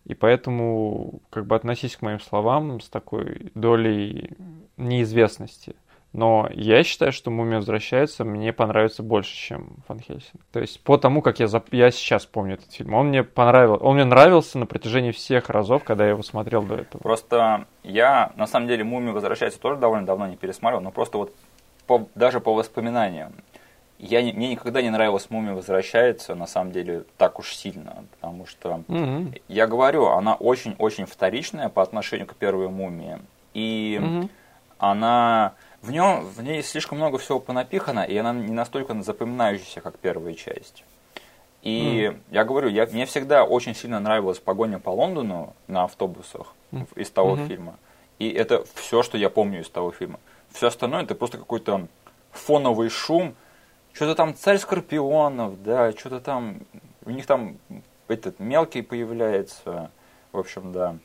и поэтому как бы относись к моим словам с такой долей неизвестности. Но я считаю, что «Мумия возвращается» мне понравится больше, чем «Фан Хельсинг». То есть по тому, как я, зап... я сейчас помню этот фильм, он мне понравился, он мне нравился на протяжении всех разов, когда я его смотрел до этого. Просто я, на самом деле, «Мумия возвращается» тоже довольно давно не пересматривал, но просто вот по, даже по воспоминаниям. Я, мне никогда не нравилась «Мумия возвращается», на самом деле, так уж сильно, потому что, mm-hmm. я говорю, она очень-очень вторичная по отношению к первой «Мумии», и mm-hmm. она в, нем, в ней слишком много всего понапихано, и она не настолько запоминающаяся, как первая часть. И mm. я говорю, я, мне всегда очень сильно нравилась погоня по Лондону на автобусах mm. из того mm-hmm. фильма. И это все, что я помню из того фильма. Все остальное это просто какой-то фоновый шум. Что-то там царь скорпионов, да, что-то там. У них там этот мелкий появляется. В общем, да.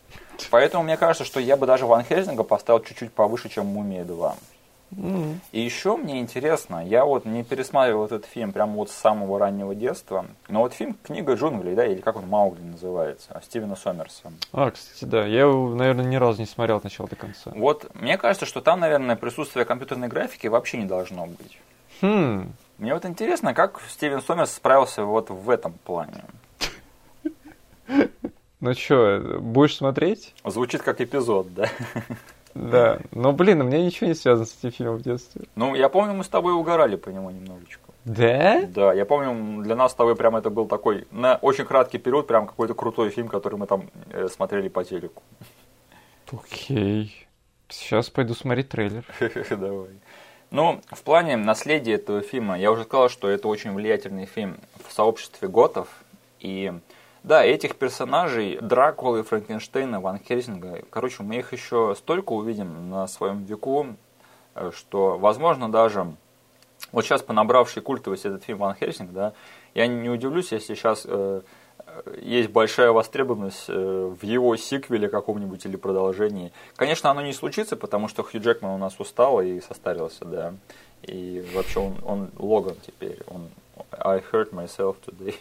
Поэтому мне кажется, что я бы даже Ван Хельсинга поставил чуть-чуть повыше, чем Мумия 2. Mm-hmm. И еще мне интересно, я вот не пересматривал этот фильм прямо вот с самого раннего детства, но вот фильм «Книга джунглей», да, или как он, «Маугли» называется, Стивена Сомерса. А, кстати, да, я его, наверное, ни разу не смотрел от начала до конца. Вот, мне кажется, что там, наверное, присутствие компьютерной графики вообще не должно быть. Хм. Мне вот интересно, как Стивен Сомерс справился вот в этом плане. Ну что, будешь смотреть? Звучит как эпизод, да? Да, но, блин, у меня ничего не связано с этим фильмом в детстве. Ну, я помню, мы с тобой угорали по нему немножечко. Да? Да, я помню, для нас с тобой прям это был такой, на очень краткий период, прям какой-то крутой фильм, который мы там э, смотрели по телеку. Окей. Сейчас пойду смотреть трейлер. [laughs] Давай. Ну, в плане наследия этого фильма, я уже сказал, что это очень влиятельный фильм в сообществе готов. И да, этих персонажей, Дракулы, Франкенштейна, Ван Хельсинга, короче, мы их еще столько увидим на своем веку, э, что, возможно, даже вот сейчас понабравший культовость этот фильм Ван Хельсинг, да, я не удивлюсь, если сейчас э, есть большая востребованность э, в его сиквеле каком-нибудь или продолжении. Конечно, оно не случится, потому что Хью Джекман у нас устал и состарился, да. И вообще он, он Логан теперь, он I hurt myself today.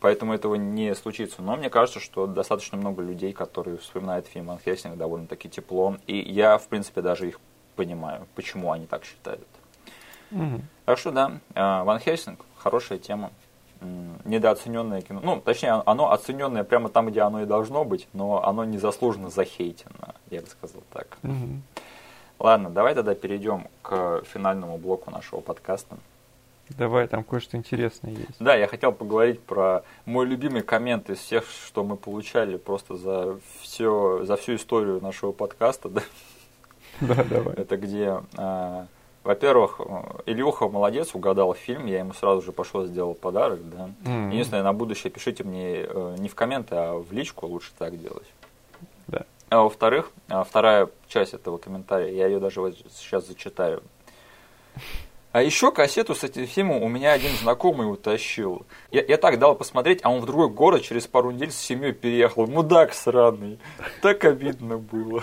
Поэтому этого не случится. Но мне кажется, что достаточно много людей, которые вспоминают фильм «Ван Хельсинг» довольно-таки тепло. И я, в принципе, даже их понимаю, почему они так считают. Угу. Так что да, э, Ван Хельсинг хорошая тема. Недооцененное кино. Ну, точнее, оно оцененное прямо там, где оно и должно быть, но оно незаслуженно захейтено, я бы сказал так. Угу. Ладно, давай тогда перейдем к финальному блоку нашего подкаста. Давай, там кое-что интересное есть. Да, я хотел поговорить про мой любимый коммент из всех, что мы получали просто за все, за всю историю нашего подкаста. Да, да давай. Это где а, Во-первых, Илюха молодец, угадал фильм, я ему сразу же пошел сделал подарок, да. Mm-hmm. Единственное, на будущее пишите мне э, не в комменты, а в личку лучше так делать. Да. А во-вторых, а вторая часть этого комментария, я ее даже вот сейчас зачитаю. А еще кассету с этим фильмом у меня один знакомый утащил. Я, я так дал посмотреть, а он в другой город через пару недель с семьей переехал. Мудак сраный. Так обидно было.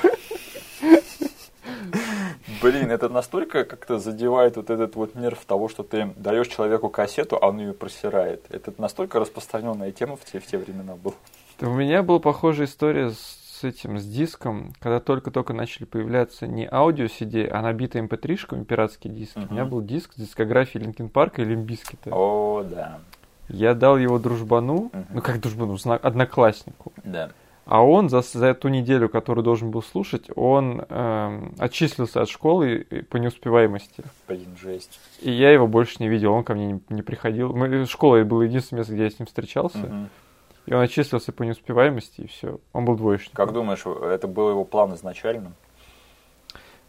Блин, это настолько как-то задевает вот этот вот нерв того, что ты даешь человеку кассету, а он ее просирает. Это настолько распространенная тема в те, в те времена была. У меня была похожая история с этим, с диском, когда только-только начали появляться не аудио CD, а набитые mp3-шками эм пиратские диски. Uh-huh. У меня был диск с дискографией Linkin Park а и Limp Bizkit а. О, да. Я дал его дружбану, uh-huh. ну как дружбану, однокласснику. Да. А он за, за эту неделю, которую должен был слушать, он э, отчислился от школы по неуспеваемости. Блин, жесть. И я его больше не видел, он ко мне не, не приходил. Мы, школа было единственное место, где я с ним встречался. Угу. И он отчислился по неуспеваемости, и все. Он был двоечник. Как думаешь, это был его план изначально?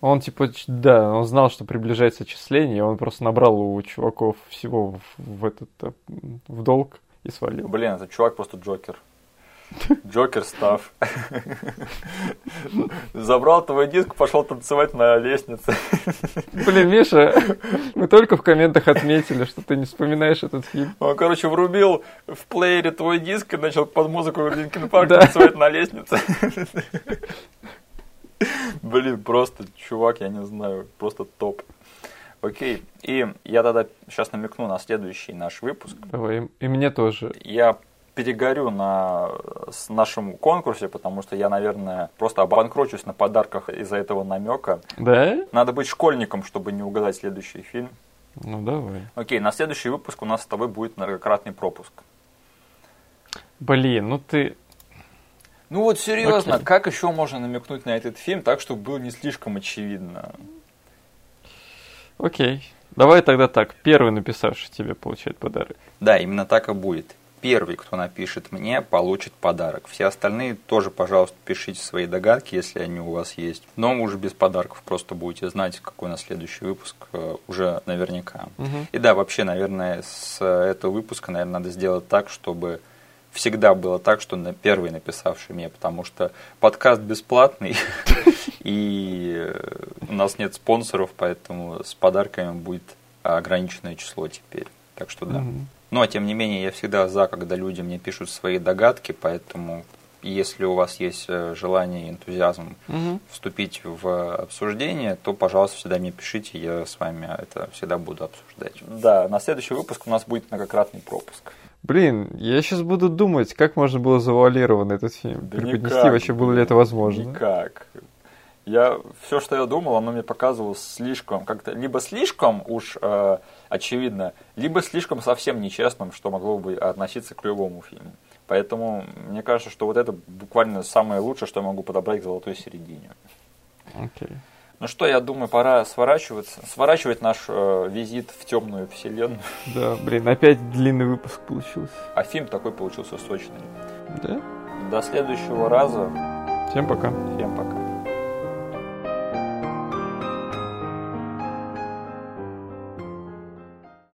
Он типа, да, он знал, что приближается отчисление, и он просто набрал у чуваков всего в, в этот в долг и свалил. Блин, этот чувак просто Джокер. Джокер став. Забрал твой диск, пошел танцевать на лестнице. Блин, Миша, мы только в комментах отметили, что ты не вспоминаешь этот фильм. Он, короче, врубил в плеере твой диск и начал под музыку Linkin Park да. танцевать на лестнице. Блин, просто чувак, я не знаю, просто топ. Окей, и я тогда сейчас намекну на следующий наш выпуск. Давай, и мне тоже. Я перегорю на нашем конкурсе, потому что я, наверное, просто обанкрочусь на подарках из-за этого намека. Да? Надо быть школьником, чтобы не угадать следующий фильм. Ну давай. Окей, на следующий выпуск у нас с тобой будет многократный пропуск. Блин, ну ты... Ну вот серьезно, Окей. как еще можно намекнуть на этот фильм так, чтобы было не слишком очевидно? Окей. Давай тогда так. Первый написавший тебе получает подарок. Да, именно так и будет первый, кто напишет мне, получит подарок. Все остальные тоже, пожалуйста, пишите свои догадки, если они у вас есть. Но уже без подарков просто будете знать, какой на следующий выпуск э, уже наверняка. Угу. И да, вообще, наверное, с этого выпуска, наверное, надо сделать так, чтобы всегда было так, что на первый написавший мне, потому что подкаст бесплатный, [laughs] и э, у нас нет спонсоров, поэтому с подарками будет ограниченное число теперь. Так что да. Но, тем не менее, я всегда за, когда люди мне пишут свои догадки, поэтому если у вас есть э, желание и энтузиазм угу. вступить в обсуждение, то, пожалуйста, всегда мне пишите, я с вами это всегда буду обсуждать. Да, на следующий выпуск у нас будет многократный пропуск. Блин, я сейчас буду думать, как можно было завуалированно этот фильм да преподнести, никак, вообще было ли это возможно. Никак. Я все, что я думал, оно мне показывалось слишком, как-то либо слишком уж э, очевидно, либо слишком совсем нечестным, что могло бы относиться к любому фильму. Поэтому мне кажется, что вот это буквально самое лучшее, что я могу подобрать к золотой середине. Okay. Ну что, я думаю, пора сворачиваться, сворачивать наш э, визит в темную вселенную. Да, блин, опять длинный выпуск получился. А фильм такой получился сочный. Да? До следующего раза. Всем пока. Всем пока.